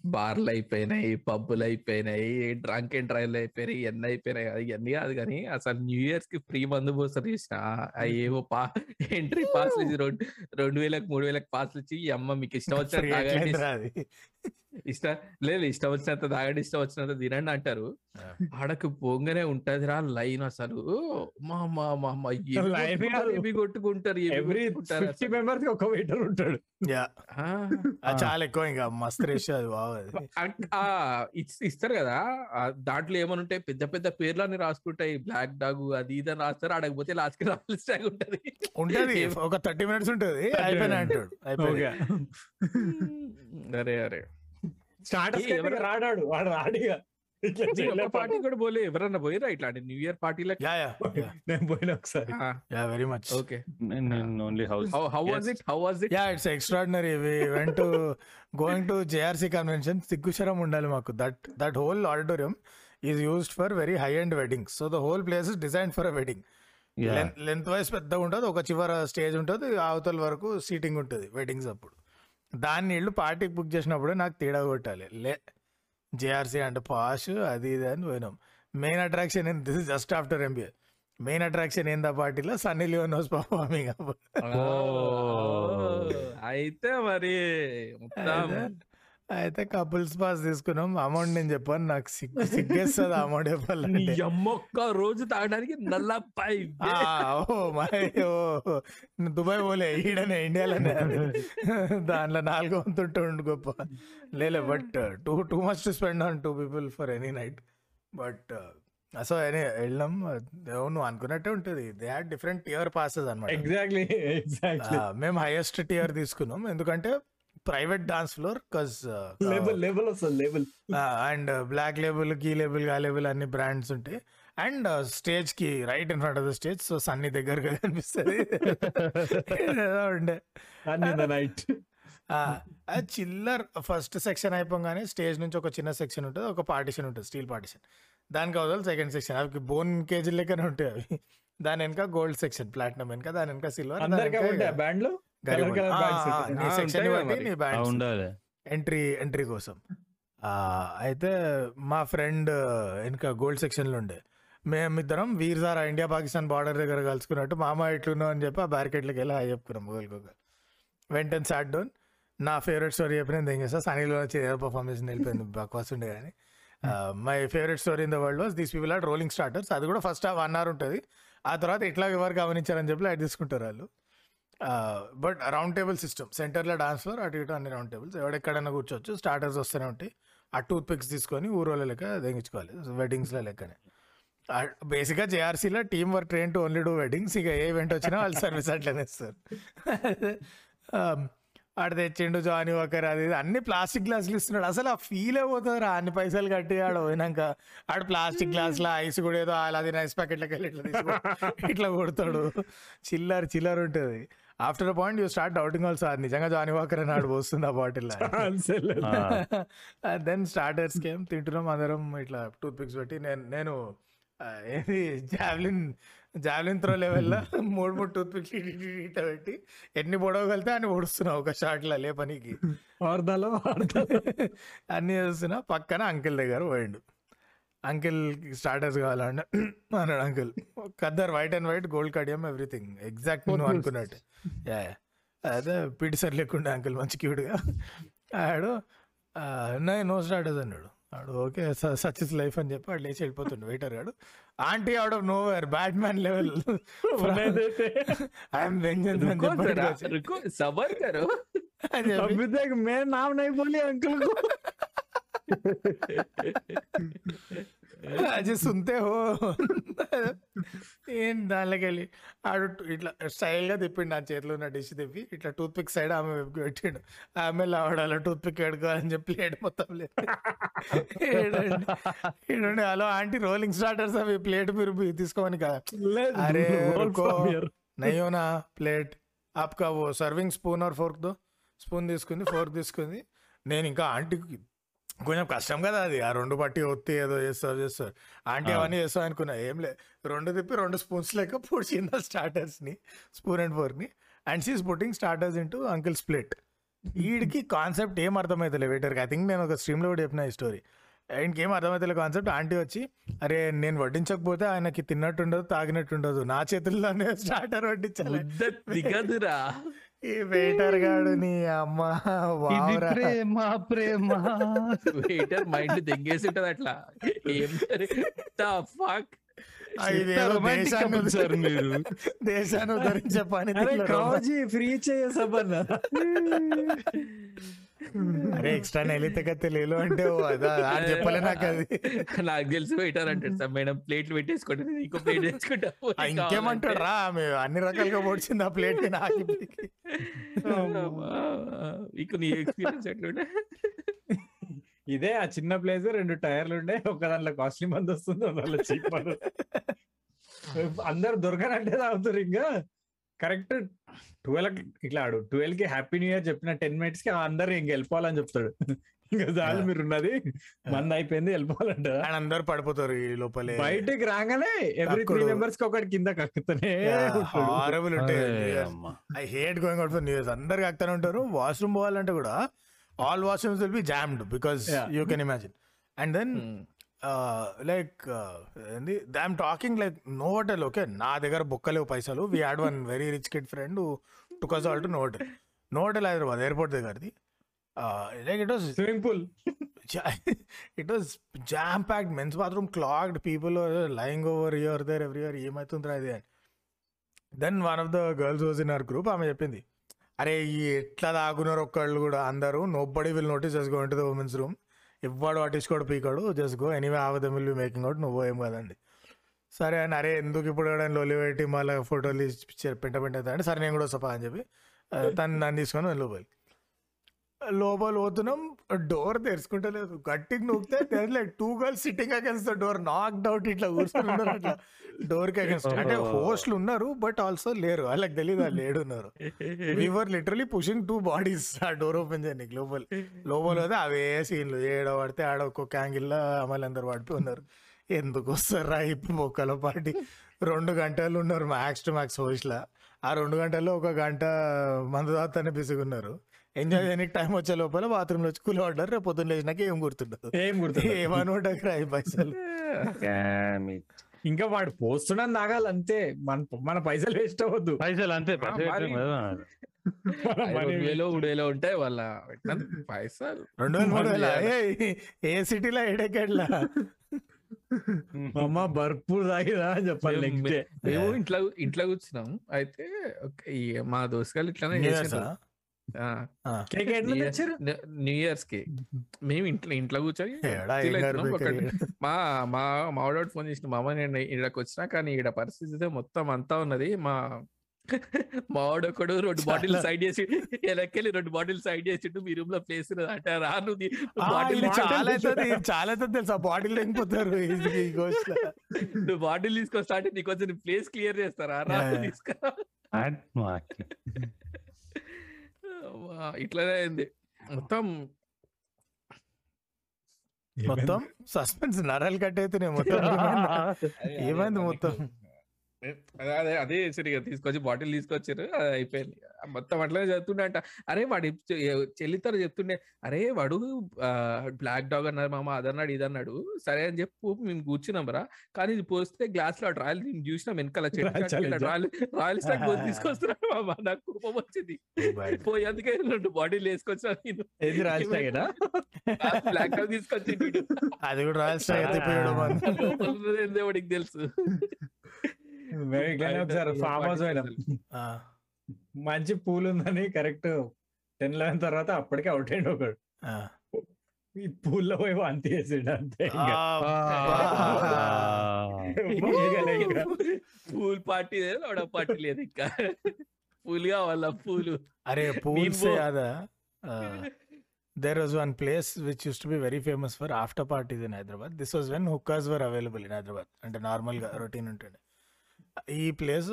బార్లు అయిపోయినాయి పబ్బులు అయిపోయినాయి డ్రంక్ అండ్ డ్రైవ్లు అయిపోయినాయి ఇవన్నీ అయిపోయినాయి ఇవన్నీ కాదు కానీ అసలు న్యూ ఇయర్స్కి ఫ్రీ మందు పోస్తారు చేసిన ఏవో పా ఎంట్రీ పాస్ ఇచ్చి రెండు రెండు వేలకు మూడు వేలకు పాస్లు ఇచ్చి అమ్మ మీకు ఇష్టం వచ్చిన అది? ఇష్టం లేదు ఇష్టం వచ్చినంత తాగండి ఇష్టం వచ్చినంత తినండి అంటారు. ఆడకు పోగానే ఉంటదిరా లైన్ అసలు. మా మా మా కొట్టుకుంటారు, ఎవ్రీ ఫిఫ్టీ. మెంబర్స్కి ఒక వెయిటర్ ఉంటాడు. యా. ఆ, అది చాలా ఎక్కువ ఇంకా మస్తు రేష్ అది బాగుంది ఇస్తారు కదా. ఆ, దాంట్లో ఏమని ఉంటాయి? పెద్ద పెద్ద పేర్లు అన్ని రాసుకుంటాయి. బ్లాక్ డాగ్ అది ఇది అని రాస్తారు. అడగపోతే లాస్ట్కి రావాలి స్టాగ్ ఉంటది. ఉంటది. ఒక థర్టీ మినిట్స్ ఉంటది. అయిపోయినా అంటాడు. అయిపోయింది. అరే అరే. రాడాడు? వాడు రాడిగా పార్టీ కూడా పోలే. ఎవరన్నా పోయిరా ఇట్లాంటి న్యూ ఇయర్ పార్టీలకు యా యా నేను పోయిన ఒకసారి. Yeah very much okay. Only house how how was it how was it yeah it's extraordinary we went to going to JRC convention సిగ్గుశరం ఉండాలి మాకు. That that whole auditorium is used for very high and weddings so the whole place is design for a wedding. Lengthwise పెద్దగా ఉంటుంది. ఒక చివర stage ఉంటుంది. అవతల వరకు seating ఉంటుంది. వెడ్డింగ్స్ అప్పుడు. దాన్ని ఇల్లు పార్టీకి బుక్ చేసినప్పుడు నాకు తేడా కొట్టాలి. లే జేఆర్సీ అంటే పాష్ అది ఇది అని పోయినాం. మెయిన్ అట్రాక్షన్ ఏంది? This just after MBA main attraction ఏందా పార్టీలో? సన్నీ లియోన్ వాస్ పర్ఫార్మింగ్ అయితే మరి అయితే కపుల్స్ పాస్ తీసుకున్నాం. అమౌంట్ నేను చెప్పాను. నాకు సిగ్గు సిగ్గేస్తుంది అమౌంట్ నీ చెప్పాలంటే అమ్మొక్క రోజు తాగడానికి నల్లపై ఓ మై ఓ దుబాయ్ పోలే. ఈడనే ఇండియాలోనే. దాంట్లో నాలుగో వంతుంటే ఉండు గొప్ప. లేలే but too too much to spend on two people for any night. But so any వెళ్ళాం నువ్వు అనుకున్నట్టే ఉంటుంది. They had different tier passes అనమాట ఎగ్జాక్ట్లీ ఎగ్జాక్ట్లీ మేము హైయెస్ట్ టియర్ తీసుకున్నాం. ఎందుకంటే private dance floor cause label label వస్తుంది లేబుల్ అండ్ బ్లాక్ లేబుల్ కీ లేబుల్గా లేబుల్ అన్ని బ్రాండ్స్ ఉంటాయి. అండ్ స్టేజ్కి right in front of the stage so Sunny దగ్గరగా కనిపిస్తుంది. ఉండే. నైట్ చిల్లర్ ఫస్ట్ సెక్షన్ అయిపోగానే స్టేజ్ నుంచి ఒక చిన్న సెక్షన్ ఉంటుంది ఒక పార్టిషన్ ఉంటుంది స్టీల్ పార్టిషన్ దానికి అవతల సెకండ్ సెక్షన్ అవి బోన్ కేజీ లెక్కనే ఉంటాయి అవి. దాని వెనక గోల్డ్ సెక్షన్ ప్లాటినం వెనక దాని వెనక సిల్వర్ బ్యాండ్లో ఉండాలి. ఎంట్రీ ఎంట్రీ కోసం. ఆ, అయితే మా ఫ్రెండ్ ఇంకా గోల్డ్ సెక్షన్లో ఉండే. మేమిద్దరం వీర్జారా ఇండియా పాకిస్తాన్ బార్డర్ దగ్గర కలుసుకున్నట్టు మామ ఎట్లున్నావు? అని చెప్పి ఆ బ్యారికేట్లకి వెళ్ళి హాయ్ చెప్పుకున్నాం ఒకరికొక వెంటనే సాట్ డౌన్. నా ఫేవరెట్ స్టోరీ చెప్పిన ఏం చేస్తా? సనీలో వచ్చి ఏదో పర్ఫార్మెన్స్ వెళ్ళిపోయింది బక్వాస్ ఉండే కానీ. My favourite story in the world was these people are rolling starters. అది కూడా ఫస్ట్ వన్ అవర్ ఉంటుంది. ఆ తర్వాత ఇట్లా ఎవరు గమనించారని చెప్పి లైట్ తీసుకుంటారు వాళ్ళు. But round table system. సెంటర్లో డాన్స్ ఫ్లోర్ అటు ఇటు అన్ని రౌండ్ టేబుల్స్. ఎవడెక్కడైనా కూర్చోవచ్చు స్టార్టర్స్ వస్తూనే ఉంటాయి. ఆ టూత్ పిక్స్ తీసుకొని ఊరోళ్ళ లెక్క దెంగించుకోవాలి వెడ్డింగ్స్లో లెక్కనే. బేసిక్గా జేఆర్సీలో team work train to only do weddings. ఇక ఏ ఈవెంట్ వచ్చినా వాళ్ళు సర్వీస్ అట్లనే ఇస్తారు. ఆడ తెచ్చిండు జానీ ఒకరు అది అన్ని ప్లాస్టిక్ గ్లాసులు ఇస్తున్నాడు. అసలు ఆ ఫీల్ అయిపోతుంది అన్ని పైసలు కట్టి ఆడ పోయినాక. ఆడ ప్లాస్టిక్ గ్లాసులో ఐస్ కూడా ఏదో అది ఐస్ ప్యాకెట్లకి వెళ్ళి ఇట్లా ఇట్లా కొడతాడు. చిల్లర చిల్లర ఉంటుంది. After a point you start doubting also అది నిజంగా జానీ వాకర్ అని ఆడు పోస్తుంది ఆ బాటిల్ దెన్ స్టార్టర్స్ కేమ్ తింటున్నాం అందరం ఇట్లా టూత్ పిక్స్ పెట్టి నేను నేను ఏది జావ్లిన్ జావ్లిన్ త్రో లెవెల్లో మూడు మూడు టూత్ పిక్స్ పెట్టి. ఎన్ని పొడవగలితే అన్ని పొడుస్తున్నావు ఒక షాట్లో లేపనికి. వార్దాలో అన్ని చేస్తున్నా. పక్కన అంకిల్ దగ్గర పోయిండు. అంకిల్ స్టార్టర్స్ కావాలంటే అన్నాడు uncle khaddar white and white gold Kadiyam everything exact నువ్వు అనుకున్నట్టు యా యా. అదే పీటి సార్ లేకుండే అంకిల్ మంచి క్యూట్గా ఆడు నై నో స్టార్టర్స్ అన్నాడు ఆడు ఓకే సచ్ ఇస్ లైఫ్ అని చెప్పి ఆడు లేచి వెళ్ళిపోతుండే వెయిటర్ గాడు aunty out of nowhere Batman level I'm vengeance అని रुको చెప్పి जरा వచ్చి- रुको सबर करो అని చెప్పి अभी तक मैं नाम नहीं बोली अंकल को అది సుంతే హో. ఏం దానిలోకెళ్ళి ఆడు ఇట్లా స్టైల్గా తిప్పిండు నా చేతిలో ఉన్న డిష్ తిప్పి ఇట్లా టూత్ పిక్ సైడ్ ఆమె వెబ్కి పెట్టిండు. ఆమె లావడాలో టూత్ పిక్ పెట్టుకోవాలని చెప్పి ప్లేట్ మొత్తం లేదు. హలో ఆంటీ రోలింగ్ స్టార్టర్స్ అవి ప్లేట్ మీరు తీసుకోమని కదా అరే నయ్యోనా ప్లేట్ ఆప్కా ఓ సర్వింగ్ స్పూన్ ఆర్ ఫోర్క్ దో స్పూన్ తీసుకుంది ఫోర్క్ తీసుకుంది. నేను ఇంకా ఆంటీకి కొంచెం కష్టం కదా అది. ఆ రెండు పట్టి ఒత్తి ఏదో చేస్తారు చేస్తారు. ఆంటీ అవన్నీ చేస్తావు అనుకున్నా. ఏం లే రెండు తిప్పి రెండు స్పూన్స్ లెక్క పొడిచింది స్టార్టర్స్ని spoon and ఫోర్క్ని and she's putting starters into uncle split వీడికి కాన్సెప్ట్ ఏం అర్థమవుతలే వెయిటర్కి ఐ థింక్ నేను ఒక స్ట్రీమ్లో కూడా చెప్పిన ఈ స్టోరీ ఆయనకి ఏం అర్థమవుతలే కాన్సెప్ట్? ఆంటీ వచ్చి అరే నేను వడ్డించకపోతే ఆయనకి తిన్నట్టుండదు తాగినట్టుండదు. నా చేతుల్లోనే స్టార్టర్ వడ్డించాలి. ఈ వెయిటర్ గాడు నీ అమ్మ ప్రేమ ప్రేమ. వెయిటర్ మైండ్ తెంగేసి ఉంటది అట్లా దేశాన్ని మీరు. దేశాన్ని ఉద్ధరించే పని ఫ్రీ చేయ సబ్బన్నా అరే ఎక్స్ట్రా నైలితే లేలో అంటే చెప్పలే నాకు అది నాకు తెలిసి పెట్టారు అంటాడు సార్ మేడం ప్లేట్లు పెట్టేసుకోండి నేను ఇంకో ప్లేట్ వేసుకుంటా ఇంకేమంటాడు రా మేము అన్ని రకాలుగా పొడిచింది ఆ ప్లేట్ నాకు ఇక నీ ఎక్స్పీరియన్స్ ఎట్లుండే? ఇదే ఆ చిన్న ప్లేస్ రెండు టైర్లు ఉండే ఒక దాంట్లో కాస్ట్లీ మంది వస్తుంది దాంట్లో చీప్ అందరు దొరకనంటే తాగుతారు ఇంకా. కరెక్ట్. ట్వెల్వ్ ఇట్లా ఆడు ట్వెల్వ్కి హ్యాపీ న్యూ ఇయర్ చెప్పిన టెన్ మినిట్స్కి అందరు ఇంక వెళ్ళిపోవాలని చెప్తాడు. ఇంకా చాలు మీరు ఉన్నది మంది అయిపోయింది వెళ్ళిపోవాలంట. అండ్ అందరు పడిపోతారు ఈ లోపలే. బయటికి రాగానే ఎవ్రీ త్రీ. మెంబర్స్కి ఒకటి కింద కక్కుతూనే. హారబుల్ ఉంటాయి. I hate going out for news అందరు కాకుతానే ఉంటారు. వాష్రూమ్ పోవాలంటే కూడా all washrooms will be jammed because. You. Can imagine and then. Like ఏంది? I'm talking like Novotel okay నా దగ్గర బొక్కలేవు పైసలు. We had one very rich kid friend took us all to Novotel Novotel Hyderabad airport దగ్గరది. Like it was swimming pool it was jam packed men's bathroom clogged people lying over here there every year ఏమవుతుందిరా ఇది అని. Then one of the girls was in our group ఆమె చెప్పింది అరే ఈ ఎట్లా దాగున్నారు ఒక్కళ్ళు కూడా? అందరూ nobody will notice just go into the women's room ఇవ్వాడు పట్టించుకోడు పీకాడు జస్ట్ గో ఎనీవే ఆవ విల్ బి మేకింగ్ అవుట్ నువ్వు ఏం కదండి. సరే అని అరే ఎందుకు ఇప్పుడు అని లొలి పెట్టి మళ్ళీ ఫోటోలు తీసి పిచ్చ- పెంట పెంట సరే నేను కూడా వస్తాపా అని చెప్పి తను నన్ను తీసుకొని వెళ్ళిపోయి లోపలి పోతున్నాం డోర్ తెరుచుకుంటలేదు. గట్టికి నూకితే like two girls sitting against the door knock out ఇట్లా కూర్చున్నారు అట్లా. డోర్కి అగేన్స్ట్ అంటే హోస్ట్లు ఉన్నారు బట్ ఆల్సో లేరు. వాళ్ళకి తెలియదు వాళ్ళు ఏడున్నారు. We were literally pushing two bodies ఆ డోర్ ఓపెన్ చేయడానికి లోపల. లోపల పోతే అవే సీన్లు ఏడ పడితే ఆడ ఒక్కొక్క యాంగిల్లో అమ్మాయిలు అందరు పడిపోయి ఉన్నారు. ఎందుకు వస్తారా ఇప్పుడు మొక్కల పాటి? రెండు గంటలు ఉన్నారు మ్యాక్స్ టు మ్యాక్స్ హోస్ట్లా ఆ రెండు గంటల్లో ఒక గంట మందు తాతనే బిసుగున్నారు ఎంజాయ్ చేయడానికి టైం వచ్చే లోపల బాత్రూంలో వచ్చి కూలి పడ్డారు రేపు పొద్దున్న లేచినాక ఏం గుర్తుండదు. ఏం గుర్తు ఏమని ఉంటాయి ఐదు పైసలు. ఇంకా వాడు పోస్తున్నాం తాగాలి అంతే. మన మన పైసలు వేస్ట్ అవ్వద్దు. పైసలు అంతే వేలు మూడు వేలు ఉంటాయి వాళ్ళ పైసలు. రెండు వేల మూడు వేల. ఏ సిటీలో ఏడెక్కడ్లా అమ్మ బర్పు తాగిదా అని చెప్పాలి మేము- నెక్స్ట్ డే మేము ఇంట్లో ఇంట్లో కూర్చున్నాం. అయితే మా దోస్తుగాలు ఇట్లానే చేసిండ్రు. న్యూ- ఇయర్స్కి మేము ఇంట్లో ఇంట్లో కూర్చొని మా మా మావాడు ఫోన్ చేసిన మా అమ్మ నేను ఇక్కడికి వచ్చినా కానీ ఈడ పరిస్థితి అయితే మొత్తం అంతా ఉన్నది. మా మావాడు ఒకడు రెండు బాటిల్ సైడ్ చేసి ఎలకెళ్ళి రెండు బాటిల్ సైడ్ చేసిండు. మీ రూమ్లో ప్లేస్ అంటే రాను బాటిల్ చాలా చాలా తెలుసా? బాటిల్ తెగిపోతారు ఈ- ఈ ghost లో. నువ్వు బాటిల్ తీసుకొస్తా అంటే నీకు కొంచెం ప్లేస్ క్లియర్ చేస్తారా? రా Yeah, yeah. తీసుకురా. ఇట్లానే అయింది. మొత్తం మొత్తం? సస్పెన్స్ నరాలు కట్ అవుతున్నాయి మొత్తం ఏమైంది? మొత్తం? అదే అదే అదే సరిగా తీసుకొచ్చి బాటిల్ తీసుకొచ్చారు అది అయిపోయింది. మొత్తం అట్లనే చెప్తుండే అంట. అరే వాడు చెల్లితారు చెప్తుండే అరే వాడు బ్లాక్ డాగ్ అన్నారు మామ అదన్నాడు ఇదన్నాడు సరే అని చెప్పు మేము కూర్చున్నాం రా. కానీ ఇది పోస్తే గ్లాస్లో రాయల్ నేను చూసినాం వెనకాల. రాయల్ రాయల్ స్టాక్ తీసుకొస్తున్నాడు మామ నాకు కోపం వచ్చింది. పోయి అందుకే రెండు బాటిల్ వేసుకొచ్చాను నేను. రాజశేఖరా బ్లాక్ డాగ్ తీసుకొచ్చి అది కూడా రాయల్ వాడికి తెలుసు. ఫామ్ హౌస్ పోయినాం మంచి పూల్ ఉందని కరెక్ట్. టెన్ లెవెన్ తర్వాత అప్పటికే అవుట్ అయ్యిండు ఒకడు. ఈ పూల్లో పోయి వాంతి చేసిండు అంతే. పూల్ పార్టీ లేదు పార్టీ లేదు ఇంకా. పూల్ కావాలా పూలు? అరే పూల్ నేను సే పో- యాదా there was one place which used to be very famous for after parties in Hyderabad this was when hookahs were available in Hyderabad అంటే నార్మల్గా రొటీన్ ఉంటుండే. ఈ ప్లేస్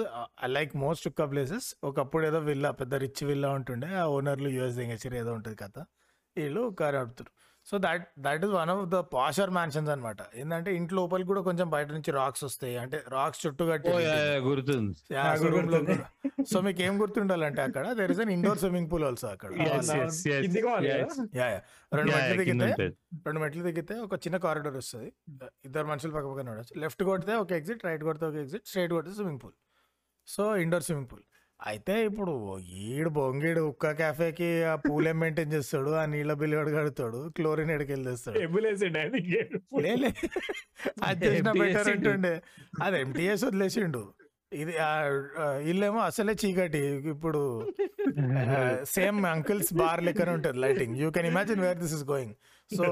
లైక్ మోస్ట్ ఒక్క ప్లేసెస్. ఒకప్పుడు ఏదో విల్లా పెద్ద రిచ్ విల్లా ఉంటుండే ఆ ఓనర్లు యూఎస్ దింగేసారు ఏదో ఉంటుంది కథ. వీళ్ళు కారు ఆడుతారు so that that is one of the posher mansions అనమాట ఏంటంటే ఇంటి లోపలికి కూడా కొంచెం బయట నుంచి రాక్స్ వస్తాయి. అంటే రాక్స్ చుట్టూ కట్టి. సో మీకు ఏం గుర్తుండాలంటే అక్కడ there is an indoor swimming pool also అక్కడ. రెండు మెట్లు దిగితే. రెండు మెట్లు దిగితే ఒక చిన్న కారిడోర్ వస్తుంది. ఇద్దరు మనుషులు పక్క పక్కన ఉండొచ్చు. లెఫ్ట్ కొడితే ఒక ఎగ్జిట్ రైట్ కొడితే ఒక ఎగ్జిట్ స్ట్రైట్ కొడితే swimming pool so indoor swimming pool అయితే ఇప్పుడు ఈడు బొంగీడు ఉక్క క్యాఫేకి ఆ పూల్ మెయింటైన్ చేస్తాడు? ఆ నీళ్ళ బిల్లు ఎడు కడతాడు? క్లోరిన్ ఎడకెళ్ళి తెస్తాడు ఎబ్బులేసిండు ఆయన ఇంకేడు. లేలే అది చేసిన Empty బెటర్ చేసిండు. అంటుండే అది ఎంటీఎస్ వదిలేసిండు. ఇది వీళ్ళేమో అసలే చీకటి. ఇప్పుడు సేమ్ అంకిల్స్ బార్ లెక్కనే ఉంటుంది lighting. You can imagine where this is going so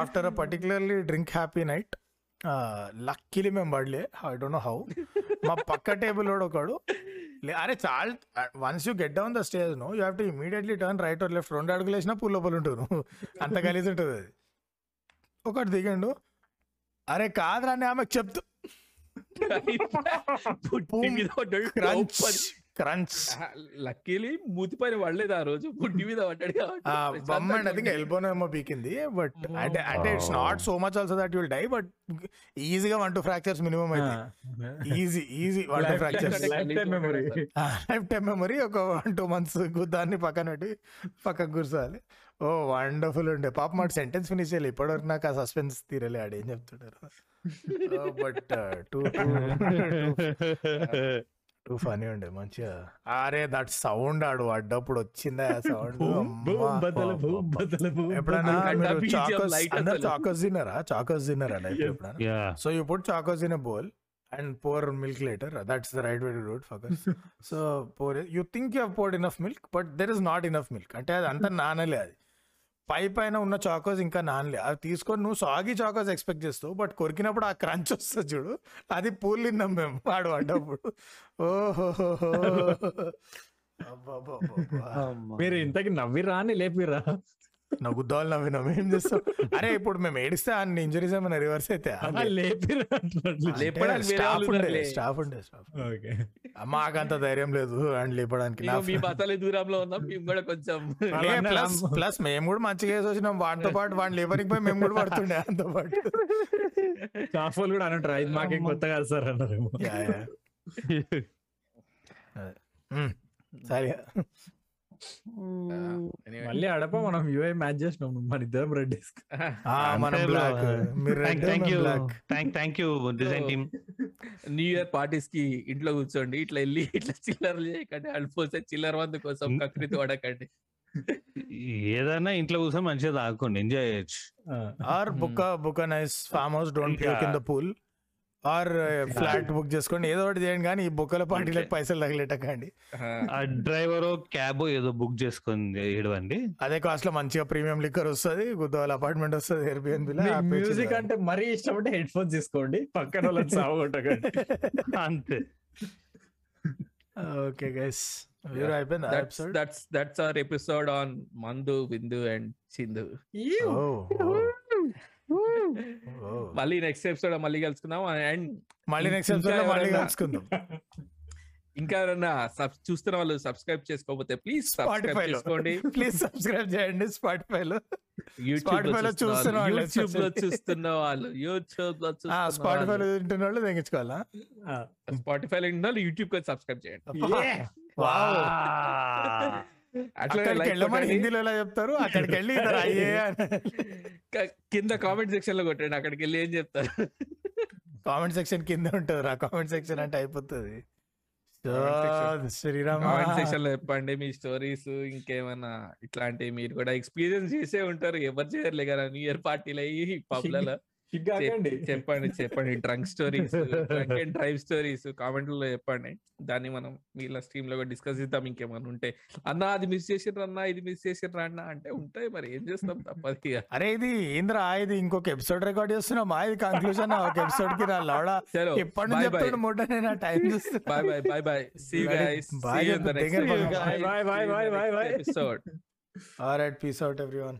after a particularly drink happy night luckily మేము పడలే. I don't know how. మా పక్క టేబుల్ ఒకడు. అరే చాలా once you get down the stage no you have to immediately turn right or left. రెండు అడుగులు వేసినా పూల్ లోపల ఉంటారు అంత గలీజ్ ఉంటుంది అది. ఒకటి దిగండు. అరే కాదురా అని ఆమెకు చెప్తూ. క్రంచ్. లక్కీలీ మూతి పైన పడలేదు ఆ రోజు. పుట్టి మీద పడ్డాడు కాబట్టి బమ్ అండ్ ఐ థింక్ ప్రశాంతంగా ఎల్బోన్ ఏమో పీకింది. బట్ అంటే అంటే it's not so much also that you'll die but ఈజీగా వన్ టూ ఫ్రాక్చర్స్ మినిమం అయితే. Easy easy one two fractures lifetime memory lifetime memory ఒక వన్ టూ మంత్స్ దాన్ని పక్కన పెట్టి పక్కకు కూర్చోవాలి. ఓ వండర్ఫుల్ ఉండే. పాప మాట సెంటెన్స్ ఫినిష్ చేయాలి. ఇప్పటివరకు నాకు ఆ సస్పెన్స్ తీరలే. ఆడు ఏం చెప్తుంటారు? బట్ టూ టూ ఉండే మంచిగా. అరే దట్ సౌండ్ ఆడు అడ్డప్పుడు వచ్చిందా సౌండ్? ఎప్పుడైనా చాకోస్ తిన్నారా చాకోస్ తిన్నారా and pour milk later that's think you milk but not enough milk అంటే అంతా నానలే అది. పై పైన ఉన్న చాకోస్ ఇంకా నానలే. అది తీసుకొని నువ్వు సాగి చాకోస్ ఎక్స్పెక్ట్ చేస్తావు బట్ కొరికినప్పుడు ఆ క్రంచ్ వస్తుంది చూడు. అది పూల్ తిన్నాం మేము వాడు పడ్డప్పుడు. ఓహో మీరు ఇంతకి నవ్విరా అని లేపిరా నవ్వుద్దాలు నవ్వినాం ఏం చేస్తాం అరే ఇప్పుడు మేము ఏడిస్తే అన్ని ఇంజరీస్ ఏమైనా రివర్స్ అయితే స్టాఫ్ వాళ్ళు ఉండే. స్టాఫ్ ఉండే స్టాఫ్ ఓకే. మాకంత ధైర్యం లేదు అండ్ లేపడానికి ఇగో మీ బతలే దూరంలో ఉన్నాం మేము కూడా కొంచెం ప్లస్ మేము కూడా మంచిగా వేసి వచ్చినాం వాటితో పాటు వాడిని లేబర్కి పోయి మేము కూడా పడుతుండే అంతో పాటు. స్టాఫ్ వాళ్ళు కూడా అంటారు ఇది మాకేం కొత్త కాదు సార్. మ్మ్. సరే. మళ్ళీ అడప మనం యూఐ మ్యాచ్ చేసినాం మన ఇద్దరం రెడ్ ఆ, మనం బ్లాక్ మీరు red thank you black thank thank you design team new year పార్టీస్కి ఇంట్లో కూర్చోండి ఇట్లా వెళ్ళి ఇట్లా చిల్లరలు చేయకండి అల్పోతే చిల్లర మందు కోసం కకృతి పడకండి ఏదైనా ఇంట్లో కూర్చొని మంచిగా తాగుకోండి ఎంజాయ్ చేయొచ్చు. Or book book nice farm house don't puke in the pool or flat book చేసుకోండి. ఏదో ఒకటి చేయండి కానీ ఈ బుక్కల పార్టీలకు పైసలు తగిలేటకండి. ఆ. డ్రైవర్ క్యాబ్ ఏదో బుక్ చేసుకొని ఏడవండి. అదే కాస్ట్లో మంచిగా ప్రీమియం లిక్కర్ వస్తుంది గుద్దవాళ్ళ అపార్ట్మెంట్ వస్తుంది ఎయిర్బిఎన్బిలో మ్యూజిక్ అంటే మరీ ఇష్టం అంటే హెడ్ ఫోన్స్ తీసుకోండి పక్కన వాళ్ళని సాగొట్టకండి అంతే. Okay guys that's episode? That's our episode on Mandu Vindu and చిందు మళ్ళీ నెక్స్ట్ ఎపిసోడ్ మళ్ళీ కలుసుకుందాం. అండ్ మళ్ళీ నెక్స్ట్ ఎపిసోడ్ మళ్ళీ కలుసుకుందాం. ఇంకా ఎవరైనా సబ్ చూస్తున్న వాళ్ళు సబ్స్క్రైబ్ చేసుకోకపోతే ప్లీజ్ సబ్స్క్రైబ్. చేసుకోండి. ప్లీజ్ సబ్స్క్రైబ్ చేయండి స్పాటిఫై లో. యూట్యూబ్ Spotify లో చూస్తున్న చూస్తున్న వాళ్ళు యూట్యూబ్లో. చూస్తున్న వాళ్ళు యూట్యూబ్లో స్పాటిఫై లో చూస్తున్న తింటున్న వాళ్ళు తెగించుకోవాలా? స్పాటిఫై లో ఉన్న యూట్యూబ్కి సబ్స్క్రైబ్ చేయండి. అట్లా. హిందీలో ఎలా చెప్తారు? అక్కడికి వెళ్ళి కింద కామెంట్ సెక్షన్లో కొట్టండి. అక్కడికి వెళ్ళి ఏం చెప్తారు? కామెంట్ సెక్షన్ కింద ఉంటుంది రా. కామెంట్ సెక్షన్ అంటే అయిపోతుంది. శ్రీరామ కామెంట్ సెక్షన్. లో చెప్పండి మీ స్టోరీస్ ఇంకేమన్నా ఇట్లాంటివి మీరు కూడా ఎక్స్పీరియన్స్ చేసే ఉంటారు. ఎవరు చేయర్లే కదా న్యూ ఇయర్ పార్టీలు అయ్యి పబ్లలో. చెప్పండి చెప్పండి. Drunk stories drunk and drive stories కామెంట్లలో చెప్పండి. దాన్ని మనం మీలా స్ట్రీమ్లో డిస్కస్ చేద్దాం ఇంకేమన్నా ఉంటే. అన్న అది మిస్ చేసిర్రు అన్న ఇది మిస్ చేసిర్రు అన్న అంటే ఉంటాయి మరి. ఏం చేస్తాం తప్పదు. అరే ఇది ఏంద్రా? ఇది ఇంకొక ఎపిసోడ్ రికార్డ్ చేస్తున్నామా ఇది కంక్లూజన్ ఒక ఎపిసోడ్కి నా లౌడా చలో ఎప్పటి నుంచి బాయ్ బాయ్ చెప్తాడు మూట నేను టైం చూస్తున్నా. Bye bye bye bye see Bye. Guys see in the next bye, bye. Episode all right peace out everyone